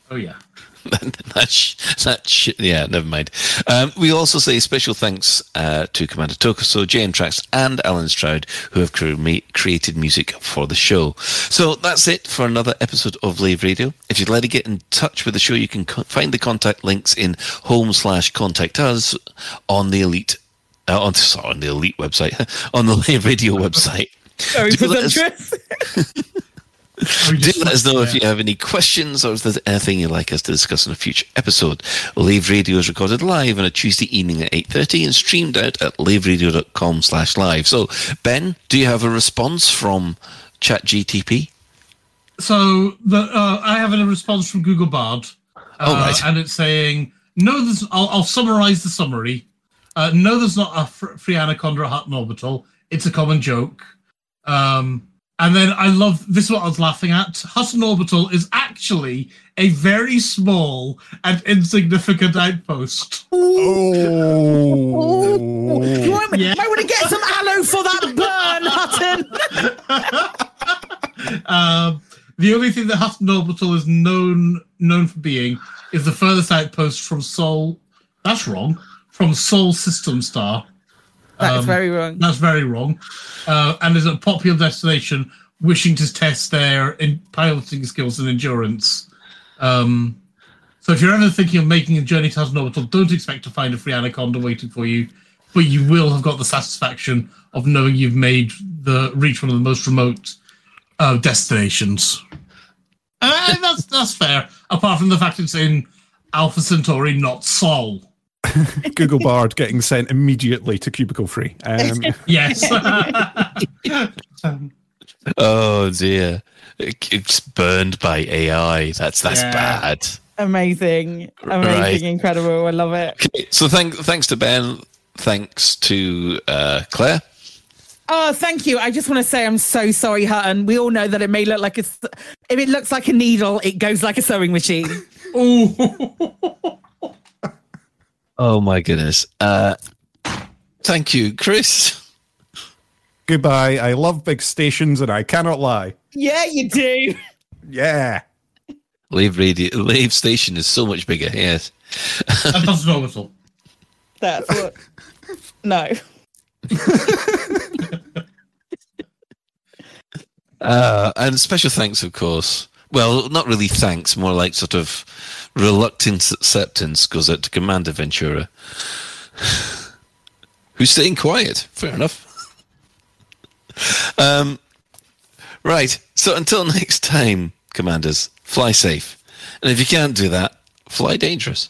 Oh yeah. that sh- that sh- yeah, never mind. Um, we also say special thanks uh, to Commander Tokuso, JM Tracks, and Alan Stroud, who have cre- created music for the show. So that's it for another episode of Lave Radio. If you'd like to get in touch with the show, you can co- find the contact links in home slash contact us on the Elite, uh, on, sorry, on the Elite website, on the Lave Radio website. Very Do let us- presumptuous. Do let us know if you have any questions or if there's anything you'd like us to discuss in a future episode. Lave Radio is recorded live on a Tuesday evening at 8.30 and streamed out at laveradio.com slash live. So, Ben, do you have a response from ChatGTP? So the uh, I have a response from Google Bard, uh, Oh, right. and it's saying no. There's, I'll, I'll summarize the summary. Uh, no, there's not a fr- free anaconda at Hutton Orbital. It's a common joke. Um, and then I love this. Is what I was laughing at. Hutton Orbital is actually a very small and insignificant outpost. Oh. You might, might want to get some aloe for that burn, Hutton. Um, the only thing that Hutton Orbital is known known for being is the furthest outpost from Sol. That's wrong. From Sol System Star. That is Um, very wrong. That's very wrong. Uh, and is a popular destination wishing to test their in piloting skills and endurance. Um, so if you're ever thinking of making a journey to Hutton Orbital, don't expect to find a free anaconda waiting for you, but you will have got the satisfaction of knowing you've made the reach one of the most remote uh, destinations. Uh, that's that's fair. Apart from the fact it's in Alpha Centauri, not Sol. Google Bard getting sent immediately to cubicle free. Um, Yes. Oh dear, it's burned by AI. That's that's Yeah. bad. Amazing. Amazing. Right. Incredible. I love it. Okay, so thank thanks to Ben, thanks to uh, Claire. Oh, thank you. I just want to say I'm so sorry, Hutton. We all know that it may look like a. s- If it looks like a needle, it goes like a sewing machine. Oh my goodness. Uh, thank you, Chris. Goodbye. I love big stations and I cannot lie. yeah, you do. Yeah. Lave radio, Lave station is so much bigger. Yes. And that's no whistle. That's what. No. Uh, and special thanks, of course. Well, not really thanks, more like sort of reluctant acceptance goes out to Commander Ventura, who's staying quiet. Fair enough. um, right. So until next time, Commanders, fly safe. And if you can't do that, fly dangerous.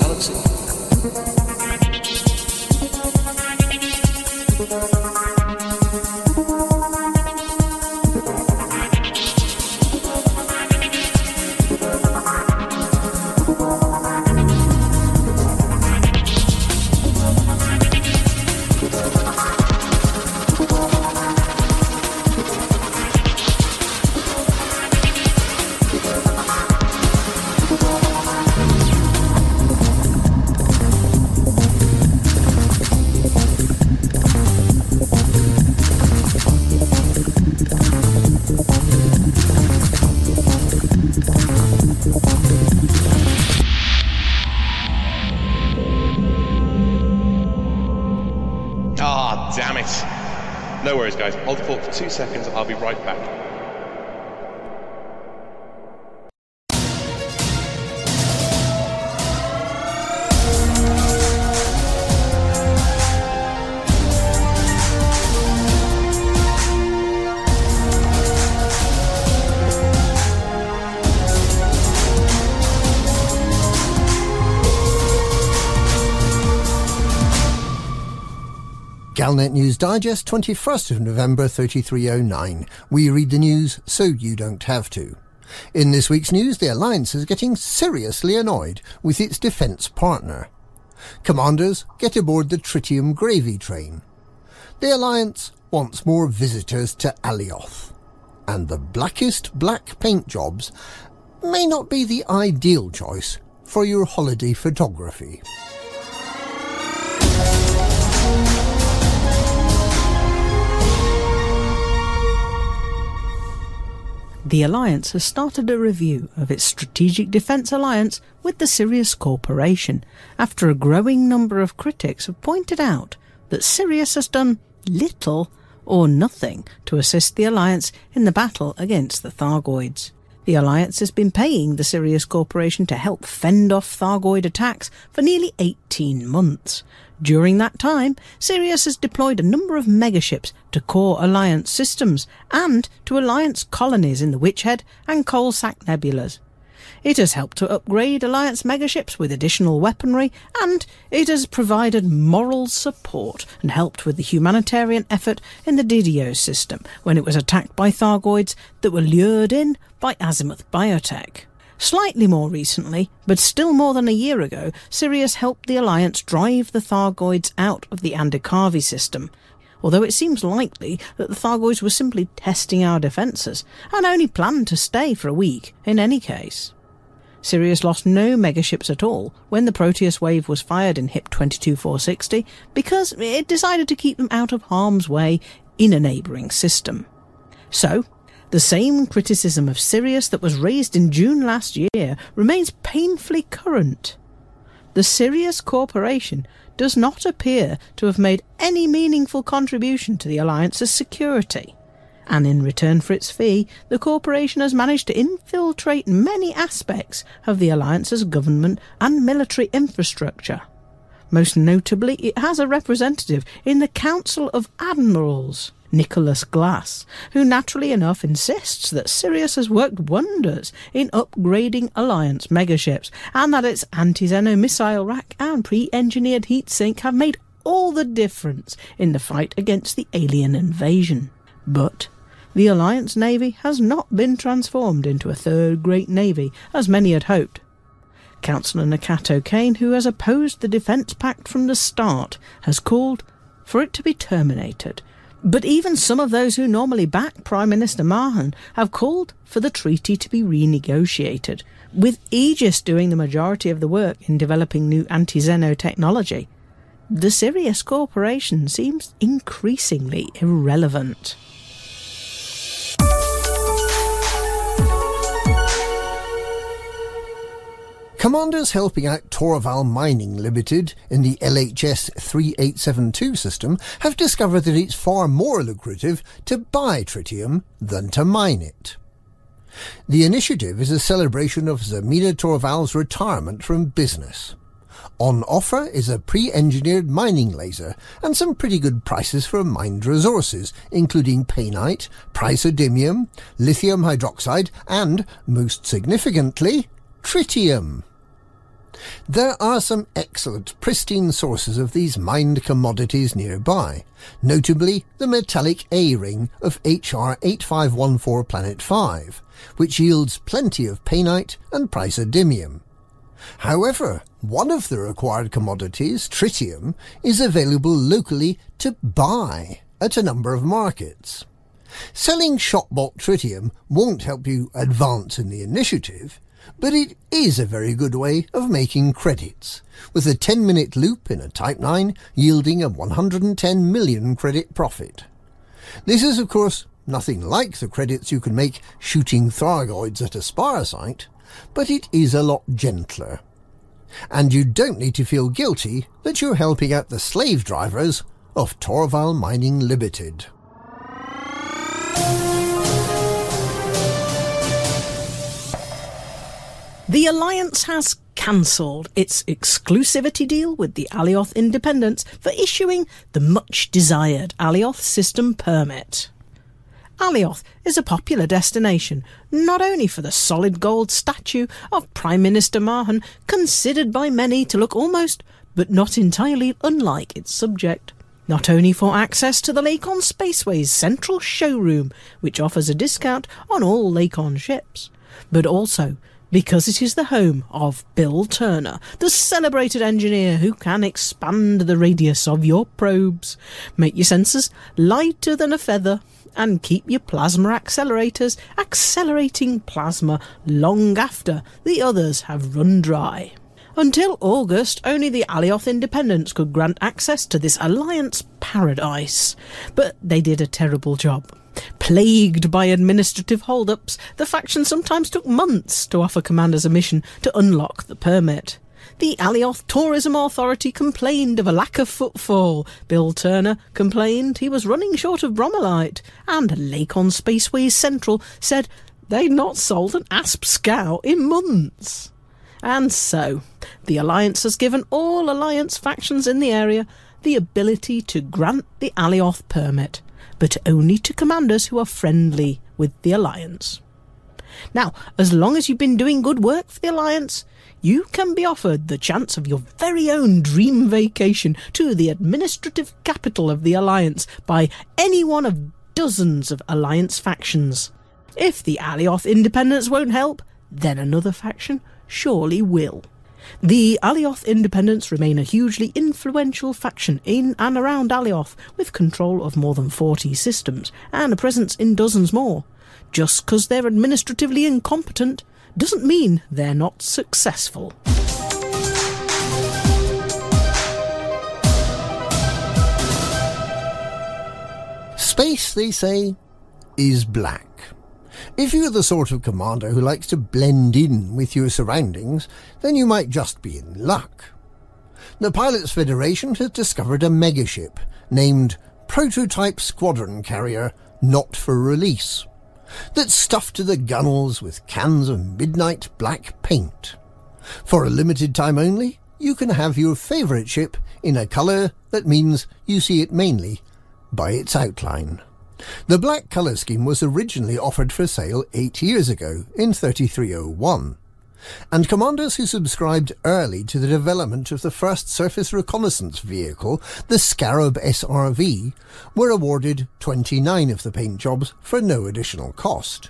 Galnet News Digest, 21st of November 3309. We read the news so you don't have to. In this week's news, the Alliance is getting seriously annoyed with its defence partner. Commanders, get aboard the tritium gravy train. The Alliance wants more visitors to Alioth. And the blackest black paint jobs may not be the ideal choice for your holiday photography. The Alliance has started a review of its strategic defence alliance with the Sirius Corporation after a growing number of critics have pointed out that Sirius has done little or nothing to assist the Alliance in the battle against the Thargoids. The Alliance has been paying the Sirius Corporation to help fend off Thargoid attacks for nearly 18 months. During that time, Sirius has deployed a number of megaships to core Alliance systems and to Alliance colonies in the Witchhead and Coalsack nebulas. It has helped to upgrade Alliance megaships with additional weaponry, and it has provided moral support and helped with the humanitarian effort in the Didio system when it was attacked by Thargoids that were lured in by Azimuth Biotech. Slightly more recently, but still more than a year ago, Sirius helped the Alliance drive the Thargoids out of the Andakavi system. Although it seems likely that the Thargoids were simply testing our defences and only planned to stay for a week in any case. Sirius lost no megaships at all when the Proteus wave was fired in HIP 22460 because it decided to keep them out of harm's way in a neighbouring system. So, the same criticism of Sirius that was raised in June last year remains painfully current. The Sirius Corporation does not appear to have made any meaningful contribution to the Alliance's security and in return for its fee, the corporation has managed to infiltrate many aspects of the Alliance's government and military infrastructure. Most notably, it has a representative in the Council of Admirals, Nicholas Glass, who naturally enough insists that Sirius has worked wonders in upgrading Alliance megaships and that its anti-Xeno missile rack and pre-engineered heat sink have made all the difference in the fight against the alien invasion. But the Alliance Navy has not been transformed into a third great navy, as many had hoped. Councillor Nakato Kane, who has opposed the Defence Pact from the start, has called for it to be terminated. But even some of those who normally back Prime Minister Mahan have called for the treaty to be renegotiated, with Aegis doing the majority of the work in developing new anti Xeno technology. The Sirius Corporation seems increasingly irrelevant. Commanders helping out Torval Mining Limited in the LHS 3872 system have discovered that it's far more lucrative to buy tritium than to mine it. The initiative is a celebration of Zemina Torval's retirement from business. On offer is a pre-engineered mining laser and some pretty good prices for mined resources, including painite, praseodymium, lithium hydroxide, and, most significantly, tritium. There are some excellent, pristine sources of these mined commodities nearby, notably the metallic A ring of HR 8514 Planet 5, which yields plenty of painite and praseodymium. However, one of the required commodities, tritium, is available locally to buy at a number of markets. Selling shop-bought tritium won't help you advance in the initiative, but it is a very good way of making credits, with a 10 minute loop in a Type 9 yielding a 110 million credit profit. This is, of course, nothing like the credits you can make shooting Thargoids at a spire site, but it is a lot gentler. And you don't need to feel guilty that you're helping out the slave drivers of Torval Mining Limited. The Alliance has cancelled its exclusivity deal with the Alioth Independents for issuing the much desired Alioth System Permit. Alioth is a popular destination, not only for the solid gold statue of Prime Minister Mahan, considered by many to look almost, but not entirely, unlike its subject. Not only for access to the Lakon Spaceway's central showroom, which offers a discount on all Lakon ships, but also because it is the home of Bill Turner, the celebrated engineer who can expand the radius of your probes, make your sensors lighter than a feather, and keep your plasma accelerators accelerating plasma long after the others have run dry. Until August, only the Alioth Independents could grant access to this Alliance paradise, but they did a terrible job. Plagued by administrative hold-ups, the faction sometimes took months to offer commanders a mission to unlock the permit. The Alioth Tourism Authority complained of a lack of footfall. Bill Turner complained he was running short of bromelite. And Lakon Spaceways Central said they'd not sold an ASP scout in months. And so, the Alliance has given all Alliance factions in the area the ability to grant the Alioth permit but only to commanders who are friendly with the Alliance. Now, as long as you've been doing good work for the Alliance, you can be offered the chance of your very own dream vacation to the administrative capital of the Alliance by any one of dozens of Alliance factions. If the Alioth independents won't help, then another faction surely will. The Alioth Independents remain a hugely influential faction in and around Alioth, with control of more than 40 systems and a presence in dozens more. Just because they're administratively incompetent doesn't mean they're not successful. Space, they say, is black. If you're the sort of commander who likes to blend in with your surroundings, then you might just be in luck. The Pilots Federation has discovered a megaship named Prototype Squadron Carrier Not for Release that's stuffed to the gunnels with cans of midnight black paint. For a limited time only, you can have your favourite ship in a colour that means you see it mainly by its outline. The black colour scheme was originally offered for sale eight years ago in 3301, and commanders who subscribed early to the development of the first surface reconnaissance vehicle, the Scarab SRV, were awarded 29 of the paint jobs for no additional cost.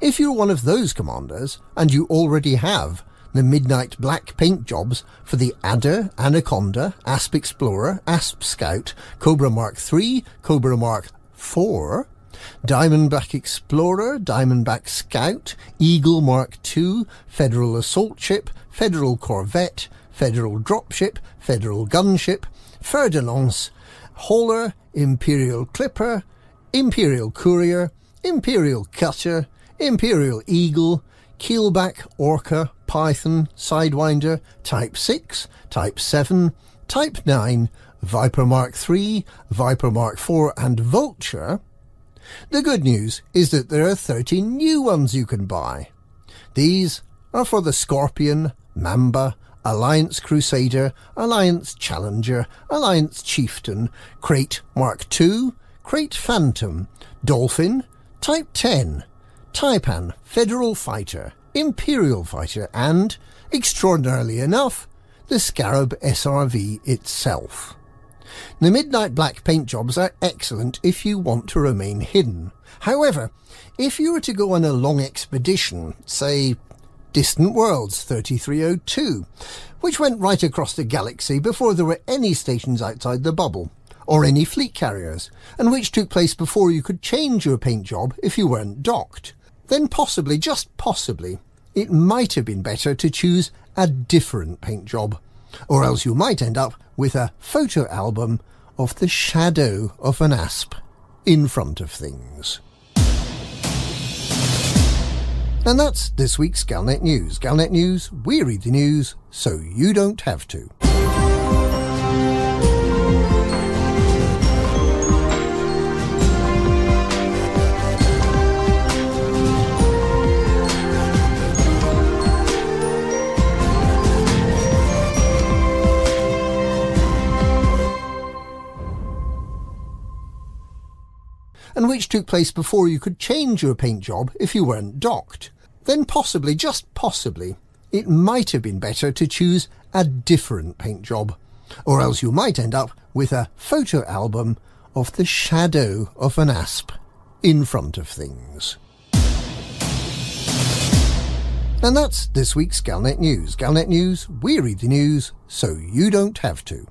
If you're one of those commanders, and you already have the midnight black paint jobs for the Adder, Anaconda, Asp Explorer, Asp Scout, Cobra Mark III, Cobra Mark IV, Diamondback Explorer, Diamondback Scout, Eagle Mark II, Federal Assault Ship, Federal Corvette, Federal Dropship, Federal Gunship, Fer de Lance, Hauler, Imperial Clipper, Imperial Courier, Imperial Cutter, Imperial Eagle, Keelback Orca, Python, Sidewinder, Type 6, Type 7, Type 9, Viper Mark III, Viper Mark IV, and Vulture, the good news is that there are 13 new ones you can buy. These are for the Scorpion, Mamba, Alliance Crusader, Alliance Challenger, Alliance Chieftain, Krait Mark II, Krait Phantom, Dolphin, Type 10, Taipan Federal Fighter, Imperial Fighter, and, extraordinarily enough, the Scarab SRV itself. The midnight black paint jobs are excellent if you want to remain hidden. However, if you were to go on a long expedition, say Distant Worlds 3302, which went right across the galaxy before there were any stations outside the bubble, or any fleet carriers, and which took place before you could change your paint job if you weren't docked, then possibly, just possibly, it might have been better to choose a different paint job. Or else you might end up with a photo album of the shadow of an asp in front of things. And that's this week's Galnet News. Galnet News, we read the news so you don't have to. And which took place before you could change your paint job if you weren't docked. Then possibly, just possibly, it might have been better to choose a different paint job. Or else you might end up with a photo album of the shadow of an asp in front of things. And that's this week's Galnet News. Galnet News, we read the news so you don't have to.